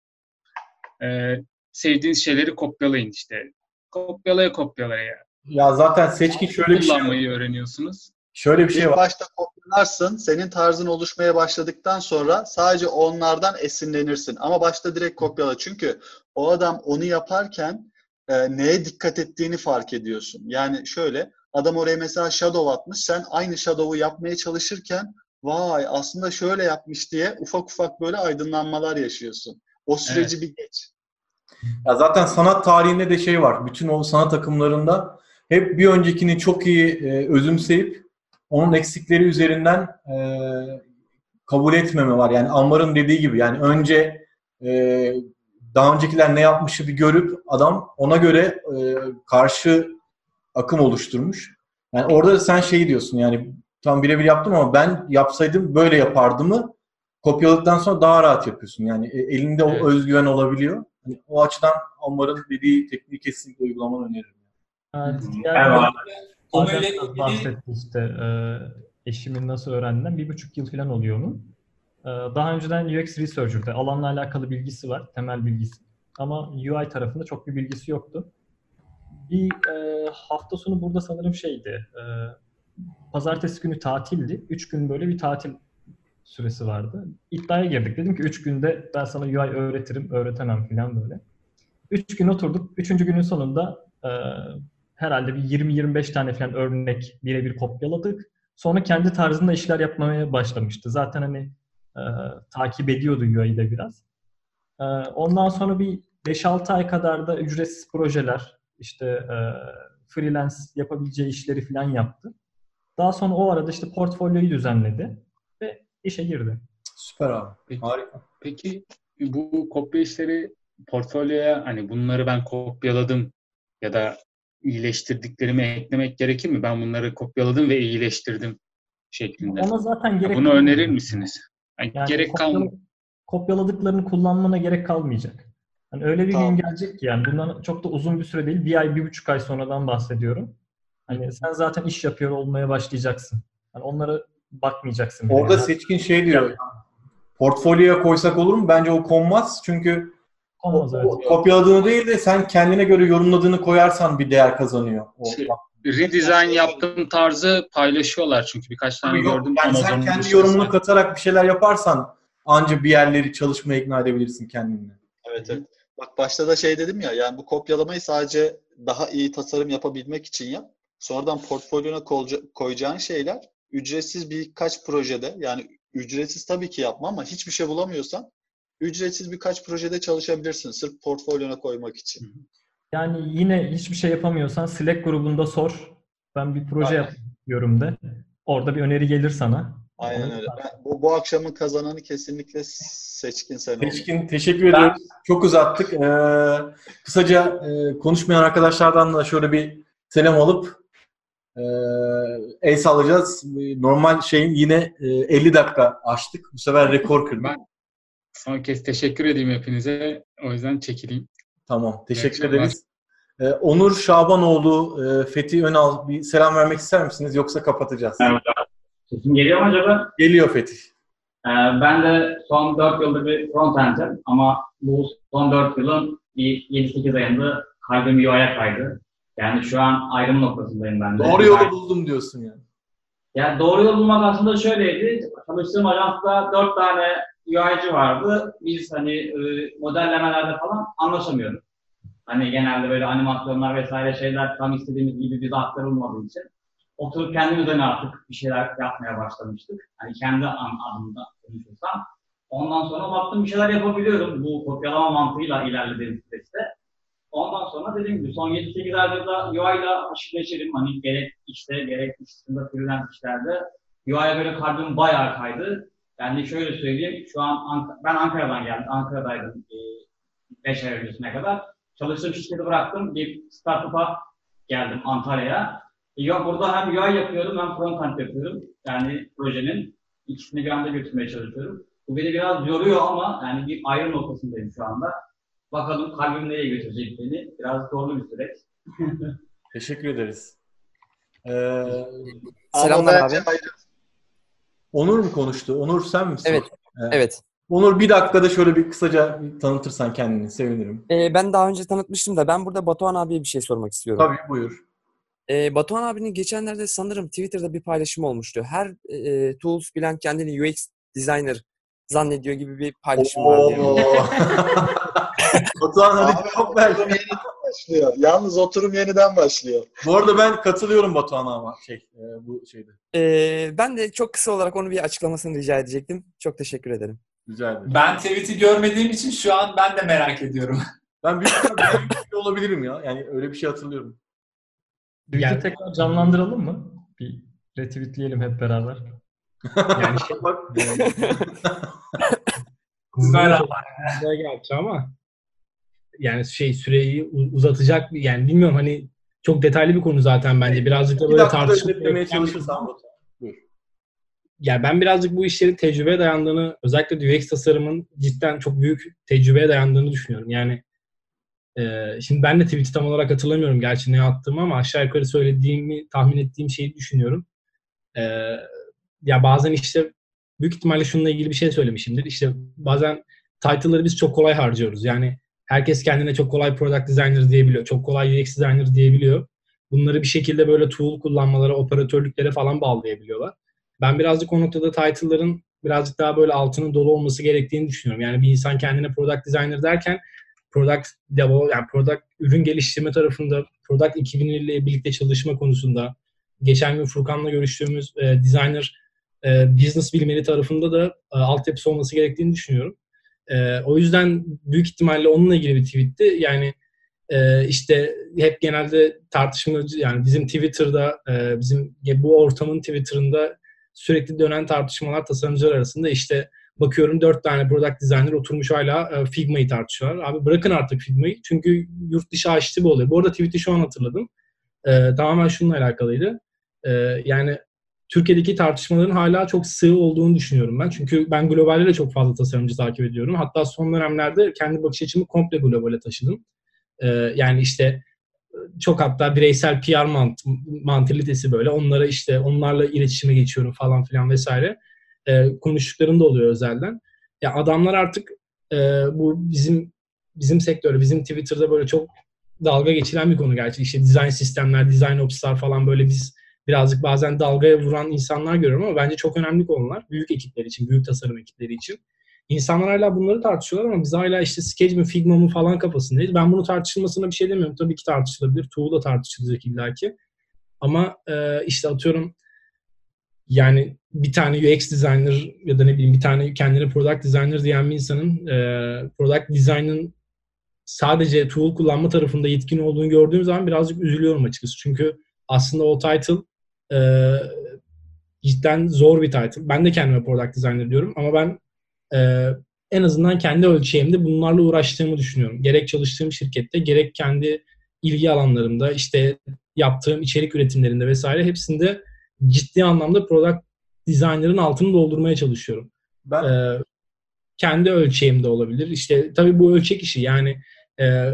e, sevdiğiniz şeyleri kopyalayın işte. Kopyalaya kopyalaya. Ya zaten seçki şöyle bir şey Kullanmayı öğreniyorsunuz. Şöyle bir şey İlk var. başta kopyalarsın. Senin tarzın oluşmaya başladıktan sonra sadece onlardan esinlenirsin. Ama başta direkt kopyala. Çünkü o adam onu yaparken e, neye dikkat ettiğini fark ediyorsun. Yani şöyle adam oraya mesela shadow atmış. Sen aynı shadow'u yapmaya çalışırken vay aslında şöyle yapmış diye ufak ufak böyle aydınlanmalar yaşıyorsun. O süreci bir geç. Ya zaten sanat tarihinde de şey var. Bütün o sanat akımlarında hep bir öncekini çok iyi e, özümseyip onun eksikleri üzerinden e, kabul etmeme var. Yani Ammar'ın dediği gibi yani önce e, daha öncekiler ne yapmışı bir görüp adam ona göre e, karşı akım oluşturmuş. Yani orada sen şey diyorsun yani tam birebir yaptım ama ben yapsaydım böyle yapardımı kopyaladıktan sonra daha rahat yapıyorsun. Yani e, elinde o Evet. özgüven olabiliyor. Hani o açıdan Ammar'ın dediği tekniği kesinlikle uygulamanı öneririm. Evet, yani Konuyla Adem ilgili- bahsetti işte e, eşimin nasıl öğrendiğinden bir buçuk yıl falan oluyor onun. E, daha önceden UX Researcher'da alanla alakalı bilgisi var, temel bilgisi. Ama UI tarafında çok bir bilgisi yoktu. Bir e, hafta sonu burada sanırım şeydi, e, pazartesi günü tatildi. Üç gün böyle bir tatil süresi vardı. İddiaya girdik. Dedim ki üç günde ben sana UI öğretirim, öğretemem falan böyle. Üç gün oturduk. Üçüncü günün sonunda e, herhalde bir 20-25 tane falan örnek birebir kopyaladık. Sonra kendi tarzında işler yapmaya başlamıştı. Zaten hani e, takip ediyordu UI'yi de biraz. E, ondan sonra bir 5-6 ay kadar da ücretsiz projeler, işte e, freelance yapabileceği işleri falan yaptı. Daha sonra o arada işte portfolyoyu düzenledi ve işe girdi. Süper abi. Peki, Harika. peki bu kopya işleri portfolyoya hani bunları ben kopyaladım ya da iyileştirdiklerimi eklemek gerekir mi? Ben bunları kopyaladım ve iyileştirdim şeklinde. Ona zaten gerek Bunu kalmıyor. önerir misiniz? Yani Yani gerek kalmıyor. kopyaladıklarını kullanmana gerek kalmayacak. Hani öyle bir Tamam. gün gelecek ki yani bundan çok da uzun bir süre değil. Bir ay, bir buçuk ay sonradan bahsediyorum. Hani sen zaten iş yapıyor olmaya başlayacaksın. Hani onlara bakmayacaksın. bile Orada yani. seçkin şey diyor. Portfolyoya koysak olur mu? Bence o konmaz. Çünkü Olmaz, o- evet. o kopyaladığını değil de sen kendine göre yorumladığını koyarsan bir değer kazanıyor. O, Şey, Redesign yaptığım tarzı paylaşıyorlar çünkü birkaç tane yok, gördüm. yani sen kendi yorumunu katarak bir şeyler yaparsan anca bir yerleri çalışmaya ikna edebilirsin kendini. Evet evet. Bak başta da şey dedim ya yani bu kopyalamayı sadece daha iyi tasarım yapabilmek için yap. Sonradan portfolyona koyacağın şeyler ücretsiz birkaç projede yani ücretsiz tabii ki yapma ama hiçbir şey bulamıyorsan ücretsiz birkaç projede çalışabilirsin sırf portfolyona koymak için. Yani yine hiçbir şey yapamıyorsan Slack grubunda sor. Ben bir proje Aynen. yapıyorum de. Orada bir öneri gelir sana. Aynen öyle. Ben, bu, bu akşamın kazananı kesinlikle seçkin sen. Seçkin teşekkür ederim. Çok uzattık. Ee, kısaca e, konuşmayan arkadaşlardan da şöyle bir selam alıp e, el sallayacağız. Normal şeyin yine e, 50 dakika açtık. Bu sefer rekor kırdık. Ben son kez teşekkür edeyim hepinize. O yüzden çekileyim. Tamam. Teşekkür akşamlar. ederiz. Ee, Onur Şabanoğlu, e, Fethi Önal bir selam vermek ister misiniz yoksa kapatacağız? Merhaba. Sesim geliyor mu acaba? Geliyor Fethi. Ee, ben de son 4 yıldır bir frontend'im ama bu son 4 yılın bir 7-8 ayında kalbim UI'ye kaydı. Yani şu an ayrım noktasındayım ben de. Doğru yolu buldum diyorsun yani. Yani doğru yol bulmak aslında şöyleydi. Çalıştığım ajansta 4 tane UI'ci vardı. Biz hani e, modellemelerde falan anlaşamıyorduk. Hani genelde böyle animasyonlar vesaire şeyler tam istediğimiz gibi bize aktarılmadığı için oturup kendi üzerine artık bir şeyler yapmaya başlamıştık. Hani kendi adımda konuşursam. Ondan sonra baktım bir şeyler yapabiliyorum bu kopyalama mantığıyla ilerlediğim süreçte. Ondan sonra dediğim gibi son 7-8 aydır da UI ile haşır neşirim. Hani gerek işte gerek dışında freelance işlerde UI'ye böyle kalbim bayağı kaydı. Yani şöyle söyleyeyim, şu an Ank- ben Ankara'dan geldim. Ankara'daydım 5 ay öncesine kadar. Çalıştığım şirketi bıraktım. Bir startup'a geldim Antalya'ya. E, Ya burada hem UI yapıyorum hem frontend yapıyorum. Yani projenin ikisini bir anda götürmeye çalışıyorum. Bu beni biraz yoruyor ama yani bir ayrım noktasındayım şu anda. Bakalım kalbim nereye götürecek beni. Biraz zorlu bir süreç. [laughs] Teşekkür ederiz. Ee, Selamlar abi. Onur mu konuştu? Onur sen misin? Evet, evet. Onur bir dakikada şöyle bir kısaca tanıtırsan kendini sevinirim. Ee, ben daha önce tanıtmıştım da ben burada Batuhan abiye bir şey sormak istiyorum. Tabii buyur. Ee, Batuhan abinin geçenlerde sanırım Twitter'da bir paylaşım olmuştu. Her e, tools bilen kendini UX designer zannediyor gibi bir paylaşım vardı. yani. [laughs] Batuhan hadi cevap ver. Başlıyor. Yalnız oturum yeniden başlıyor. Bu arada ben katılıyorum Batuhan'a ama şey e, bu şeyde. Ee, ben de çok kısa olarak onu bir açıklamasını rica edecektim. Çok teşekkür ederim. Rica ederim. Ben tweet'i görmediğim için şu an ben de merak ediyorum. [laughs] Ben büyük bir şey olabilirim ya. Yani öyle bir şey hatırlıyorum. Tweet'i Yani- tekrar canlandıralım mı? Bir retweetleyelim hep beraber. [laughs] Yani şey, Bak [laughs] Merhaba. Buraya gerçi ama yani şey süreyi uzatacak yani bilmiyorum hani çok detaylı bir konu zaten bence. Birazcık da böyle dakikada tartışma özetlemeye çalışırsan Batuhan. Buyur. ya ben birazcık bu işlerin tecrübeye dayandığını, özellikle UX tasarımın cidden çok büyük tecrübeye dayandığını düşünüyorum. Yani e, şimdi ben de tweet'i tam olarak hatırlamıyorum gerçi ne attığımı ama aşağı yukarı söylediğimi, tahmin ettiğim şeyi düşünüyorum. E, ya bazen işte büyük ihtimalle şununla ilgili bir şey söylemişimdir. İşte bazen title'ları biz çok kolay harcıyoruz. Yani herkes kendine çok kolay product designer diyebiliyor. Çok kolay UX designer diyebiliyor. Bunları bir şekilde böyle tool kullanmalara, operatörlüklere falan bağlayabiliyorlar. Ben birazcık o noktada title'ların birazcık daha böyle altının dolu olması gerektiğini düşünüyorum. Yani bir insan kendine product designer derken product develop, yani product ürün geliştirme tarafında, product ekibiyle birlikte çalışma konusunda, geçen gün Furkan'la görüştüğümüz e, designer e, business bilmeli tarafında da e, altyapısı olması gerektiğini düşünüyorum. E, o yüzden büyük ihtimalle onunla ilgili bir tweetti. Yani e, işte hep genelde tartışmacı yani bizim Twitter'da e, bizim bu ortamın Twitter'ında sürekli dönen tartışmalar tasarımcılar arasında işte Bakıyorum dört tane product designer oturmuş hala e, Figma'yı tartışıyorlar. Abi bırakın artık Figma'yı. Çünkü yurt dışı aşçı bu oluyor. Bu arada tweet'i şu an hatırladım. E, tamamen şununla alakalıydı. E, yani Türkiye'deki tartışmaların hala çok sığ olduğunu düşünüyorum ben. Çünkü ben globalde de çok fazla tasarımcı takip ediyorum. Hatta son dönemlerde kendi bakış açımı komple globale taşıdım. Ee, yani işte çok hatta bireysel PR mant mantalitesi böyle. Onlara işte onlarla iletişime geçiyorum falan filan vesaire. Ee, konuştuklarım da oluyor özelden. Ya adamlar artık e, bu bizim bizim sektörde, bizim Twitter'da böyle çok dalga geçilen bir konu gerçi. İşte design sistemler, design ops'lar falan böyle biz birazcık bazen dalgaya vuran insanlar görüyorum ama bence çok önemli konular. Büyük ekipler için, büyük tasarım ekipleri için. İnsanlar hala bunları tartışıyorlar ama biz hala işte Sketch mi Figma mı falan kafasındayız. Ben bunu tartışılmasına bir şey demiyorum. Tabii ki tartışılabilir. Tool da tartışılacak illaki. Ama e, işte atıyorum yani bir tane UX designer ya da ne bileyim bir tane kendine product designer diyen bir insanın e, product design'ın sadece tool kullanma tarafında yetkin olduğunu gördüğüm zaman birazcık üzülüyorum açıkçası. Çünkü aslında o title e, cidden zor bir title. Ben de kendime product designer diyorum ama ben e, en azından kendi ölçeğimde bunlarla uğraştığımı düşünüyorum. Gerek çalıştığım şirkette gerek kendi ilgi alanlarımda işte yaptığım içerik üretimlerinde vesaire hepsinde ciddi anlamda product designer'ın altını doldurmaya çalışıyorum. Ben... Ee, kendi ölçeğimde olabilir. İşte tabii bu ölçek işi yani e,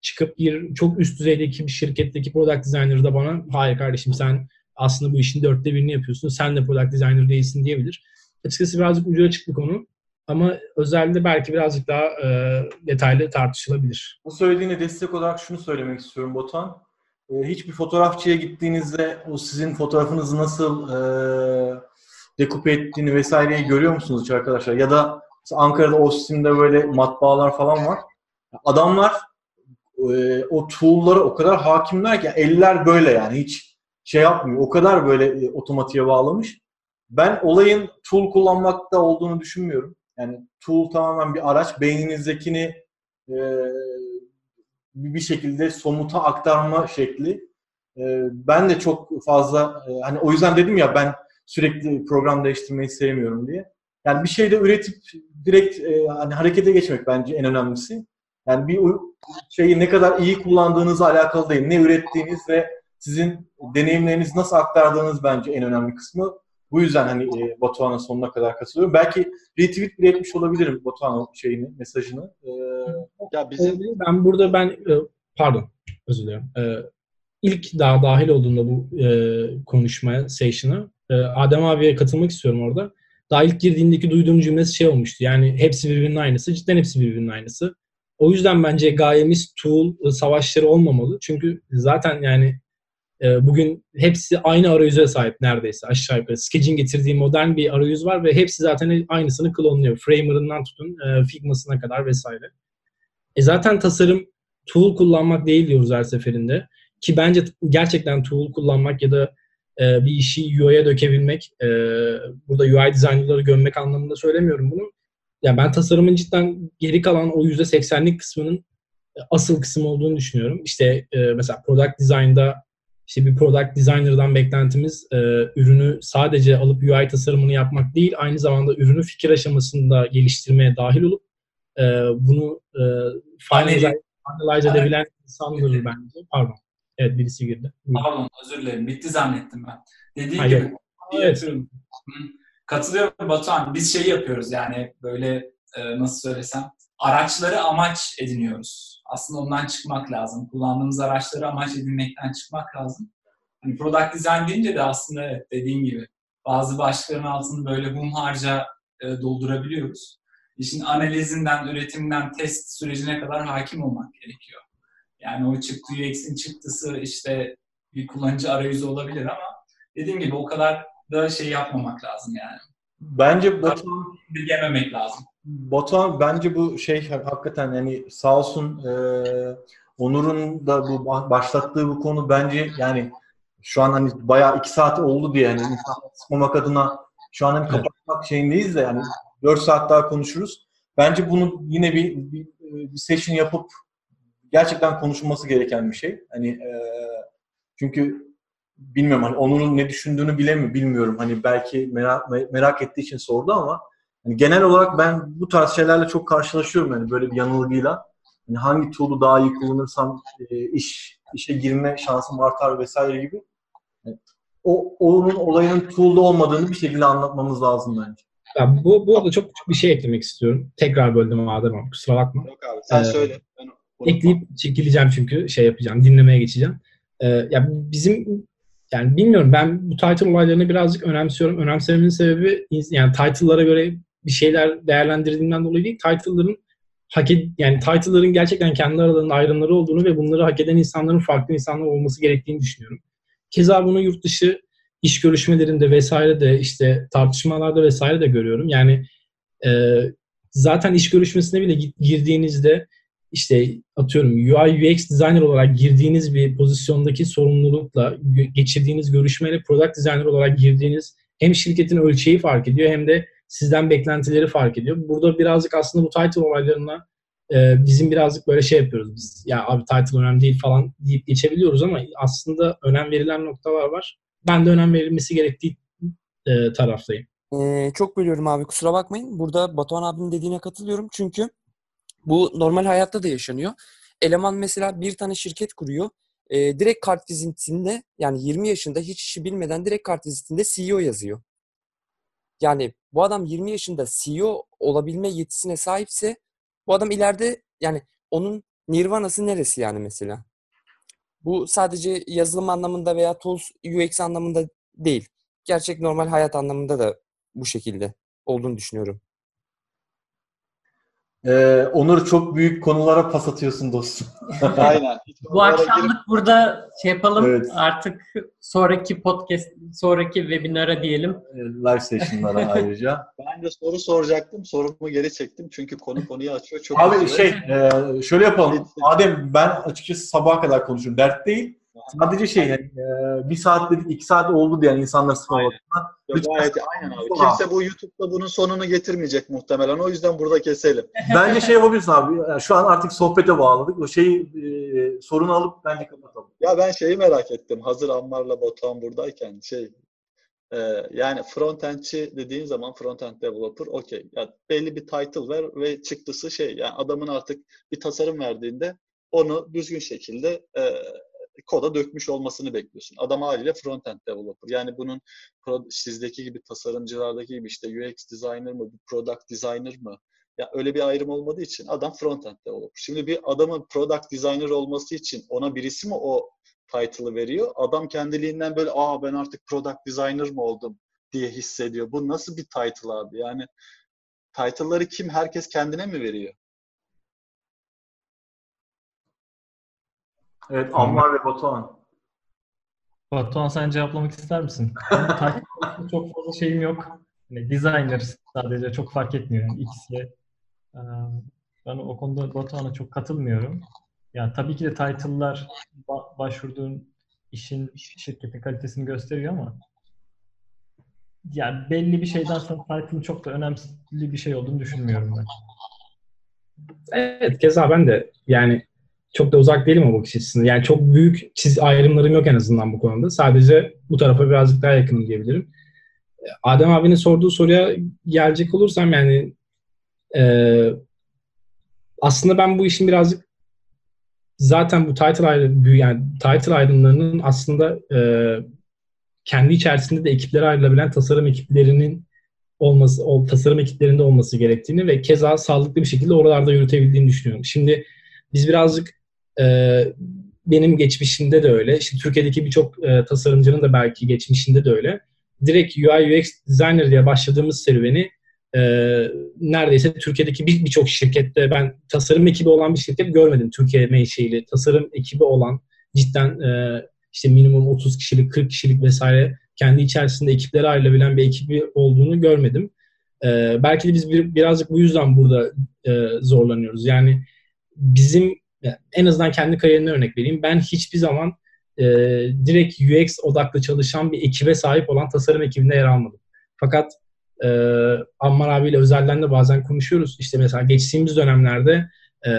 çıkıp bir çok üst düzeydeki bir şirketteki product designer da bana hayır kardeşim sen aslında bu işin dörtte birini yapıyorsun. Sen de product designer değilsin diyebilir. Açıkçası birazcık ucu açık bir konu. Ama özelde belki birazcık daha e, detaylı tartışılabilir. Bu söylediğine destek olarak şunu söylemek istiyorum Botan. E, hiçbir fotoğrafçıya gittiğinizde o sizin fotoğrafınızı nasıl e, dekupe ettiğini vesaireyi görüyor musunuz hiç arkadaşlar? Ya da Ankara'da Austin'de böyle matbaalar falan var. Adamlar e, o tool'lara o kadar hakimler ki eller böyle yani hiç şey yapmıyor. O kadar böyle e, otomatiğe bağlamış. Ben olayın tool kullanmakta olduğunu düşünmüyorum. Yani tool tamamen bir araç. Beyninizdekini e, bir şekilde somuta aktarma şekli. E, ben de çok fazla e, hani o yüzden dedim ya ben sürekli program değiştirmeyi sevmiyorum diye. Yani bir şeyde üretip direkt e, hani harekete geçmek bence en önemlisi. Yani bir şeyi ne kadar iyi kullandığınızla alakalı değil. Ne ürettiğiniz ve sizin deneyimlerinizi nasıl aktardığınız bence en önemli kısmı. Bu yüzden hani e, Batuhan'a sonuna kadar katılıyorum. Belki retweet bile etmiş olabilirim Batuhan'ın şeyini, mesajını. Ee, ya bizim ben burada ben e, pardon özür dilerim. Ee, ilk daha dahil olduğunda bu e, konuşmaya, session'a e, Adem abiye katılmak istiyorum orada. Daha ilk girdiğindeki duyduğum cümlesi şey olmuştu. Yani hepsi birbirinin aynısı. Cidden hepsi birbirinin aynısı. O yüzden bence gayemiz tool e, savaşları olmamalı. Çünkü zaten yani e, bugün hepsi aynı arayüze sahip neredeyse aşağı yukarı. Sketch'in getirdiği modern bir arayüz var ve hepsi zaten aynısını klonluyor. Framer'ından tutun e, Figma'sına kadar vesaire. E zaten tasarım tool kullanmak değil diyoruz her seferinde. Ki bence gerçekten tool kullanmak ya da e, bir işi UI'ye dökebilmek, e, burada UI designerları gömmek anlamında söylemiyorum bunu. Yani ben tasarımın cidden geri kalan o %80'lik kısmının asıl kısım olduğunu düşünüyorum. İşte e, mesela product design'da işte bir product designer'dan beklentimiz e, ürünü sadece alıp UI tasarımını yapmak değil, aynı zamanda ürünü fikir aşamasında geliştirmeye dahil olup e, bunu e, finalize, finalize edebilen insandır bence. Pardon. Evet birisi girdi. Pardon özür dilerim. Bitti zannettim ben. Dediğim Hayır. gibi evet. Katılıyorum Batuhan. Biz şeyi yapıyoruz yani böyle e, nasıl söylesem araçları amaç ediniyoruz. Aslında ondan çıkmak lazım. Kullandığımız araçları amaç edinmekten çıkmak lazım. Hani product design deyince de aslında evet dediğin gibi bazı başlıkların altını böyle humharca e, doldurabiliyoruz. İşin analizinden, üretimden, test sürecine kadar hakim olmak gerekiyor. Yani o çıktı UX'in çıktısı işte bir kullanıcı arayüzü olabilir ama dediğim gibi o kadar da şey yapmamak lazım yani. Bence Batuhan bilgememek lazım. Batuhan bence bu şey hakikaten yani sağ olsun e, Onur'un da bu başlattığı bu konu bence yani şu an hani bayağı iki saat oldu diye yani insan sıkmamak adına şu an hani kapatmak şeyindeyiz de yani 4 saat daha konuşuruz. Bence bunu yine bir, bir, bir session yapıp gerçekten konuşulması gereken bir şey. Hani e, çünkü bilmiyorum hani Onur'un ne düşündüğünü bilemiyorum, bilmiyorum. Hani belki merak, merak ettiği için sordu ama Yani genel olarak ben bu tarz şeylerle çok karşılaşıyorum yani böyle bir yanılgıyla. Yani hangi tool'u daha iyi kullanırsam e, iş işe girme şansım artar vesaire gibi. Yani o onun olayın tool'da olmadığını bir şekilde anlatmamız lazım bence. Ya bu, bu arada çok küçük bir şey eklemek istiyorum. Tekrar böldüm Adem abi kusura bakma. Yok abi sen Ee, söyle. Ben Ekleyip çekileceğim çünkü şey yapacağım, dinlemeye geçeceğim. Ee, ya bizim yani bilmiyorum ben bu title olaylarını birazcık önemsiyorum. Önemsememin sebebi yani title'lara göre bir şeyler değerlendirdiğimden dolayı değil. Title'ların hak ed- yani title'ların gerçekten kendi aralarında ayrımları olduğunu ve bunları hak eden insanların farklı insanlar olması gerektiğini düşünüyorum. Keza bunu yurt dışı iş görüşmelerinde vesaire de işte tartışmalarda vesaire de görüyorum. Yani e, zaten iş görüşmesine bile girdiğinizde işte atıyorum UI UX designer olarak girdiğiniz bir pozisyondaki sorumlulukla geçirdiğiniz görüşmeyle product designer olarak girdiğiniz hem şirketin ölçeği fark ediyor hem de sizden beklentileri fark ediyor. Burada birazcık aslında bu title olaylarına e, bizim birazcık böyle şey yapıyoruz biz. Ya abi title önemli değil falan deyip geçebiliyoruz ama aslında önem verilen noktalar var. Ben de önem verilmesi gerektiği e, taraftayım. Ee, çok bölüyorum abi kusura bakmayın. Burada Batuhan abinin dediğine katılıyorum. Çünkü bu normal hayatta da yaşanıyor. Eleman mesela bir tane şirket kuruyor. Ee, direkt kart vizitinde yani 20 yaşında hiç işi bilmeden direkt kart vizitinde CEO yazıyor. Yani bu adam 20 yaşında CEO olabilme yetisine sahipse bu adam ileride yani onun nirvanası neresi yani mesela? Bu sadece yazılım anlamında veya tools UX anlamında değil. Gerçek normal hayat anlamında da bu şekilde olduğunu düşünüyorum. Ee, Onur çok büyük konulara pas atıyorsun dostum. [laughs] Aynen. Bu akşamlık burada şey yapalım. Evet. Artık sonraki podcast, sonraki webinara diyelim. Live session'lara [laughs] ayrıca. Ben de soru soracaktım. Sorumu geri çektim. Çünkü konu konuyu açıyor. Çok Abi güzel. şey e, şöyle yapalım. Adem ben açıkçası sabaha kadar konuşurum. Dert değil. Sadece şey yani, e, bir saat dedik iki saat oldu diye yani insanlar sıkılmaktan. Ya Gayet aynen abi. Kimse bu YouTube'da bunun sonunu getirmeyecek muhtemelen. O yüzden burada keselim. [laughs] Bence şey yapabilirsin abi. Yani şu an artık sohbete bağladık. O şeyi e, sorunu alıp bence kapatalım. Ya ben şeyi merak ettim. Hazır Ammar'la Batuhan buradayken şey e, yani frontendçi dediğin zaman frontend developer okey. Ya belli bir title ver ve çıktısı şey yani adamın artık bir tasarım verdiğinde onu düzgün şekilde e, koda dökmüş olmasını bekliyorsun. Adam haliyle frontend developer. Yani bunun sizdeki gibi tasarımcılardaki gibi işte UX designer mı, product designer mı? Ya öyle bir ayrım olmadığı için adam frontend developer. Şimdi bir adamın product designer olması için ona birisi mi o title'ı veriyor? Adam kendiliğinden böyle aa ben artık product designer mı oldum diye hissediyor. Bu nasıl bir title abi? Yani title'ları kim? Herkes kendine mi veriyor? Evet Ammar ve Batuhan. Batuhan sen cevaplamak ister misin? Çok fazla şeyim yok. Hani designer sadece çok fark etmiyor. Yani ikisi. Ben o konuda Batuhan'a çok katılmıyorum. Yani tabii ki de title'lar ba- başvurduğun işin, şirketin kalitesini gösteriyor ama yani belli bir şeyden sonra title'ın çok da önemli bir şey olduğunu düşünmüyorum ben. Evet keza ben de yani çok da uzak değilim o bakış açısına. Yani çok büyük çiz ayrımlarım yok en azından bu konuda. Sadece bu tarafa birazcık daha yakınım diyebilirim. Adem abinin sorduğu soruya gelecek olursam yani e, aslında ben bu işin birazcık zaten bu title ayrı yani title ayrımlarının aslında e, kendi içerisinde de ekiplere ayrılabilen tasarım ekiplerinin olması, o tasarım ekiplerinde olması gerektiğini ve keza sağlıklı bir şekilde oralarda yürütebildiğini düşünüyorum. Şimdi biz birazcık e, benim geçmişimde de öyle. İşte Türkiye'deki birçok e, tasarımcının da belki geçmişinde de öyle. Direkt UI UX designer diye başladığımız serüveni e, neredeyse Türkiye'deki bir- birçok şirkette ben tasarım ekibi olan bir şirket görmedim. Türkiye menşeili tasarım ekibi olan cidden e, işte minimum 30 kişilik, 40 kişilik vesaire kendi içerisinde ekiplere ayrılabilen bir ekibi olduğunu görmedim. E, belki de biz bir, birazcık bu yüzden burada e, zorlanıyoruz. Yani bizim en azından kendi kariyerimden örnek vereyim. Ben hiçbir zaman e, direkt UX odaklı çalışan bir ekibe sahip olan tasarım ekibinde yer almadım. Fakat e, Ammar abiyle özelden de bazen konuşuyoruz. İşte mesela geçtiğimiz dönemlerde e,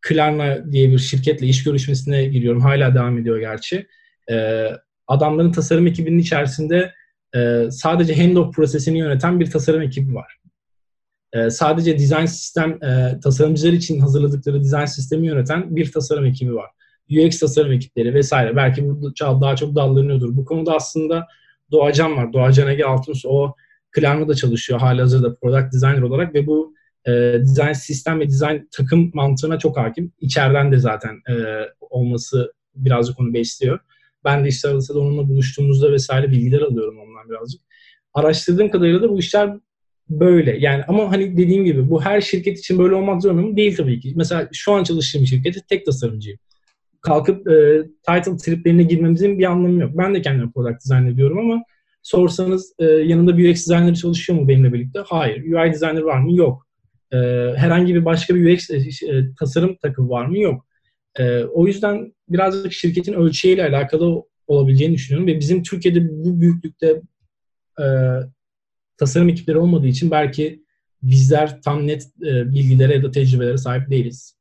Klarna diye bir şirketle iş görüşmesine giriyorum. Hala devam ediyor gerçi. E, adamların tasarım ekibinin içerisinde e, sadece handoff prosesini yöneten bir tasarım ekibi var. E, sadece design sistem, e, tasarımcılar için hazırladıkları design sistemi yöneten bir tasarım ekibi var. UX tasarım ekipleri vesaire. Belki bu daha çok dallanıyordur. Bu konuda aslında Doğacan var. Doğacan Ege Altınus. O Klarna'da çalışıyor hali hazırda product designer olarak ve bu e, design sistem ve design takım mantığına çok hakim. İçeriden de zaten e, olması birazcık onu besliyor. Ben de işte arasında onunla buluştuğumuzda vesaire bilgiler alıyorum ondan birazcık. Araştırdığım kadarıyla da bu işler böyle. Yani ama hani dediğim gibi bu her şirket için böyle olmak zorunda mı? Değil tabii ki. Mesela şu an çalıştığım şirkette tek tasarımcıyım. Kalkıp e, title triplerine girmemizin bir anlamı yok. Ben de kendime product design ediyorum ama sorsanız e, yanında bir UX designer çalışıyor mu benimle birlikte? Hayır. UI designer var mı? Yok. E, herhangi bir başka bir UX e, e, tasarım takımı var mı? Yok. E, o yüzden birazcık şirketin ölçeğiyle alakalı olabileceğini düşünüyorum ve bizim Türkiye'de bu büyüklükte e, tasarım ekipleri olmadığı için belki bizler tam net e, bilgilere ya da tecrübelere sahip değiliz.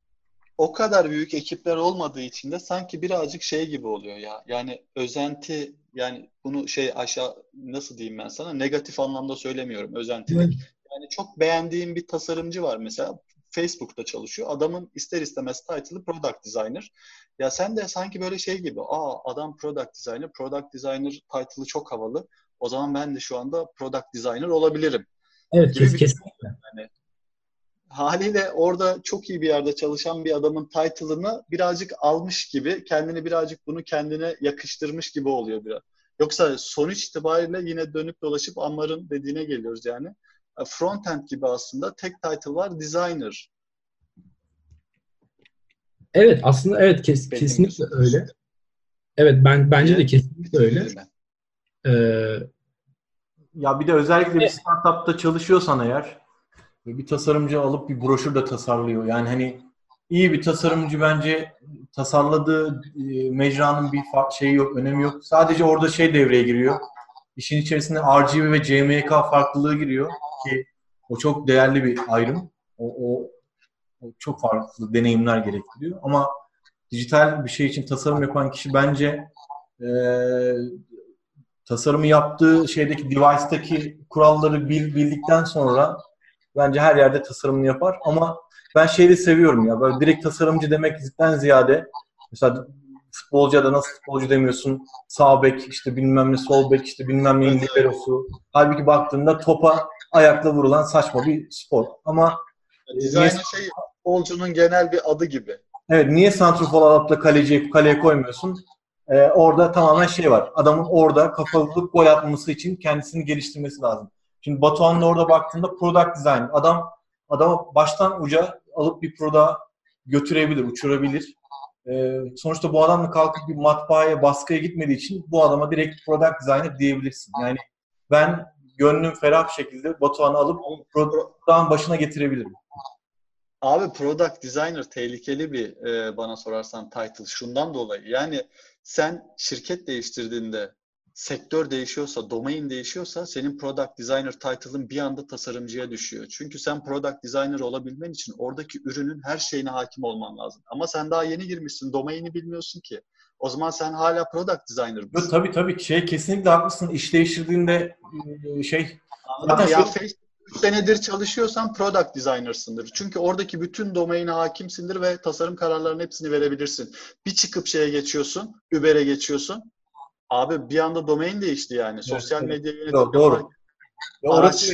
O kadar büyük ekipler olmadığı için de sanki birazcık şey gibi oluyor ya. Yani özenti yani bunu şey aşağı nasıl diyeyim ben sana negatif anlamda söylemiyorum özentilik. Evet. Yani çok beğendiğim bir tasarımcı var mesela Facebook'ta çalışıyor. Adamın ister istemez title'ı product designer. Ya sen de sanki böyle şey gibi aa adam product designer, product designer title'ı çok havalı. O zaman ben de şu anda product designer olabilirim. Evet şey. kesinlikle. Yani, haliyle orada çok iyi bir yerde çalışan bir adamın title'ını birazcık almış gibi, kendini birazcık bunu kendine yakıştırmış gibi oluyor biraz. Yoksa sonuç itibariyle yine dönüp dolaşıp Ammar'ın dediğine geliyoruz yani. Frontend gibi aslında tek title var designer. Evet aslında evet kes, kesinlikle öyle. Evet ben bence de kesinlikle öyle. Ee, ya bir de özellikle bir startupta çalışıyorsan eğer bir tasarımcı alıp bir broşür de tasarlıyor. Yani hani iyi bir tasarımcı bence tasarladığı e, mecranın bir şeyi yok, önemi yok. Sadece orada şey devreye giriyor. İşin içerisinde RGB ve CMYK farklılığı giriyor ki o çok değerli bir ayrım. O, o, o çok farklı deneyimler gerektiriyor. Ama dijital bir şey için tasarım yapan kişi bence e, tasarımı yaptığı şeydeki device'daki kuralları bil, bildikten sonra bence her yerde tasarımını yapar. Ama ben şeyi seviyorum ya. Böyle direkt tasarımcı demekten ziyade mesela futbolcuya da nasıl futbolcu demiyorsun? Sağ bek, işte bilmem ne sol bek, işte bilmem neyin liberosu. Halbuki baktığında topa ayakla vurulan saçma bir spor. Ama Dizaynı niye... şey futbolcunun genel bir adı gibi. Evet, niye santrfor alıp da kaleciyi kaleye koymuyorsun? Ee, orada tamamen şey var. Adamın orada kafa bulup gol atması için kendisini geliştirmesi lazım. Şimdi Batuhan'ın orada baktığında product design. Adam adamı baştan uca alıp bir product götürebilir, uçurabilir. Ee, sonuçta bu adam da kalkıp bir matbaaya, baskıya gitmediği için bu adama direkt product designer diyebilirsin. Yani ben gönlüm ferah bir şekilde Batuhan'ı alıp product'ın başına getirebilirim. Abi product designer tehlikeli bir e, bana sorarsan title şundan dolayı. Yani sen şirket değiştirdiğinde sektör değişiyorsa, domain değişiyorsa senin product designer title'ın bir anda tasarımcıya düşüyor. Çünkü sen product designer olabilmen için oradaki ürünün her şeyine hakim olman lazım. Ama sen daha yeni girmişsin, domaini bilmiyorsun ki. O zaman sen hala product designer mısın? Tabii tabii. Şey kesinlikle haklısın. İş değiştirdiğinde şey Zaten ya Facebook 3 senedir çalışıyorsan product designer'sındır. Çünkü oradaki bütün domaine hakimsindir ve tasarım kararlarının hepsini verebilirsin. Bir çıkıp şeye geçiyorsun, Uber'e geçiyorsun. Abi bir anda domain değişti yani. Sosyal evet, medya yönetim. Doğru. doğru. Araç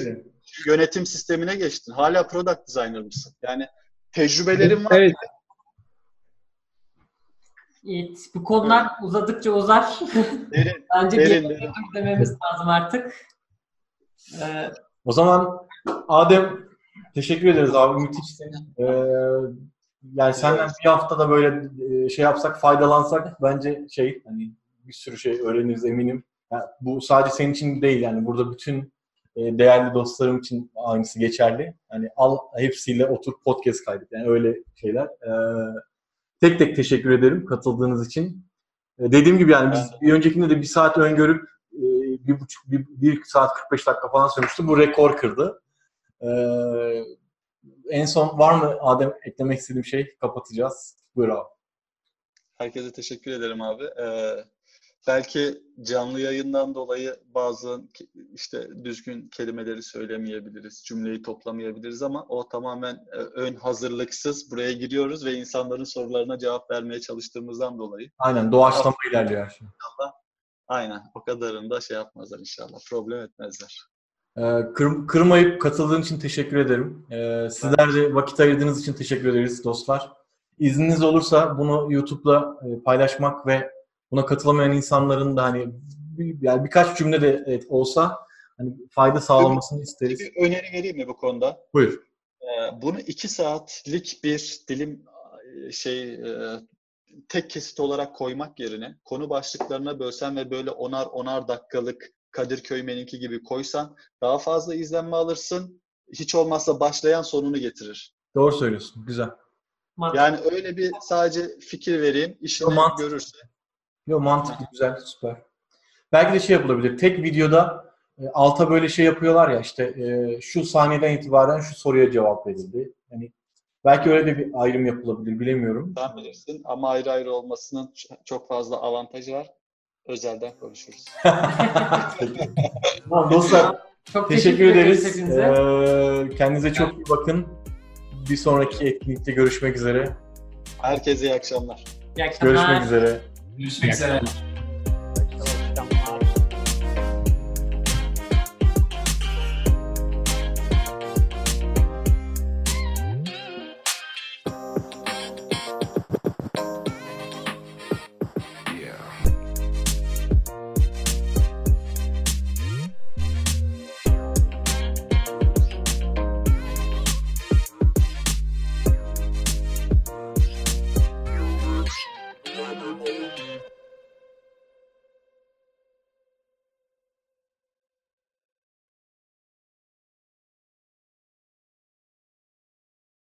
yönetim sistemine geçtin. Hala product designer mısın? Yani tecrübelerim var. Evet. Evet, bu konular evet. uzadıkça uzar. Derin, [laughs] Bence derin, bir derin. dememiz lazım artık. Ee, o zaman Adem teşekkür ederiz abi müthişsin. Ee, yani senden bir haftada böyle e, şey yapsak faydalansak bence şey hani bir sürü şey öğreniriz eminim. Yani bu sadece senin için değil yani burada bütün e, değerli dostlarım için aynısı geçerli. Hani al hepsiyle otur podcast kaydet. Yani öyle şeyler. Ee, tek tek teşekkür ederim katıldığınız için. Ee, dediğim gibi yani biz bir öncekinde de bir saat öngörüp bir buçuk, bir, bir saat 45 dakika falan sürmüştü. Bu rekor kırdı. Ee, en son var mı Adem eklemek istediğim şey? Kapatacağız. Buyur abi. Herkese teşekkür ederim abi. Ee, belki canlı yayından dolayı bazı işte düzgün kelimeleri söylemeyebiliriz, cümleyi toplamayabiliriz ama o tamamen e, ön hazırlıksız buraya giriyoruz ve insanların sorularına cevap vermeye çalıştığımızdan dolayı. Aynen doğaçlama ilerliyor her şey. Aynen o kadarını da şey yapmazlar inşallah. Problem etmezler. Ee, kır, kırmayıp katıldığın için teşekkür ederim. Ee, sizler de vakit ayırdığınız için teşekkür ederiz dostlar. İzniniz olursa bunu YouTube'da e, paylaşmak ve buna katılamayan insanların da hani yani birkaç cümle de evet, olsa hani fayda sağlamasını isteriz. Bir öneri vereyim mi bu konuda? Buyur. Ee, bunu iki saatlik bir dilim şey e, tek kesit olarak koymak yerine konu başlıklarına bölsen ve böyle onar onar dakikalık Kadir Köymen'inki gibi koysan daha fazla izlenme alırsın. Hiç olmazsa başlayan sonunu getirir. Doğru söylüyorsun. Güzel. Yani öyle bir sadece fikir vereyim. İşini Mant- görürse. Yo mantıklı, güzel, süper. Belki de şey yapılabilir. Tek videoda e, alta böyle şey yapıyorlar ya işte e, şu saniyeden itibaren şu soruya cevap verildi. Yani belki öyle de bir ayrım yapılabilir bilemiyorum. Sen bilirsin ama ayrı ayrı olmasının çok fazla avantajı var. Özelden konuşuruz. [laughs] Tamam dostlar. Çok teşekkür, ederiz. hepinize. Ee, kendinize çok iyi bakın. Bir sonraki etkinlikte görüşmek üzere. Herkese iyi akşamlar. İyi akşamlar. Görüşmek üzere. Görüşmek üzere.